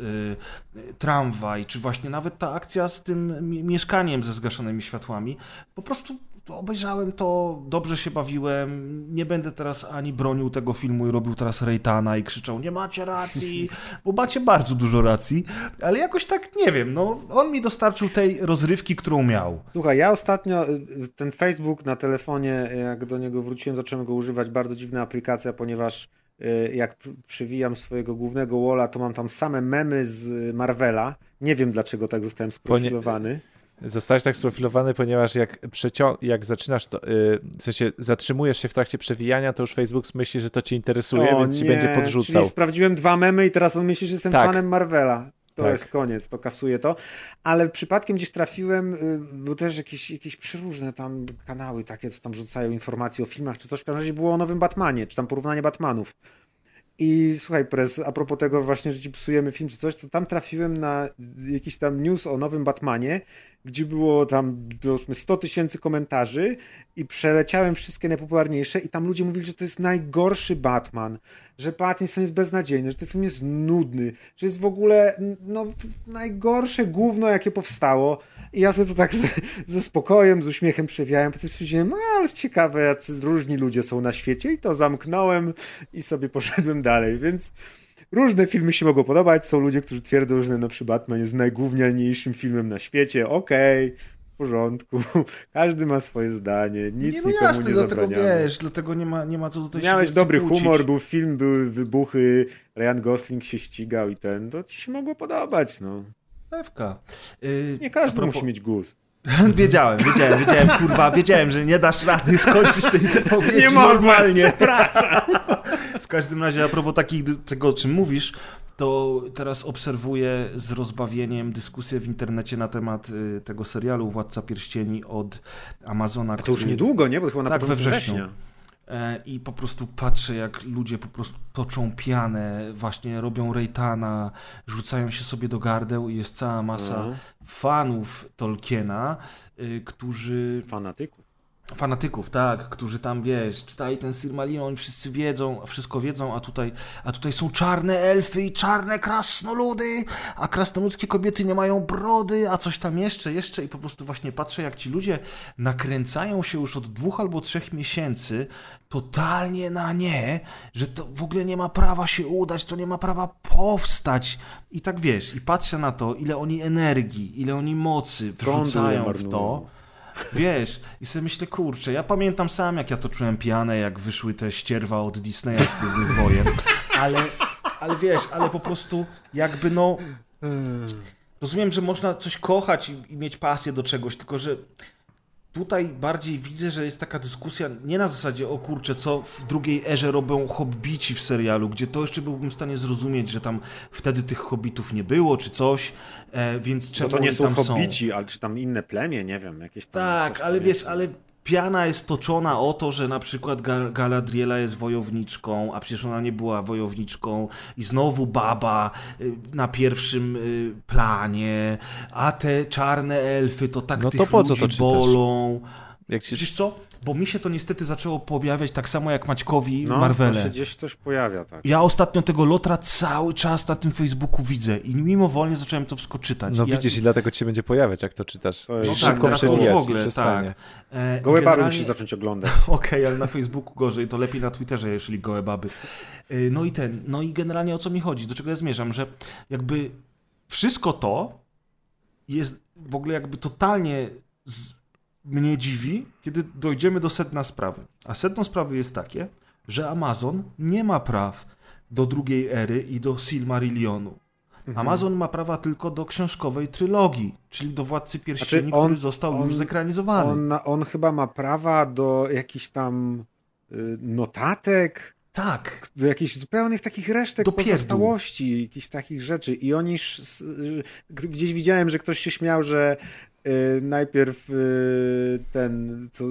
y, tramwaj, czy właśnie nawet ta akcja z tym mi- mieszkaniem ze zgaszonymi światłami, po prostu obejrzałem to, dobrze się bawiłem, nie będę teraz ani bronił tego filmu i robił teraz rejtana i krzyczał nie macie racji, bo macie bardzo dużo racji, ale jakoś tak nie wiem, no on mi dostarczył tej rozrywki, którą miał. Słuchaj, ja ostatnio y, ten Facebook na telefonie, jak do niego wróciłem, zacząłem go używać. Bardzo dziwna aplikacja, ponieważ jak pr- przywijam swojego głównego walla, to mam tam same memy z Marvela. Nie wiem dlaczego tak zostałem sprofilowany. Zostałeś tak sprofilowany, ponieważ jak, przecią- jak zaczynasz to, yy, w sensie zatrzymujesz się w trakcie przewijania, to już Facebook myśli, że to ci interesuje, O więc ci nie, będzie podrzucał. Czyli sprawdziłem dwa memy i teraz on myśli, że jestem Tak. fanem Marvela. To Tak. jest koniec, to kasuje to. Ale przypadkiem gdzieś trafiłem, y, bo też jakieś, jakieś przeróżne tam kanały takie, co tam rzucają informacje o filmach czy coś. W każdym razie było o nowym Batmanie, czy tam porównanie Batmanów. I słuchaj, Prez, a propos tego właśnie, że ci psujemy film czy coś, to tam trafiłem na jakiś tam news o nowym Batmanie, gdzie było tam powiedzmy 100 tysięcy komentarzy i przeleciałem wszystkie najpopularniejsze i tam ludzie mówili, że to jest najgorszy Batman, że Pattinson jest beznadziejny, że ten film jest nudny, że jest w ogóle no, najgorsze gówno, jakie powstało. I ja sobie to tak ze, ze spokojem, z uśmiechem przewijałem, potem stwierdziłem, no ale ciekawe, jacy różni ludzie są na świecie i to zamknąłem i sobie poszedłem dalej, więc różne filmy się mogą podobać, są ludzie, którzy twierdzą, że najnowszy Batman jest najgównianiejszym filmem na świecie, okej, w porządku, każdy ma swoje zdanie, nic nie, no nikomu jasne, nie dlatego zabraniamy. wiesz, dlatego nie ma, nie ma co tutaj Miałeś dobry kłócić. humor, był film, były wybuchy, Ryan Gosling się ścigał i ten, to ci się mogło podobać, no. Pewka. Yy, Nie każdy propos- musi mieć gust. Wiedziałem, wiedziałem, wiedziałem, kurwa, wiedziałem, że nie dasz rady skończyć tej wypowiedzi Nie mogłem, normalnie. W każdym razie, a propos takich, tego, o czym mówisz, to teraz obserwuję z rozbawieniem dyskusję w internecie na temat y, tego serialu Władca Pierścieni od Amazona. A to już który- niedługo, nie? Bo chyba na Tak, we wrześniu. E, I po prostu patrzę, jak ludzie po prostu toczą pianę, właśnie robią rejtana, rzucają się sobie do gardeł i jest cała masa No. fanów Tolkiena, y, którzy Fanatyków. Fanatyków, tak, którzy tam, wiesz, czytali ten Silmarillion, wszyscy wiedzą, wszystko wiedzą, a tutaj, a tutaj są czarne elfy i czarne krasnoludy, a krasnoludzkie kobiety nie mają brody, a coś tam jeszcze, jeszcze i po prostu właśnie patrzę, jak ci ludzie nakręcają się już od dwóch albo trzech miesięcy totalnie na nie, że to w ogóle nie ma prawa się udać, to nie ma prawa powstać. I tak, wiesz, i patrzę na to, ile oni energii, ile oni mocy wrzucają w to, Wiesz, i sobie myślę, kurczę, ja pamiętam sam, jak ja to czułem pijane, jak wyszły te ścierwa od Disneya z Gwiezdnych Wojen, ale, ale wiesz, ale po prostu jakby no... Rozumiem, że można coś kochać i, i mieć pasję do czegoś, tylko że tutaj bardziej widzę, że jest taka dyskusja nie na zasadzie, o kurczę, co w drugiej erze robią hobbici w serialu, gdzie to jeszcze byłbym w stanie zrozumieć, że tam wtedy tych hobbitów nie było, czy coś, e, więc czemu to nie są tam są. hobbici, ale czy tam inne plemię, nie wiem, jakieś tam... Tak, ale wiesz, ale piana jest toczona o to, że na przykład Gal Galadriela jest wojowniczką, a przecież ona nie była wojowniczką i znowu baba y, na pierwszym y, planie, a te czarne elfy to tak No to po co to czytasz? bolą. Jak ci... Przecież co? Bo mi się to niestety zaczęło pojawiać tak samo jak Maćkowi No, to Marvele. się gdzieś coś pojawia, tak. Ja ostatnio tego Lotra cały czas na tym Facebooku widzę i mimowolnie zacząłem to wszystko czytać. No ja... widzisz i dlatego ci się będzie pojawiać, jak to czytasz. To No jest- tak, Szybko teraz to już w ogóle, tak. E, Gołe baby generalnie- musisz zacząć oglądać. Okej, ale na Facebooku gorzej, to lepiej na Twitterze, jeżeli gołe baby. Y, No i ten, no i generalnie o co mi chodzi, do czego ja zmierzam, że jakby wszystko to jest w ogóle jakby totalnie z... mnie dziwi, kiedy dojdziemy do sedna sprawy. A sedno sprawy jest takie, że Amazon nie ma praw do drugiej ery i do Silmarillionu. Amazon ma prawa tylko do książkowej trylogii, czyli do Władcy Pierścieni, Znaczy, on- który został on- już zekranizowany. On, on chyba ma prawa do jakichś tam y, notatek, Tak, do jakichś zupełnych takich resztek Do pozostałości, jakichś takich rzeczy. I oni y, gdzieś widziałem, że ktoś się śmiał, że najpierw y, ten co,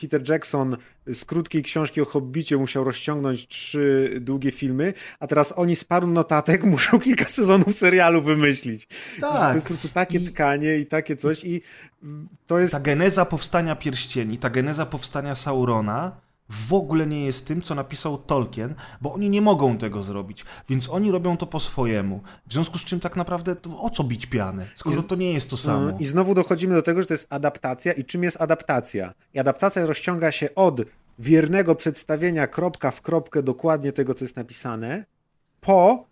Peter Jackson z krótkiej książki o Hobbicie musiał rozciągnąć trzy długie filmy, a teraz oni z paru notatek muszą kilka sezonów serialu wymyślić. Tak. To jest po prostu takie I- tkanie i takie coś i mm, to jest ta geneza powstania pierścieni, ta geneza powstania Saurona w ogóle nie jest tym, co napisał Tolkien, bo oni nie mogą tego zrobić, więc oni robią to po swojemu. W związku z czym tak naprawdę to o co bić pianę, skoro to nie jest to samo. Mm, I znowu dochodzimy do tego, że to jest adaptacja. I czym jest adaptacja? I adaptacja rozciąga się od wiernego przedstawienia kropka w kropkę dokładnie tego, co jest napisane, po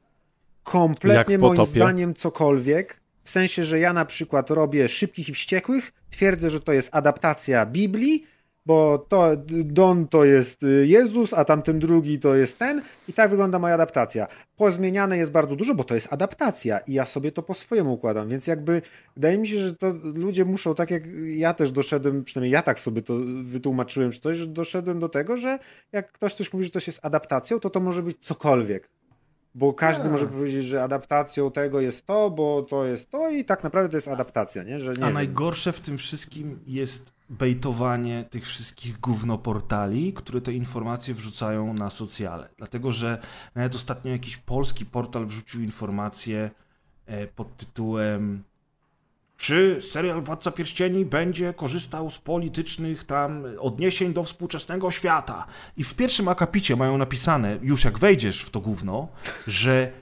kompletnie moim zdaniem cokolwiek. W sensie, że ja na przykład robię Szybkich i Wściekłych, twierdzę, że to jest adaptacja Biblii, bo to Don to jest y, Jezus, a tamten drugi to jest ten i tak wygląda moja adaptacja. Pozmieniane jest bardzo dużo, bo to jest adaptacja i ja sobie to po swojemu układam, więc jakby wydaje mi się, że to ludzie muszą, tak jak ja też doszedłem, przynajmniej ja tak sobie to wytłumaczyłem czy coś, że doszedłem do tego, że jak ktoś coś mówi, że coś jest adaptacją, to to może być cokolwiek. Bo każdy Tak. może powiedzieć, że adaptacją tego jest to, bo to jest to i tak naprawdę to jest adaptacja, nie? Że nie A wiem. najgorsze w tym wszystkim jest bejtowanie tych wszystkich gównoportali, które te informacje wrzucają na socjale. Dlatego, że nawet ostatnio jakiś polski portal wrzucił informację e, pod tytułem czy serial Władca Pierścieni będzie korzystał z politycznych tam odniesień do współczesnego świata? I w pierwszym akapicie mają napisane, już jak wejdziesz w to gówno, że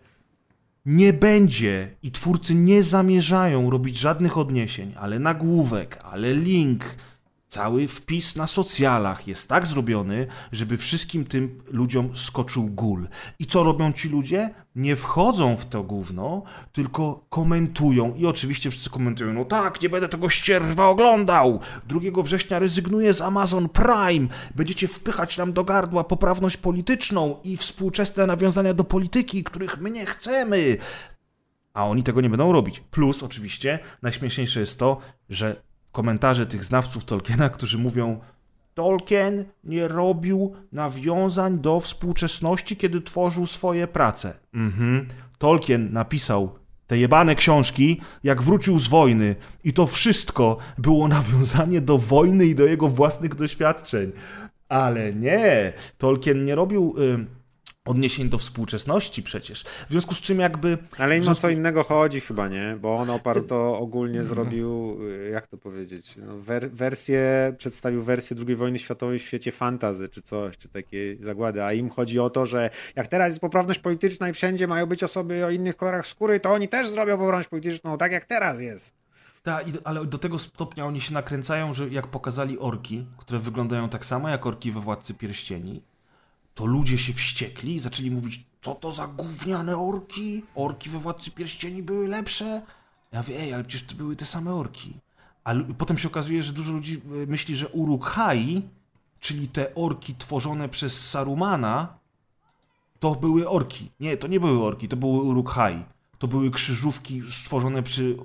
nie będzie i twórcy nie zamierzają robić żadnych odniesień, ale nagłówek, ale link, cały wpis na socjalach jest tak zrobiony, żeby wszystkim tym ludziom skoczył gól. I co robią ci ludzie? Nie wchodzą w to gówno, tylko komentują. I oczywiście wszyscy komentują, no tak, nie będę tego ścierwa oglądał. 2 września rezygnuję z Amazon Prime. Będziecie wpychać nam do gardła poprawność polityczną i współczesne nawiązania do polityki, których my nie chcemy. A oni tego nie będą robić. Plus, oczywiście, najśmieszniejsze jest to, że komentarze tych znawców Tolkiena, którzy mówią: Tolkien nie robił nawiązań do współczesności, kiedy tworzył swoje prace. Mhm. Tolkien napisał te jebane książki, jak wrócił z wojny, i to wszystko było nawiązanie do wojny i do jego własnych doświadczeń. Ale nie, Tolkien nie robił. Y, Odniesień do współczesności przecież. W związku z czym jakby. Ale im w o związku- co innego chodzi chyba, nie? Bo on oparł to ogólnie zrobił, y, jak to powiedzieć, no, wer wersję, przedstawił wersję II wojny światowej w świecie fantazy, czy coś, czy takiej zagłady, a im chodzi o to, że jak teraz jest poprawność polityczna i wszędzie mają być osoby o innych kolorach skóry, to oni też zrobią poprawność polityczną, tak jak teraz jest. Tak, ale do tego stopnia oni się nakręcają, że jak pokazali orki, które wyglądają tak samo jak orki we Władcy Pierścieni, to ludzie się wściekli i zaczęli mówić, co to za gówniane orki? Orki we Władcy Pierścieni były lepsze? Ja mówię, ej, ale przecież to były te same orki. A potem się okazuje, że dużo ludzi y, myśli, że Uruk-hai, czyli te orki tworzone przez Sarumana, to były orki. Nie, to nie były orki, to były Uruk-hai. To były krzyżówki stworzone przy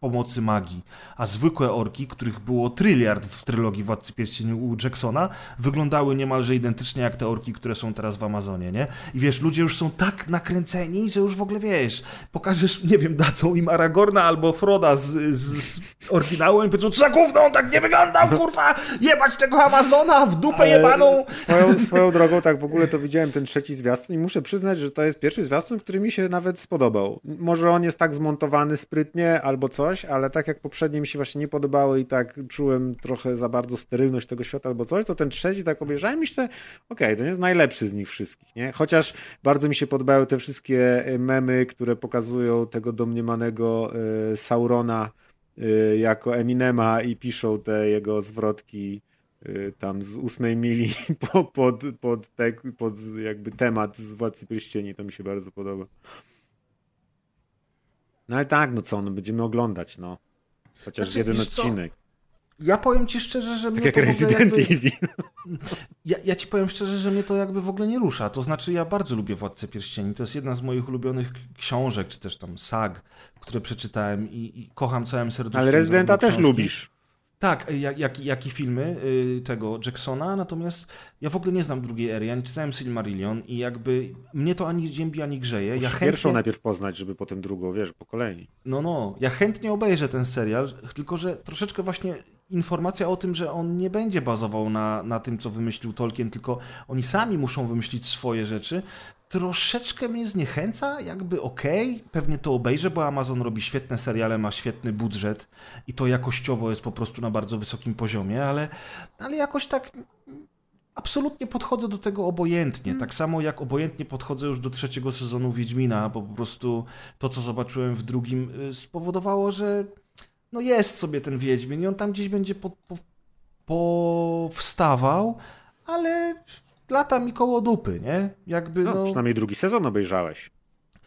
pomocy magii. A zwykłe orki, których było tryliard w trylogii Władcy Pierścieni u Jacksona, wyglądały niemalże identycznie jak te orki, które są teraz w Amazonie, nie? I wiesz, ludzie już są tak nakręceni, że już w ogóle wiesz, pokażesz, nie wiem, dadzą im Aragorna albo Froda z, z, z oryginału i powiedzą, co za gówno, on tak nie wyglądał, kurwa, jebać tego Amazona w dupę Ale jebaną. Swoją, swoją drogą, tak w ogóle to widziałem ten trzeci zwiastun i muszę przyznać, że to jest pierwszy zwiastun, który mi się nawet spodobał. Może on jest tak zmontowany sprytnie albo coś, ale tak jak poprzednie mi się właśnie nie podobały i tak czułem trochę za bardzo sterylność tego świata albo coś, to ten trzeci tak obejrzałem i myślę, okej, to jest najlepszy z nich wszystkich, nie? Chociaż bardzo mi się podobały te wszystkie e, memy, które pokazują tego domniemanego y, Saurona y, jako Eminema i piszą te jego zwrotki tam z ósmej mili po, pod, pod, tek, pod jakby temat z Władcy Pierścieni, to mi się bardzo podoba. No ale tak, no co, no będziemy oglądać, no. Chociaż Znaczy, jeden wiesz co? odcinek. Ja powiem ci szczerze, że Tak jak Resident jakby... Evil. Ja, ja ci powiem szczerze, że mnie to jakby w ogóle nie rusza. To znaczy, ja bardzo lubię Władcę Pierścieni. To jest jedna z moich ulubionych książek, czy też tam sag, które przeczytałem i, i kocham całym serduszkiem. Ale Rezydenta też lubisz. Tak, jak, jak, jak i filmy y, tego Jacksona, natomiast ja w ogóle nie znam drugiej ery, ja nie czytałem Silmarillion i jakby mnie to ani ziębi, ani grzeje. Ja Musisz chętnie, pierwszą najpierw poznać, żeby potem drugą, wiesz, po kolei. no, no, ja chętnie obejrzę ten serial, tylko że troszeczkę właśnie informacja o tym, że on nie będzie bazował na, na tym, co wymyślił Tolkien, tylko oni sami muszą wymyślić swoje rzeczy, troszeczkę mnie zniechęca, jakby okej, pewnie to obejrzę, bo Amazon robi świetne seriale, ma świetny budżet i to jakościowo jest po prostu na bardzo wysokim poziomie, ale, ale jakoś tak absolutnie podchodzę do tego obojętnie. Tak samo jak obojętnie podchodzę już do trzeciego sezonu Wiedźmina, bo po prostu to, co zobaczyłem w drugim, y, spowodowało, że no jest sobie ten Wiedźmin i on tam gdzieś będzie po, po, powstawał, ale lata mi koło dupy, nie? Jakby No, no... przynajmniej drugi sezon obejrzałeś.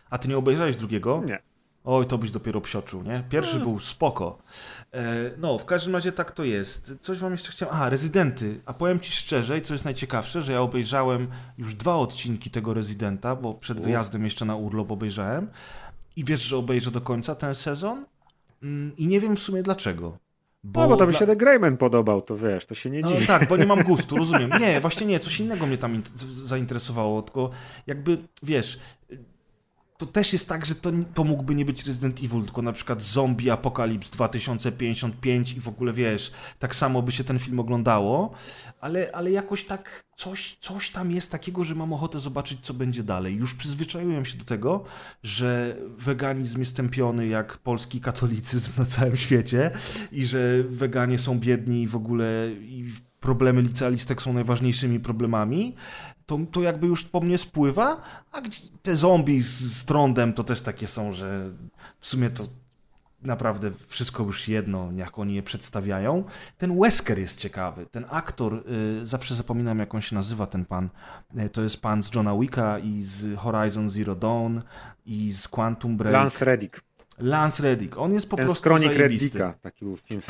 A ty nie obejrzałeś drugiego? Nie. Oj, to byś dopiero psioczył, nie? Pierwszy był spoko. E, no, w każdym razie tak to jest. Coś wam jeszcze chciałem... Aha, Rezydenty. A powiem ci szczerze, i co jest najciekawsze, że ja obejrzałem już dwa odcinki tego Rezydenta, bo przed U. wyjazdem jeszcze na urlop obejrzałem. I wiesz, że obejrzę do końca ten sezon? Mm, I nie wiem w sumie dlaczego. No, bo to by się The Greyman podobał, to wiesz, to się nie no dziwi. tak, bo nie mam gustu, rozumiem. Nie, właśnie nie, coś innego mnie tam zainteresowało, tylko jakby, wiesz, to też jest tak, że to, to mógłby nie być Resident Evil, tylko na przykład Zombie Apocalypse 2055 i w ogóle, wiesz, tak samo by się ten film oglądało, ale, ale jakoś tak coś, coś tam jest takiego, że mam ochotę zobaczyć, co będzie dalej. Już przyzwyczaiłem się do tego, że weganizm jest tępiony jak polski katolicyzm na całym świecie i że weganie są biedni i w ogóle i problemy licealistek są najważniejszymi problemami, to, to jakby już po mnie spływa, a te zombie z, z trądem to też takie są, że w sumie to naprawdę wszystko już jedno, jak oni je przedstawiają. Ten Wesker jest ciekawy. Ten aktor, y, zawsze zapominam jak on się nazywa, ten pan. Y, to jest pan z Johna Wicka i z Horizon Zero Dawn i z Quantum Break. Lance Reddick. Lance Reddick. On jest po Ten z prostu Kronik zajebisty. Reddicka. Taki był film.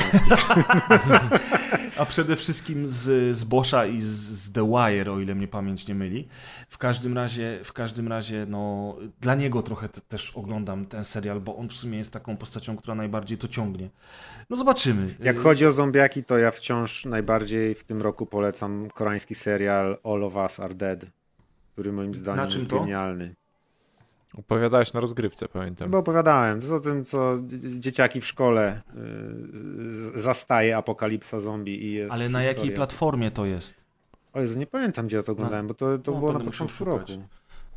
A przede wszystkim z, z Boscha i z, z The Wire, o ile mnie pamięć nie myli. W każdym razie, w każdym razie, no, dla niego trochę te, też oglądam ten serial, bo on w sumie jest taką postacią, która najbardziej to ciągnie. No zobaczymy. Jak chodzi o zombiaki, to ja wciąż najbardziej w tym roku polecam koreański serial All of Us Are Dead, który moim zdaniem jest to? genialny. Opowiadałeś na rozgrywce, pamiętam. Chyba opowiadałem. To jest o tym, co dzie- dzieciaki w szkole y, zastaje apokalipsa zombie i jest Ale na jakiej historia. platformie to jest? O Jezu, nie pamiętam, gdzie ja to oglądałem, bo to, to No, było na początku szukać. roku.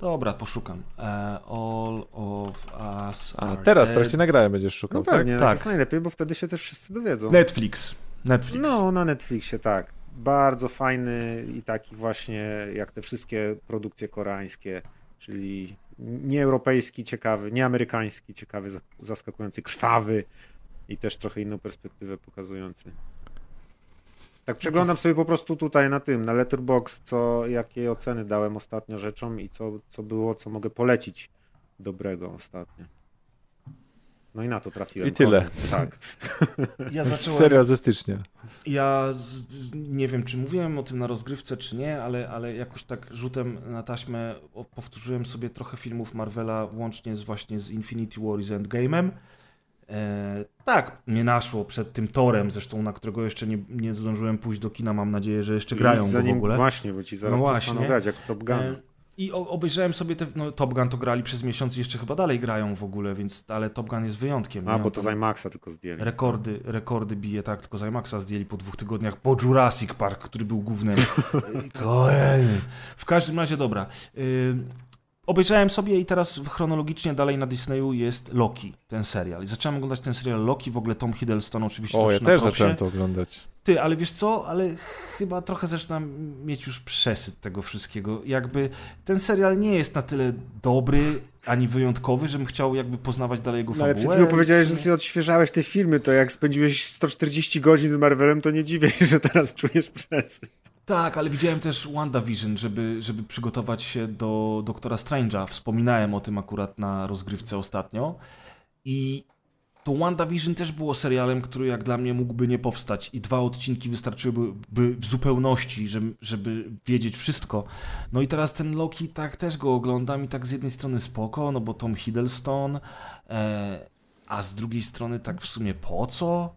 Dobra, poszukam. E, all of us A are teraz dead. trakcie nagrania będziesz szukał, No tak? pewnie, tak Tak. jest najlepiej, bo wtedy się też wszyscy dowiedzą. Netflix. Netflix. No, na Netflixie, tak. Bardzo fajny i taki właśnie jak te wszystkie produkcje koreańskie, czyli nie europejski, ciekawy, nie amerykański, ciekawy, za- zaskakujący, krwawy i też trochę inną perspektywę pokazujący. Tak przeglądam sobie po prostu tutaj na tym, na Letterbox, co, jakie oceny dałem ostatnio rzeczom i co, co było, co mogę polecić dobrego ostatnio. No i na to trafiłem. I tyle. Koniec, Tak. Ja zacząłem... Serial ze stycznia. Ja z, nie wiem, czy mówiłem o tym na rozgrywce, czy nie, ale, ale jakoś tak rzutem na taśmę powtórzyłem sobie trochę filmów Marvela, łącznie z właśnie z Infinity War i z Endgame'em. E, tak, mnie naszło przed tym torem, zresztą na którego jeszcze nie, nie zdążyłem pójść do kina. Mam nadzieję, że jeszcze grają go w ogóle. Właśnie, bo ci zaraz No właśnie. grać jak Top Gun. E, I obejrzałem sobie te. No, Top Gun to grali przez miesiąc i jeszcze chyba dalej grają w ogóle, więc. Ale Top Gun jest wyjątkiem. A, bo to z IMAXa tylko zdjęli. Rekordy, rekordy bije, tak, tylko z IMAXa zdjęli po dwóch tygodniach, po Jurassic Park, który był głównym. W każdym razie, dobra. Obejrzałem sobie i teraz chronologicznie dalej na Disneyu jest Loki, ten serial. I zacząłem oglądać ten serial Loki, w ogóle Tom Hiddleston oczywiście. O, ja też propsie. zacząłem to oglądać. Ty, ale wiesz co, ale chyba trochę zaczynam mieć już przesyt tego wszystkiego. Jakby ten serial nie jest na tyle dobry ani wyjątkowy, żebym chciał jakby poznawać dalej jego No, fabułę. ale przed chwilą powiedziałeś, że sobie odświeżałeś te filmy, to jak spędziłeś 140 godzin z Marvelem, to nie dziwię się, że teraz czujesz przesyt. Tak, ale widziałem też WandaVision, żeby, żeby przygotować się do Doktora Strange'a. Wspominałem o tym akurat na rozgrywce ostatnio. I to WandaVision też było serialem, który jak dla mnie mógłby nie powstać. I dwa odcinki wystarczyłyby by w zupełności, żeby, żeby wiedzieć wszystko. No i teraz ten Loki, tak też go oglądam i tak z jednej strony spoko, no bo Tom Hiddleston, e, a z drugiej strony tak w sumie po co?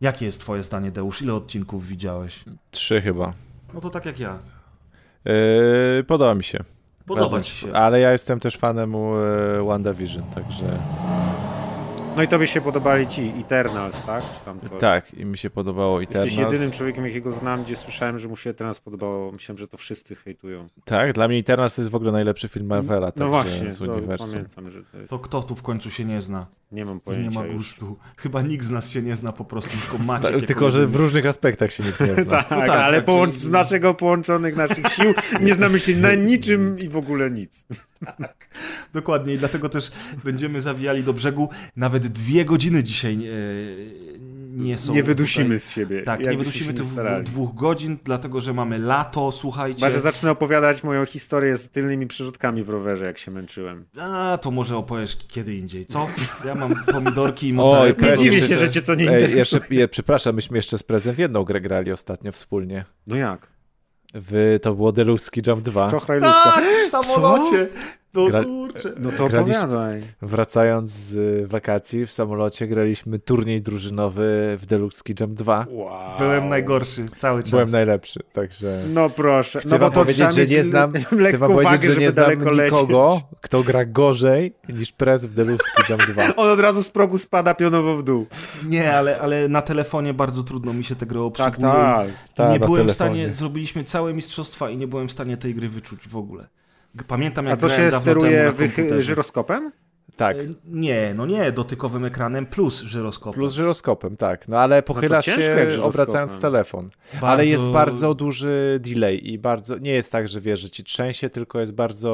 Jakie jest twoje zdanie, Deusz? Ile odcinków widziałeś? Trzy chyba. No to tak jak ja. Yy, podoba mi się. Podoba Bardzo. ci się. Ale ja jestem też fanem e, WandaVision, także No i tobie się podobali ci Eternals, tak? Czy tam coś? tak, i mi się podobało Jesteś Eternals. jedynym człowiekiem, jakiego znam, gdzie słyszałem, że mu się Eternals podobało. Myślałem, że to wszyscy hejtują. Tak, dla mnie Eternals to jest w ogóle najlepszy film Marvela No także właśnie, z to uniwersum. pamiętam, że to jest... To kto tu w końcu się nie zna? Nie mam I nie pojęcia ma już. gustu. Chyba nikt z nas się nie zna po prostu, tylko Maciek. Ta, tylko, że w różnych aspektach się nikt nie zna. Tak, No tak, ale tak, połącz- czyli- z naszego połączonych naszych sił nie znamy się na niczym i w ogóle nic. Dokładnie i dlatego też będziemy zawijali do brzegu. Nawet dwie godziny dzisiaj e, nie są nie wydusimy tutaj. z siebie. Tak, nie wydusimy tych dwóch godzin, dlatego że mamy lato, słuchajcie. Chyba, że zacznę opowiadać moją historię z tylnymi przerzutkami w rowerze, jak się męczyłem. A, to może opowiesz kiedy indziej, co? Ja mam pomidorki i. Presję Nie dziwię się, że cię to nie Ej, interesuje. jeszcze, je, przepraszam, myśmy jeszcze z Prezem w jedną grę grali ostatnio wspólnie. No jak? W, to było Deluxe Ski Jump 2. Czochraj ludzka. Tak, w samolocie. No Gra- kurczę. No to Graliśmy- opowiadaj. Wracając z y, wakacji w samolocie graliśmy turniej drużynowy w Deluxe Ski Jump 2. Wow. Byłem najgorszy cały czas. Byłem najlepszy, także... No proszę. Chcę no bo wam to powiedzieć, że nie znam, chcę wam powiedzieć, wagę, że żeby nie znam daleko lecieć. nikogo, kto gra gorzej niż Prez w Deluxe Ski Jump 2. On od razu z progu spada pionowo w dół. Nie, ale, ale na telefonie bardzo trudno mi się tę grę obsługuje. Tak, tak. I Ta, nie byłem w telefonie. stanie, zrobiliśmy całe mistrzostwa i nie byłem w stanie tej gry wyczuć w ogóle. Pamiętam A jak to grałem się steruje komputerze. żyroskopem? Tak, E, Nie, no nie, dotykowym ekranem plus żyroskopem. plus żyroskopem, tak. No ale pochyla ciężko jak się obracając telefon. Bardzo- Ale jest bardzo duży delay i bardzo... Nie jest tak, że wiesz, że ci trzęsie, tylko jest bardzo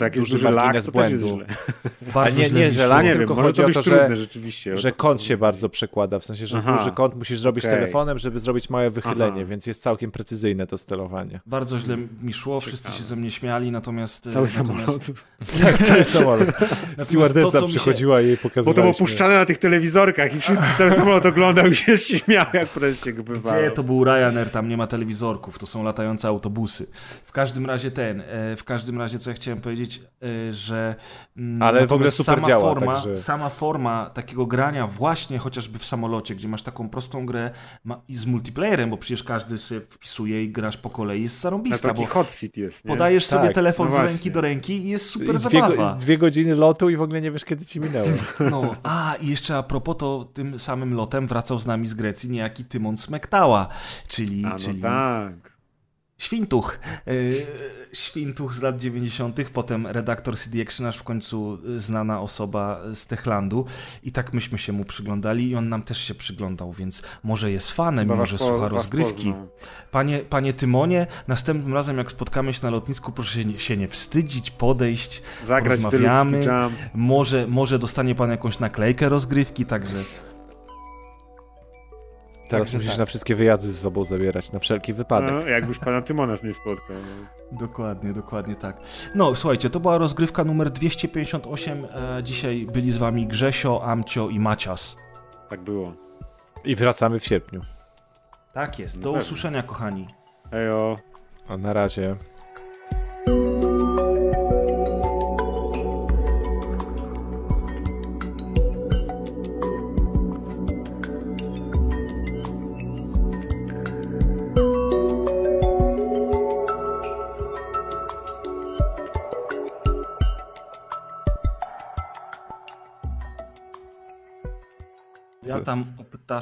No jest duży lag, margines to jest błędu. bardzo A nie- nie, że lag, nie tylko wiem, może chodzi o to, że-. Że kąt się bardzo przekłada, w sensie, że Aha. duży kąt musisz zrobić Okej. telefonem, żeby zrobić małe wychylenie, Aha. więc jest całkiem precyzyjne to sterowanie. Bardzo źle mi szło, wszyscy Ciekawe. się ze mnie śmiali, natomiast... e, Cały natomiast, samolot. Tak, cały samolot. to, Stewardessa co mi się- przychodziła i jej Bo to pokazywała. było puszczane na tych telewizorkach i wszyscy cały samolot oglądał i się śmiał, jak wreszcie go bywało. Gdzie to był Ryanair, tam nie ma telewizorków, to są latające autobusy. W każdym razie ten, e, w każdym razie co ja chciałem powiedzieć, e, że mm, Ale w ogóle super sama działa, forma, także- sama forma takiego grania właśnie chociażby w samolocie, gdzie masz taką prostą grę ma, i z multiplayerem, bo przecież każdy sobie wpisuje i grasz po kolei, jest zarąbista, taki bo hot seat jest, nie? podajesz sobie Tak, telefon no z ręki do ręki i jest I super dwie, zabawa. dwie godziny lotu i w ogóle nie wiesz, kiedy ci minęło. No, a i jeszcze a propos, to tym samym lotem wracał z nami z Grecji niejaki Tymon Smektała, czyli, A no czyli tak. Świntuch. Yy, Świntuch z lat 90., potem redaktor CD Action, aż w końcu y, znana osoba z Techlandu. I tak myśmy się mu przyglądali i on nam też się przyglądał, więc może jest fanem, Chyba może po- słucha rozgrywki. Panie, panie Tymonie, następnym razem jak spotkamy się na lotnisku, proszę się nie, się nie wstydzić, podejść, Zagrać Jump. Może, może dostanie pan jakąś naklejkę rozgrywki, także Teraz Także musisz tak. na wszystkie wyjazdy ze sobą zabierać, na wszelki wypadek. No, jakbyś pana Tymonas nie spotkał. No. Dokładnie, dokładnie tak. No, słuchajcie, to była rozgrywka numer 258. E, dzisiaj byli z wami Grzesio, Amcio i Macias. Tak było. I wracamy w sierpniu. Tak jest. Na Do usłyszenia, kochani. Ejo. A na razie.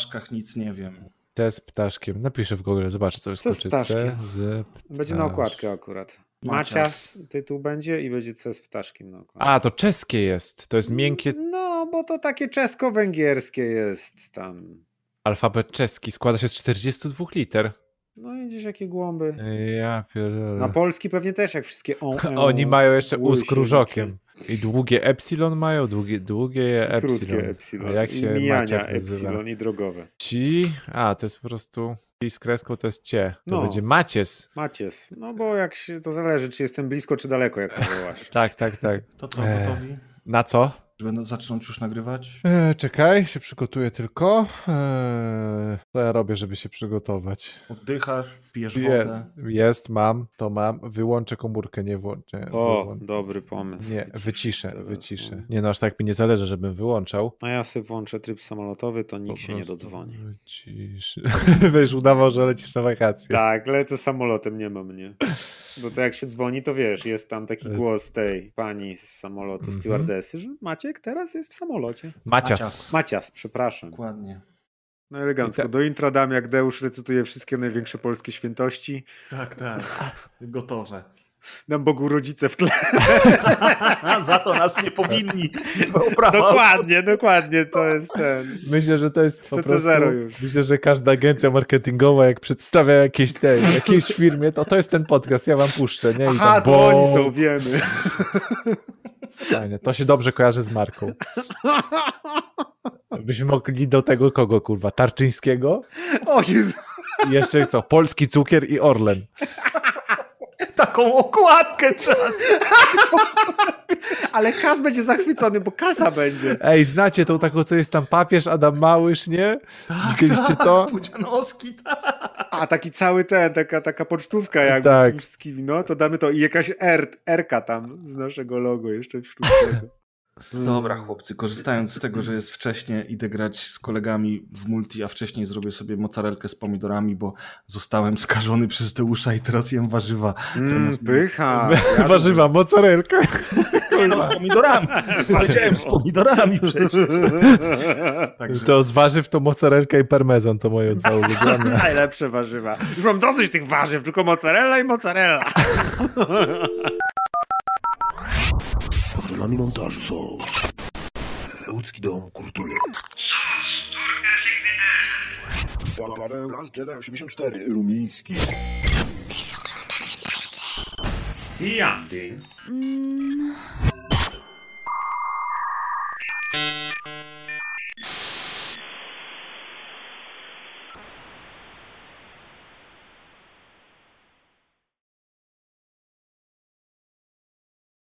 Ptaszkach nic nie wiem. C z ptaszkiem. Napiszę w Google, zobaczę co z wyskoczy. ptaszkiem. C z Będzie na okładkę akurat. Macias. Macias tytuł będzie i będzie C z ptaszkiem na okładce. A, to czeskie jest. To jest miękkie. No, bo to takie czesko-węgierskie jest tam. Alfabet czeski składa się z 42 liter. No i gdzieś jakie głąby. Ja pierdolę. Na polski pewnie też jak wszystkie on, e, Oni mają jeszcze U z krużokiem. I długie epsilon mają, długie, długie. I epsilon. Krótkie epsilon. A jak I się mijania epsilon i drogowe. Ci, a to jest po prostu ci z kreską to jest cie. To No. będzie Macies. Macies. No bo jak się, to zależy, czy jestem blisko, czy daleko, jak nawołasz. Tak, tak, tak. To co, gotowi? Na co? Żeby zacząć już nagrywać? E, czekaj, się przygotuję tylko. E, co ja robię, żeby się przygotować? Oddychasz, pijesz Je, wodę. jest, mam, to mam. Wyłączę komórkę, nie włączę. O, wyłą- dobry pomysł. Nie, wyciszę, telefon. wyciszę. Nie no, aż tak mi nie zależy, żebym wyłączał. A ja sobie włączę tryb samolotowy, to Po nikt się nie dodzwoni. Wyciszę. Wiesz, udawał, że lecisz na wakacje. Tak, lecę samolotem, nie ma mnie. Bo to jak się dzwoni, to wiesz, jest tam taki E. głos tej pani z samolotu, Mhm. stewardessy, że Maciek teraz jest w samolocie. Macias. Macias. Macias, przepraszam. Dokładnie. No elegancko. Do intra dam, jak Deusz recytuje wszystkie największe polskie świętości. Tak, tak. Gotowe. Dam Bogu rodzice w tle. Za to nas nie powinni. Oprawa. dokładnie, dokładnie, to jest ten. Myślę, że to jest po CC0 prostu, już. Myślę, że każda agencja marketingowa, jak przedstawia jakieś tej, jakiejś firmie, to to jest ten podcast, ja wam puszczę, nie? I Aha, tam, to oni są, wiemy. Fajnie, to się dobrze kojarzy z marką. Byśmy mogli do tego kogo, kurwa? Tarczyńskiego? O Jezu. I jeszcze co? Polski cukier i Orlen. Taką okładkę czas. Ale Kas będzie zachwycony, bo kasa będzie. Ej, znacie tą taką, co jest tam papież Adam Małysz, nie? Widzieliście to? Pudzianowski, tak. A, taki cały ten, taka, taka pocztówka jakby Tak. z tym wszystkimi, no to damy to i jakaś R, R-ka tam z naszego logo jeszcze sztucznego. Dobra, chłopcy, korzystając z tego, że jest wcześnie, idę grać z kolegami w multi, a wcześniej zrobię sobie mozzarellkę z pomidorami, bo zostałem skażony przez Deusza i teraz jem warzywa. Mm, pycha. Warzywa, mozzarellka. Nie no, z pomidorami. Powiedziałem z pomidorami przecież. Także To z warzyw to mozzarellka i parmezan to moje dwa ulubione. Najlepsze warzywa. Już mam dosyć tych warzyw, tylko mozzarella i mozzarella królami montażu są Łódzki Dom Kultury. Paweł Las Jedi 84 Rumiński. Siam, Ding. Mm.